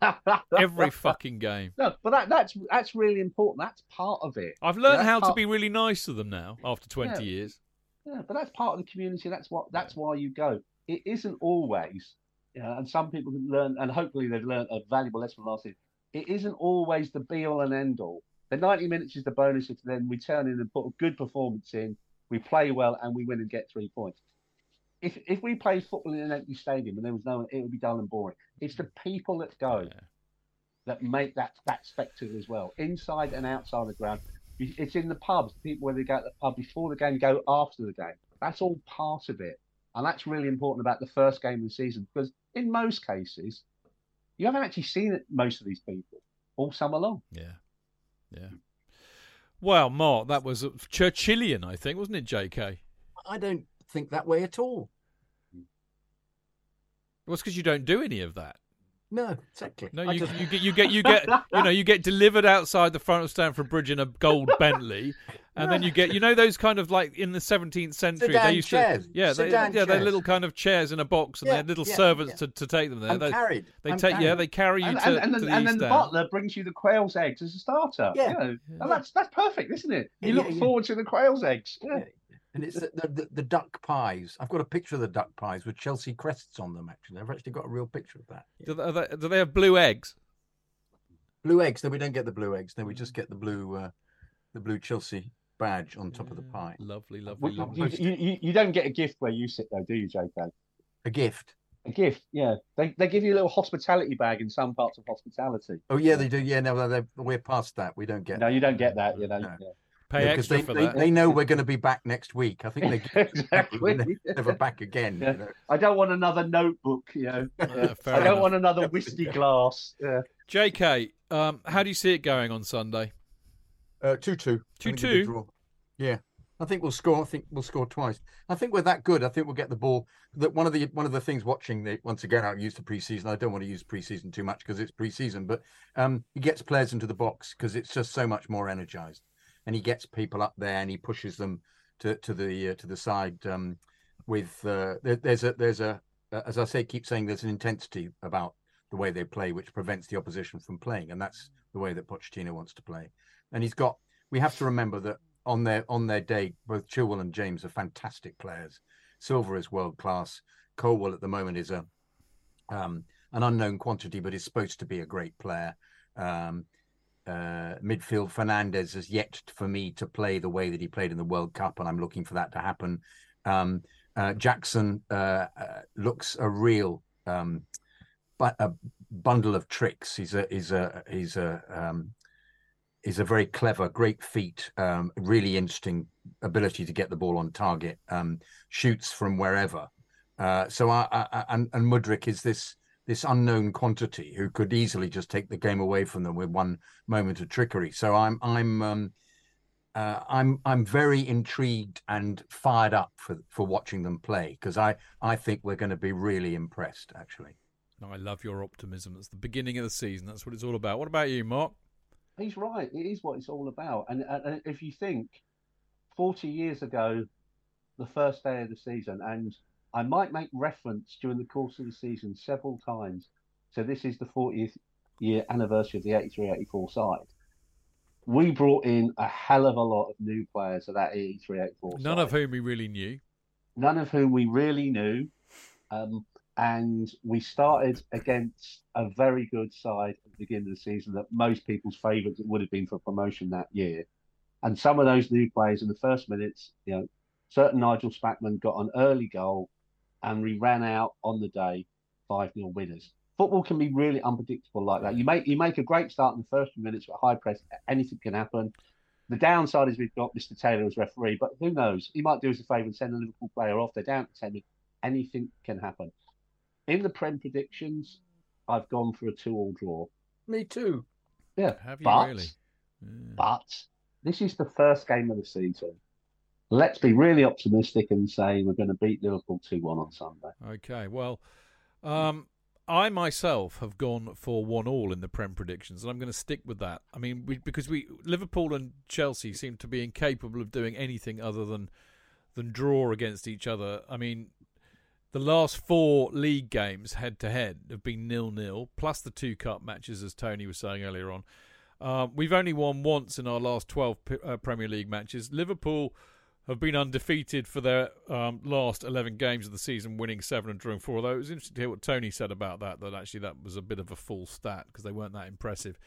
every fucking game. No, but that that's that's really important. That's part of it. I've learned Yeah, how to be really nice to them now after 20 Yeah. years. Yeah, but that's part of the community. That's what. That's why you go. It isn't always, know, and some people can learn, and hopefully they've learned a valuable lesson from last season. It isn't always the be all and end all. The ninety minutes is the bonus if then we turn in and put a good performance in, we play well, and we win and get three points. If if we played football in an empty stadium and there was no one, it would be dull and boring. It's the people that go Yeah. that make that that spectacle as well, inside and outside the ground. It's in the pubs, the people where they go to the pub before the game, go after the game. That's all part of it, and that's really important about the first game of the season because in most cases, you haven't actually seen it, most of these people all summer long. Yeah. Yeah. Well, Mark, that was Churchillian, I think, wasn't it, JK? I don't think that way at all. Well, it's because you don't do any of that. No, exactly. No, you, just- you get you get you get you know you get delivered outside the front of Stamford Bridge in a gold Bentley, and then you get you know those kind of like in the 17th century Sedan they used chairs. to yeah they, Sedan yeah they're little kind of chairs in a box and Yeah, they had little yeah, servants yeah. to, to take them there. I'm they carried. they I'm take yeah they carry you And, to, and, and, to then, the and then the butler brings you the quail's eggs as a starter. Yeah. You know, Yeah. and that's that's perfect, isn't it? You Yeah, look yeah. forward to the quail's eggs. Yeah. Yeah. And it's the, the, the, the duck pies. I've got a picture of the duck pies with Chelsea crests on them, actually. I've actually got a real picture of that. Do, they, they, do they have blue eggs? Blue eggs. No, we don't get the blue eggs. No, we just get the blue uh, the blue Chelsea badge on top of the pie. Lovely, lovely, You, lovely. you, you, you don't get a gift where you sit though, do you, JK? A gift. A gift, yeah. They they give you a little hospitality bag in some parts of hospitality. Oh, yeah, they do. Yeah, no, they we're past that. We don't get No, you don't get that, you know. No. yeah. Pay Yeah, extra they, for they, that. they know we're going to be back next week. I think they Exactly. never back again. Yeah. You know? I don't want another notebook, you know. Yeah, I don't enough. want another whiskey glass. Yeah. JK, um, how do you see it going on Sunday? Uh, two two. I think it'll be 2-2? Yeah, I think we'll score. I think we'll score twice. I think we're that good. I think we'll get the ball. That one of the one of the things watching the once again I use the preseason. I don't want to use preseason too much because it's preseason, but um, he gets players into the box because it's just so much more energized, and he gets people up there and he pushes them to to the uh, to the side. Um, with uh, there, there's a there's a uh, as I say, keep saying there's an intensity about the way they play, which prevents the opposition from playing, and that's the way that Pochettino wants to play. And he's got. We have to remember that on their on their day, both Chilwell and James are fantastic players. Silva is world class. Colwill at the moment is a um, an unknown quantity, but is supposed to be a great player. Um, uh, midfield Fernandez has yet for me to play the way that he played in the World Cup, and I'm looking for that to happen. Um, uh, Jackson uh, uh, looks a real um, but a bundle of tricks. He's a he's a he's a he's a very clever, great feat, um, really interesting ability to get the ball on target, um, shoots from wherever. Uh, so I, I, and and Mudryk is this this unknown quantity who could easily just take the game away from them with one moment of trickery. So I'm I'm um, uh, I'm I'm very intrigued and fired up for for watching them play because I I think we're going to be really impressed actually. I love your optimism. That's the beginning of the season. That's what it's all about. What about you, Mark? He's right. It is what it's all about. And, and if you think, 40 years ago, the first day of the season, and I might make reference during the course of the season several times. So this is the 40th year anniversary of the 83 84 side. We brought in a hell of a lot of new players of that 83 84 None of whom we really knew. none of whom we really knew. Um, and we started against a very good side at the beginning of the season that most people's favourites would have been for promotion that year. And some of those new players in the first minutes, you know, certain Nigel Spackman got an early goal and we ran out on the day 5 0 winners. Football can be really unpredictable like that. You make you make a great start in the first few minutes with high press, anything can happen. The downside is we've got Mr. Taylor as referee, but who knows? He might do us a favour and send a Liverpool player off. They're down to 10. Anything can happen. In the Prem predictions, I've gone for a two-all draw. Me too. Yeah, Have you but, really? But this is the first game of the season. Let's be really optimistic and say we're going to beat Liverpool 2 1 on Sunday. Okay, well, um, I myself have gone for one all in the Prem predictions, and I'm going to stick with that. I mean, we, because we Liverpool and Chelsea seem to be incapable of doing anything other than than draw against each other. I mean, the last four league games head to head have been nil nil, plus the two cup matches, as Tony was saying earlier on. Uh, we've only won once in our last 12 p- uh, Premier League matches. Liverpool have been undefeated for their um, last 11 games of the season, winning seven and drawing four. Although it was interesting to hear what Tony said about that, that actually that was a bit of a full stat because they weren't that impressive.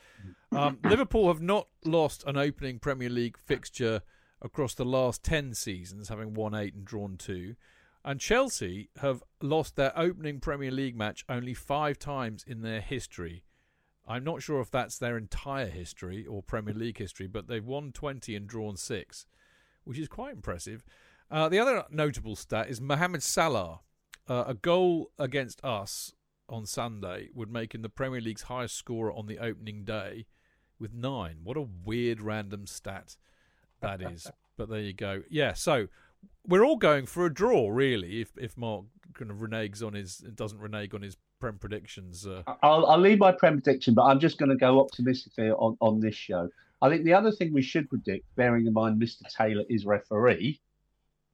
Um, Liverpool have not lost an opening Premier League fixture across the last 10 seasons, having won eight and drawn two. And Chelsea have lost their opening Premier League match only five times in their history. I'm not sure if that's their entire history or Premier League history, but they've won 20 and drawn six, which is quite impressive. Uh, the other notable stat is Mohamed Salah. Uh, a goal against us on Sunday would make him the Premier League's highest scorer on the opening day with nine. What a weird random stat that is. but there you go. Yeah, so we're all going for a draw, really. If if Mark kind of reneges on his doesn't renege on his prem predictions, uh, I'll, I'll leave my Prem prediction, but I'm just going to go optimistically on, on this show. I think the other thing we should predict, bearing in mind Mr. Taylor is referee,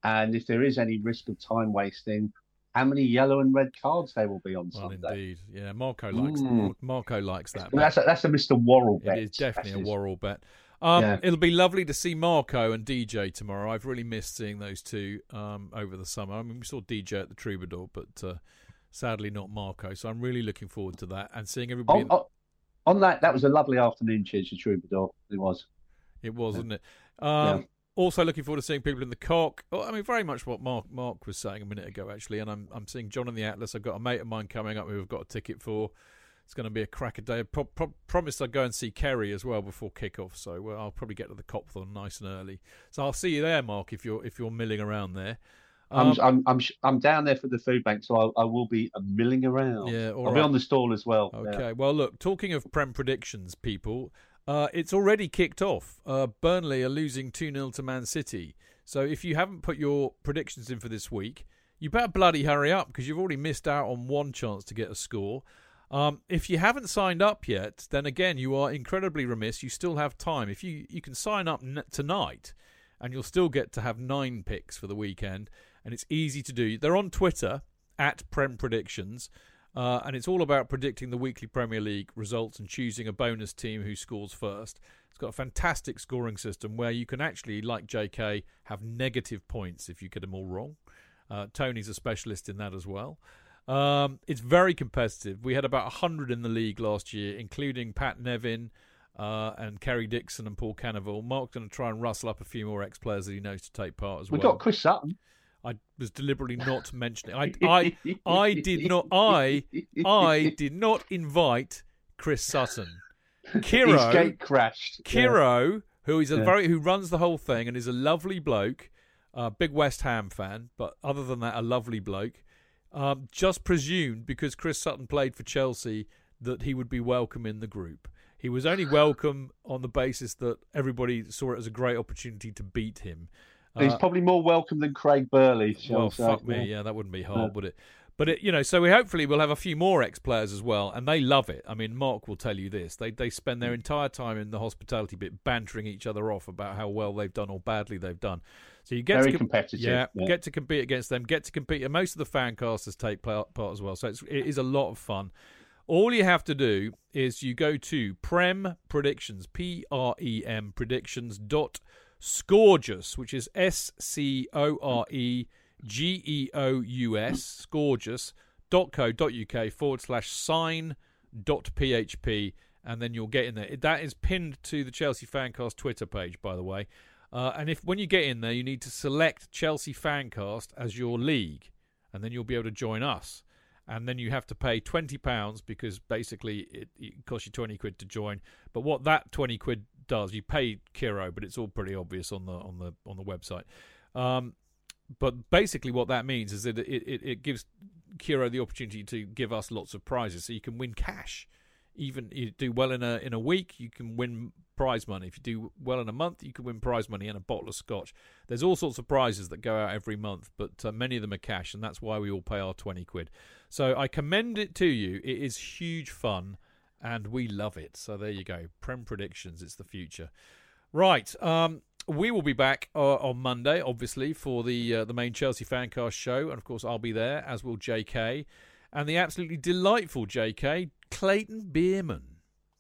and if there is any risk of time wasting, how many yellow and red cards there will be on well, Sunday. indeed, yeah. Marco likes Mm. Marco likes that. Well, that's a, that's a Mr. Worrall bet. It is definitely That's a Worrall bet. Um, Yeah. It'll be lovely to see Marco and DJ tomorrow. I've really missed seeing those two um, over the summer. I mean, we saw DJ at the Troubadour, but uh, sadly not Marco. So I'm really looking forward to that and seeing everybody. On, on, on that, that was a lovely afternoon, Cheers to Troubadour. It was. It was, Yeah. wasn't it? Um, Yeah. Also looking forward to seeing people in the cock. Oh, I mean, very much what Mark Mark was saying a minute ago, actually. And I'm I'm seeing John in the Atlas. I've got a mate of mine coming up who I've got a ticket for. It's going to be a cracker day. Pro- pro- promised I'd go and see Kerry as well before kick-off, so well, I'll probably get to the Copthorne nice and early. So I'll see you there, Mark, if you're if you're milling around there. I'm, Um, I'm I'm I'm down there for the food bank, so I, I will be uh, milling around. Yeah, I'll be on the stall as well. yeah. Okay. Well, look, talking of Prem predictions, people, uh, it's already kicked off. Uh, Burnley are losing 2 0 to Man City. So if you haven't put your predictions in for this week, you better bloody hurry up because you've already missed out on one chance to get a score. Um, if you haven't signed up yet, then again, you are incredibly remiss. You still have time. If you, you can sign up n- tonight, and you'll still get to have nine picks for the weekend, and it's easy to do. They're on Twitter at Prem Predictions. Uh, and it's all about predicting the weekly Premier League results and choosing a bonus team who scores first. It's got a fantastic scoring system where you can actually, like JK, have negative points if you get them all wrong. Uh, Tony's a specialist in that as well. Um, it's very competitive. We had about 100 in the league last year, including Pat Nevin uh, and Kerry Dixon and Paul Canoville. Mark's going to try and rustle up a few more ex players that he knows to take part as We well. We got Chris Sutton. I was deliberately not mentioning. I, I, I did not. I, I did not invite Chris Sutton. Kiro His gate crashed. Yeah. Kiro, who is a Yeah. very who runs the whole thing and is a lovely bloke, uh, big West Ham fan, but other than that, a lovely bloke. Um, just presumed because Chris Sutton played for Chelsea that he would be welcome in the group. He was only welcome on the basis that everybody saw it as a great opportunity to beat him. He's Uh, probably more welcome than Craig Burley. well, say. fuck me, yeah, that wouldn't be hard, would it? But it, you know, so we hopefully we'll have a few more ex players as well, and they love it. I mean, Mark will tell you this: they they spend Mm. their entire time in the hospitality bit bantering each other off about how well they've done or badly they've done. So you get Very to com- competitive, yeah, yeah. get to compete against them, get to compete, and most of the fan casters take part, as well. So it's, it is a lot of fun. All you have to do is you go to Prem Predictions, P R E M Predictions dot Scoregeous, which is S C O R E G E O U S, Scoregeous dot co dot uk forward slash sign dot php, and then you'll get in there. That is pinned to the Chelsea Fancast Twitter page, by the way. Uh, and if when you get in there, you need to select Chelsea Fancast as your league, and then you'll be able to join us. And then you have to pay twenty pounds because basically it, it costs you twenty quid to join. But what that twenty quid does, you pay Kiro, but it's all pretty obvious on the on the on the website. Um, but basically, what that means is that it, it, it gives Kiro the opportunity to give us lots of prizes, so you can win cash. Even you do well in a in a week, you can win prize money. If you do well in a month, you can win prize money and a bottle of scotch. There's all sorts of prizes that go out every month, but uh, many of them are cash, and that's why we all pay our twenty quid. So I commend it to you. It is huge fun, and we love it. So there you go. Prem predictions. It's the future. Right. Um, we will be back uh, on Monday, obviously, for the uh, the main Chelsea Fancast show, and of course I'll be there, as will J.K. and the absolutely delightful J.K. Clayton Bierman.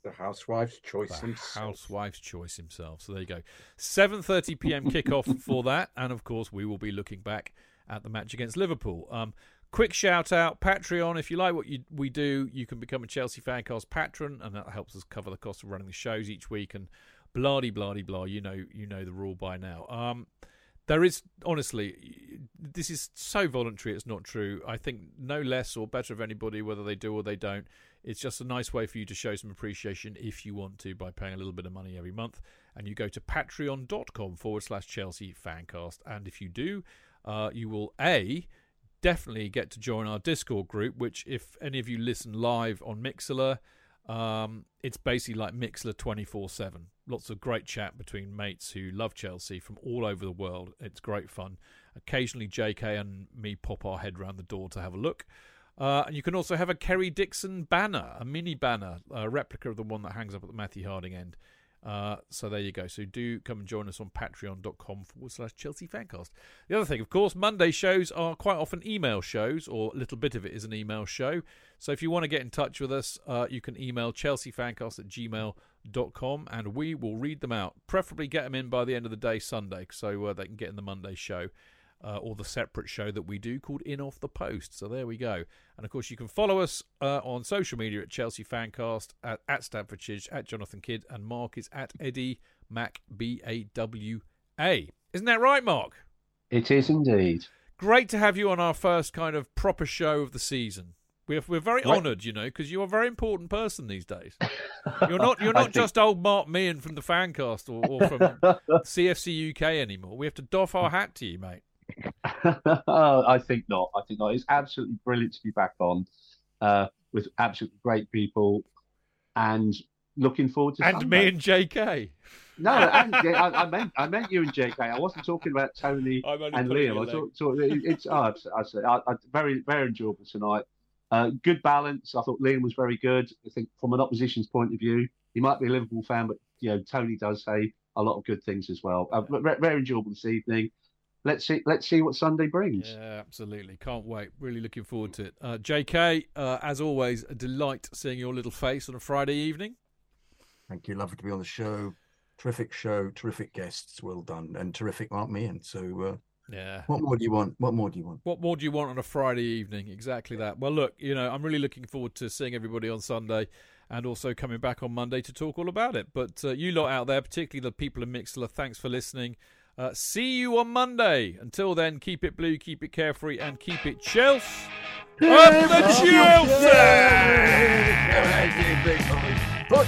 The housewife's choice The himself. housewife's choice himself. So there you go. 7:30 p.m. kickoff for that, and of course we will be looking back at the match against Liverpool. Um, quick shout out Patreon. If you like what you, we do, you can become a Chelsea Fancast patron, and that helps us cover the cost of running the shows each week. And blah de blah de blah. You know, you know the rule by now. Um, there is honestly, this is so voluntary. It's not true. I think no less or better of anybody, whether they do or they don't. It's just a nice way for you to show some appreciation if you want to by paying a little bit of money every month. And you go to patreon.com forward slash Chelsea Fancast. And if you do, uh, you will A, definitely get to join our Discord group, which, if any of you listen live on Mixlr, um, it's basically like Mixlr 24 7. Lots of great chat between mates who love Chelsea from all over the world. It's great fun. Occasionally, JK and me pop our head round the door to have a look. Uh, and you can also have a Kerry Dixon banner, a mini banner, a replica of the one that hangs up at the Matthew Harding end. Uh, so there you go. So do come and join us on patreon.com forward slash Chelsea Fancast. The other thing, of course, Monday shows are quite often email shows, or a little bit of it is an email show. So if you want to get in touch with us, uh, you can email chelseafancast at gmail.com and we will read them out. Preferably get them in by the end of the day Sunday so uh, they can get in the Monday show. Uh, or the separate show that we do called In Off the Post. So there we go. And of course, you can follow us uh, on social media at Chelsea Fancast, at, at Stamford Chidge, at Jonathan Kydd, and Mark is at Eddie Mac B A W A. Isn't that right, Mark? It is indeed. Great to have you on our first kind of proper show of the season. We're we're very Right. honoured, you know, because you're a very important person these days. You're not you're not think- just old Mark Meehan from the Fancast or, or from CFC UK anymore. We have to doff our hat to you, mate. I think not. I think not. It's absolutely brilliant to be back on uh, with absolutely great people and looking forward to And Sunday. me and JK. No, and, I, I meant I meant you and JK. I wasn't talking about Tony and Liam. I thought it- it's oh, I, I, I, very very enjoyable tonight. Uh, good balance. I thought Liam was very good. I think from an opposition's point of view, he might be a Liverpool fan, but you know Tony does say a lot of good things as well. Uh, very enjoyable this evening. Let's see. Let's see what Sunday brings. Yeah, absolutely. Can't wait. Really looking forward to it. Uh, JK, uh, as always, a delight seeing your little face on a Friday evening. Thank you. Lovely to be on the show. Terrific show. Terrific guests. Well done. And terrific Mark Meehan. So, uh, Yeah. what more do you want? What more do you want? What more do you want on a Friday evening? Exactly that. Well, look, you know, I'm really looking forward to seeing everybody on Sunday and also coming back on Monday to talk all about it. But uh, you lot out there, particularly the people in Mixlr, thanks for listening. Uh, see you on Monday. Until then, keep it blue, keep it carefree, and keep it Chelsea. Up the Chelsea! Put,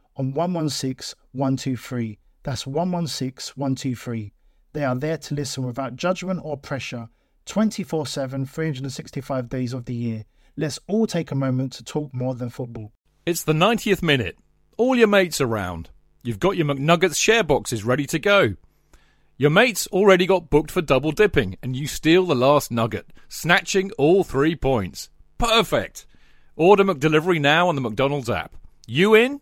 on 116 123. That's 116 123. They are there to listen without judgment or pressure 24 7, 365 days of the year. Let's all take a moment to talk more than football. It's the 90th minute. All your mates are around. You've got your McNuggets share boxes ready to go. Your mates already got booked for double dipping, and you steal the last nugget, snatching all three points. Perfect. Order McDelivery now on the McDonald's app. You in?